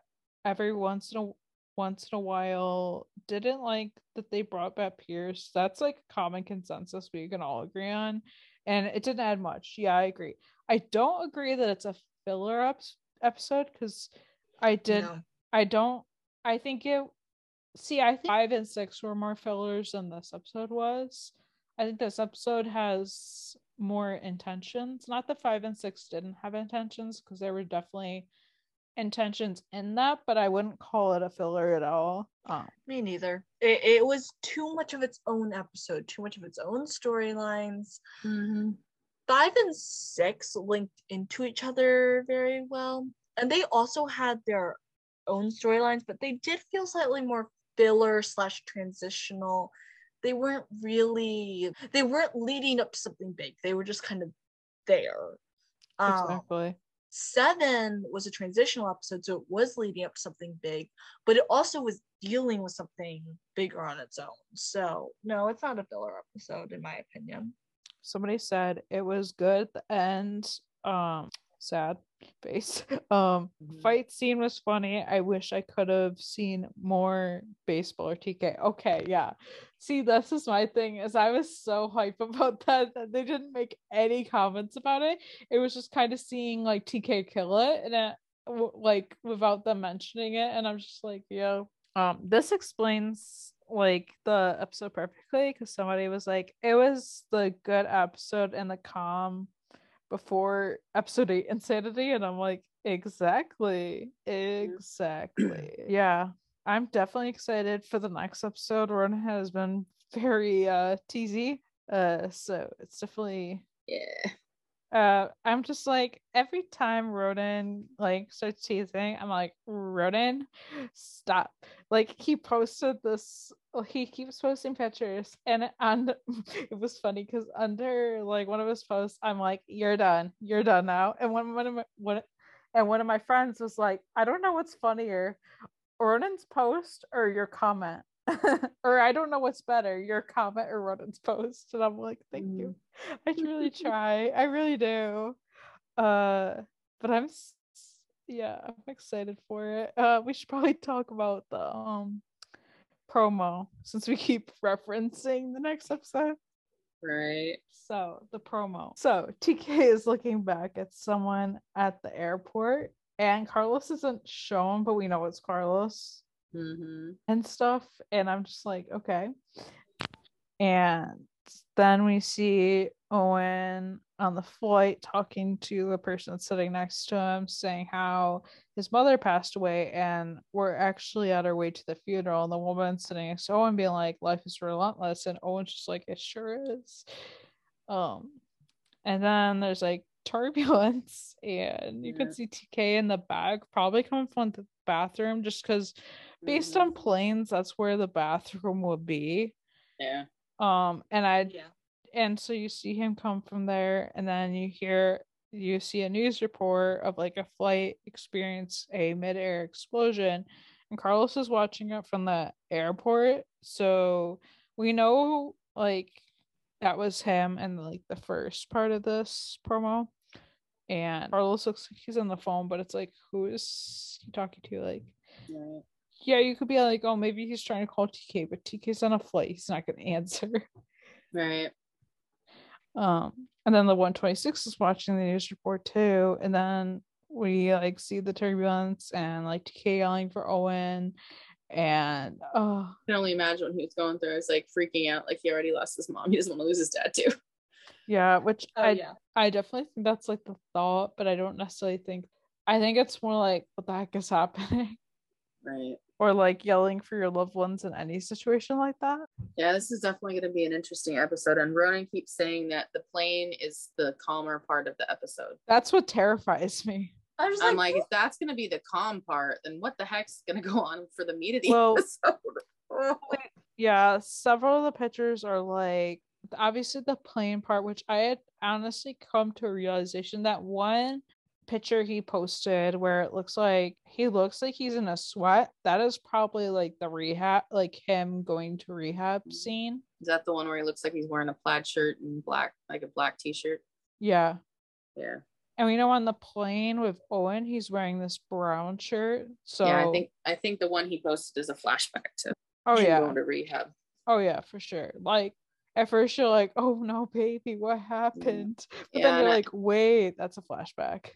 every once in a once in a while. Didn't like that they brought back Pierce. That's like a common consensus we can all agree on. And it didn't add much. Yeah, I agree. I don't agree that it's a filler up- episode because I did. No. I don't. I think it. See, I think five and six were more fillers than this episode was. I think this episode has more intentions. Not that five and six didn't have intentions, because there were definitely intentions in that, but I wouldn't call it a filler at all. Um, Me neither. It, it was too much of its own episode, too much of its own storylines. Mhm. Five and six linked into each other very well. And they also had their own storylines, but they did feel slightly more filler slash transitional. They weren't really they weren't leading up to something big. They were just kind of there. Um, exactly. Seven was a transitional episode, so it was leading up to something big, but it also was dealing with something bigger on its own. So no, it's not a filler episode in my opinion. Somebody said it was good and. Um, sad face. Um, Mhm. fight scene was funny. I wish I could have seen more baseball or TK. Okay, yeah. See, this is my thing. Is I was so hype about that that they didn't make any comments about it. It was just kind of seeing like TK kill it and it, w- like without them mentioning it, and I'm just like, yo. Um, this explains like the episode perfectly because somebody was like, it was the good episode and the calm before episode eight insanity and i'm like exactly exactly. Yeah i'm definitely excited for the next episode. Ronen has been very uh teasy uh so it's definitely Yeah. uh i'm just like every time Ronen like starts teasing i'm like Ronen stop. Like he posted this well, he keeps posting pictures and and it was funny because under like one of his posts i'm like you're done. You're done now. And one, one of my one and one of my friends was like i don't know what's funnier Ronen's post or your comment? Or i don't know what's better your comment or Ronen's post? And i'm like thank you. I really try. I really do. Uh but i'm yeah i'm excited for it. Uh we should probably talk about the um promo since we keep referencing the next episode. Right. So, the promo. So, TK is looking back at someone at the airport, and Carlos isn't shown, but we know it's Carlos Mm-hmm. and stuff. And I'm just like, okay. And then we see Owen on the flight talking to the person sitting next to him, saying how his mother passed away, and we're actually at our way to the funeral. And the woman sitting next to Owen being like, Life is relentless. And Owen's just like, It sure is. Um, and then there's like turbulence, and you Yeah. can see TK in the back, probably coming from the bathroom, just because based on planes, that's where the bathroom would be. Yeah. Um, and I Yeah. And so you see him come from there, and then you hear you see a news report of like a flight experience a midair explosion, and Carlos is watching it from the airport. So we know like that was him and like the first part of this promo. And Carlos looks like he's on the phone, but it's like, who is he talking to? Like, Right. yeah, you could be like, oh, maybe he's trying to call TK, but TK's on a flight. He's not going to answer. Right. Um, and then the 126 is watching the news report too. And then we like see the turbulence and like TK yelling for Owen. And oh, I can only imagine what he was going through. It's like freaking out, like he already lost his mom. He doesn't want to lose his dad too. yeah, which Oh I yeah. I definitely think that's like the thought, but I don't necessarily think I think it's more like what the heck is happening. Right. Or like yelling for your loved ones in any situation like that. Yeah, this is definitely going to be an interesting episode. And Ronen keeps saying that the plane is the calmer part of the episode. That's what terrifies me. I was I'm like, like, if that's going to be the calm part, then what the heck's going to go on for the meat of the Well- episode? Yeah, several of the pictures are like obviously the plane part, which I had honestly come to a realization that one picture he posted where it looks like he looks like he's in a sweat. That is probably like the rehab, like him going to rehab mm. scene. Is that the one where he looks like he's wearing a plaid shirt and black, like a black t-shirt? Yeah. Yeah. And we know on the plane with Owen, he's wearing this brown shirt. So yeah, I think I think the one he posted is a flashback to oh yeah. going to rehab. Oh yeah, for sure. Like at first you're like, oh no, baby, what mm. happened? But Yeah, then you're like, wait, that's a flashback.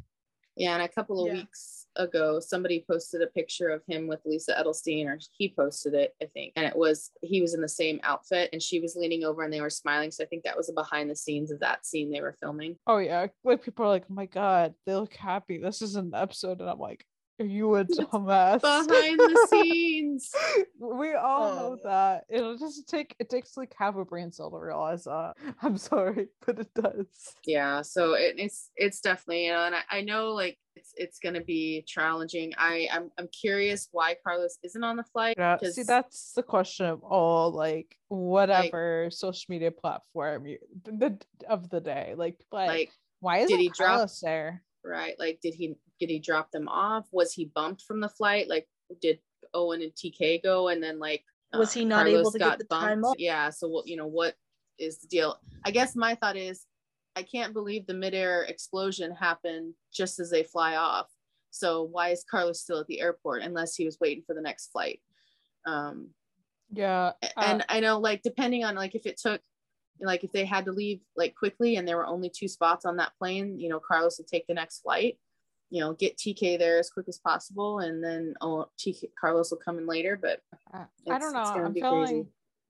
Yeah, and a couple of Yeah. weeks ago, somebody posted a picture of him with Lisa Edelstein, or he posted it, I think. And it was he was in the same outfit, and she was leaning over, and they were smiling. So I think that was a behind the scenes of that scene they were filming. Oh yeah, like people are like, oh my god, they look happy. This is an episode, and I'm like, you a dumbass? Behind the scenes. we all Oh, know that. It'll just take it takes like half a brain cell to realize that. I'm sorry, but it does. yeah so it, it's it's definitely you know and I, I know like it's it's gonna be challenging i i'm, I'm curious why carlos isn't on the flight Yeah, See, that's the question of all like whatever social media platform you the, of the day. Like, people like, like why is did he it drop- Carlos there? Right? Like did he did he drop them off? Was he bumped from the flight? Like did owen and tk go and then like Was uh, he not able Carlos to get the time off? yeah so what you know what is the deal? I guess my thought is i can't believe the midair explosion happened just as they fly off. So why is carlos still at the airport unless he was waiting for the next flight? Um Yeah, uh, and i know like depending on like if it took like if they had to leave like quickly and there were only two spots on that plane you know carlos would take the next flight you know get tk there as quick as possible and then oh TK, carlos will come in later but I, don't know. I'm feeling crazy.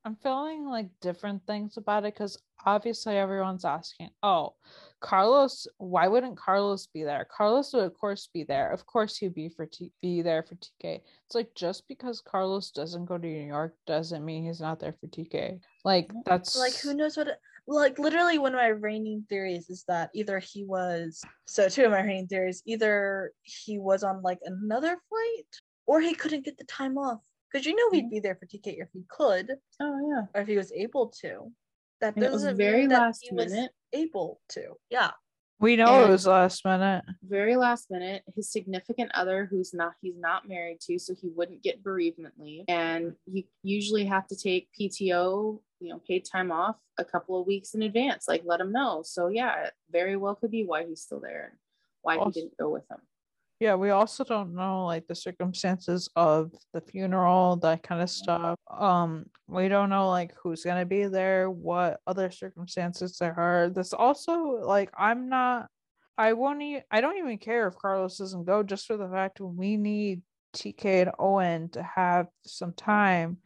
I'm feeling like different things about it because obviously everyone's asking, oh, Carlos, why wouldn't Carlos be there? Carlos would of course be there. Of course he'd be for T- be there for TK. It's like just because Carlos doesn't go to New York doesn't mean he's not there for TK. Like that's like who knows what it, like literally one of my reigning theories is that either he was so two of my reigning theories either he was on like another flight or he couldn't get the time off because you know he'd mm-hmm. be there for TK if he could oh yeah or if he was able to that And it was doesn't very mean that last he was minute. able to. Yeah. We know it was last minute. very last minute his significant other who's not he's not married to so he wouldn't get bereavement leave. And you usually have to take pto you know paid time off a couple of weeks in advance like let him know. So yeah very well could be why he's still there and why Also- he didn't go with him Yeah, we also don't know like the circumstances of the funeral, that kind of stuff. Um, we don't know like who's gonna be there, what other circumstances there are. This also like I'm not I won't e- I don't even care if Carlos doesn't go just for the fact we need TK and Owen to have some time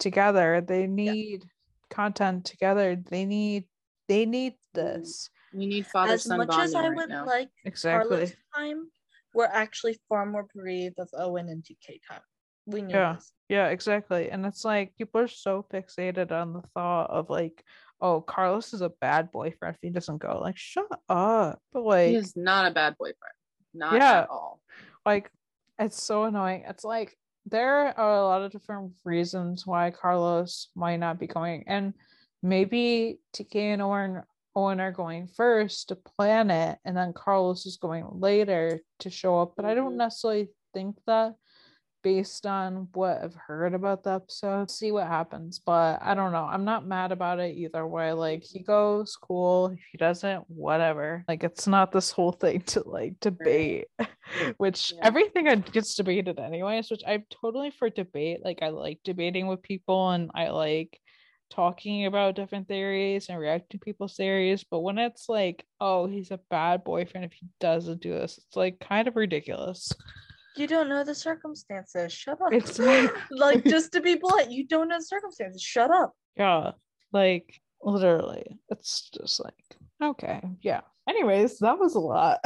together. They need content together. They need they need this. we need father as son much as I right would now like Exactly. Carlos time we're actually far more bereaved of Owen and TK time we knew Yeah. this Yeah, exactly. And it's like people are so fixated on the thought of like, oh, Carlos is a bad boyfriend if he doesn't go. Like, shut up. But like, he is not a bad boyfriend not Yeah. at all like it's so annoying. It's like there are a lot of different reasons why Carlos might not be going. And maybe TK and Owen Owen are going first to plan it, and then Carlos is going later to show up. But I don't Mhm. necessarily think that based on what I've heard about the episode. See what happens. But I don't know. I'm not mad about it either way. Like he goes, cool. If he doesn't, whatever. Like it's not this whole thing to like debate, which Yeah. everything gets debated anyways, which I'm totally for debate. Like I like debating with people and I like talking about different theories and reacting to people's theories. But when it's like, oh, he's a bad boyfriend if he doesn't do this, it's like kind of ridiculous. you don't know the circumstances shut up It's like like just to be blunt you don't know the circumstances shut up Yeah, like literally, it's just like okay, yeah. Anyways, that was a lot.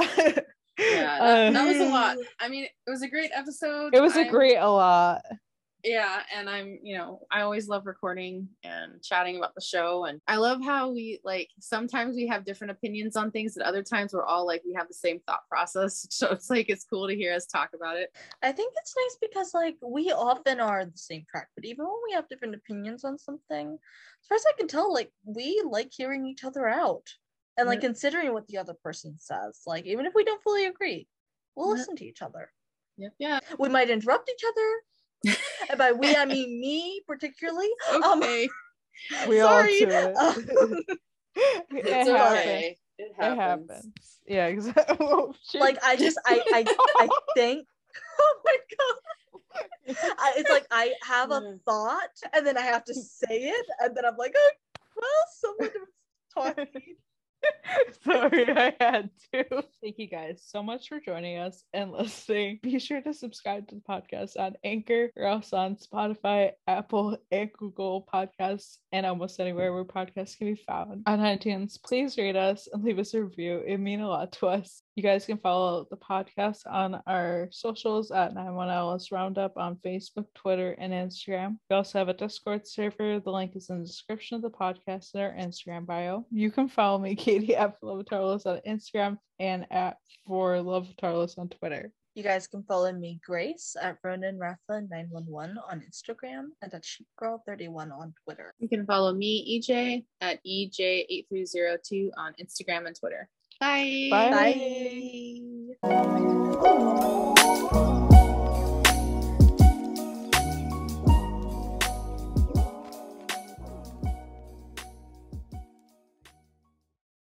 yeah that, that was a lot i mean it was a great episode it was a I'm- great a lot. Yeah and i'm you know i always love recording and chatting about the show and i love how we like sometimes we have different opinions on things and other times we're all like we have the same thought process so it's like it's cool to hear us talk about it I think it's nice because like we often are the same track, but even when we have different opinions on something, as far as I can tell, like we like hearing each other out and like considering what the other person says. Like even if we don't fully agree, we'll listen to each other. yeah yeah We might interrupt each other. And by we, I mean me particularly. Um, okay We all sorry. do it. Um, it it's happens. okay it It happens, happens. Yeah, exactly. Oh, like I just I I I think. Oh my god. I, it's like I have a Mm. thought and then I have to say it and then I'm like, oh, well, someone was talking. Sorry, I had to. Thank you guys so much for joining us and listening. Be sure to subscribe to the podcast on Anchor or else on Spotify, Apple, and Google Podcasts, and almost anywhere where podcasts can be found. On iTunes, please rate us and leave us a review. It means a lot to us. You guys can follow the podcast on our socials at 91LS Roundup on Facebook, Twitter, and Instagram. We also have a Discord server. The link is in the description of the podcast and our Instagram bio. You can follow me, Katie, at Love of Tarlos on Instagram and at For Love of Tarlos on Twitter. You guys can follow me, Grace, at Ronan Ratha 911 on Instagram and at Sheepgirl31 on Twitter. you can follow me ej at E ej8302 on instagram and twitter bye Bye. Bye.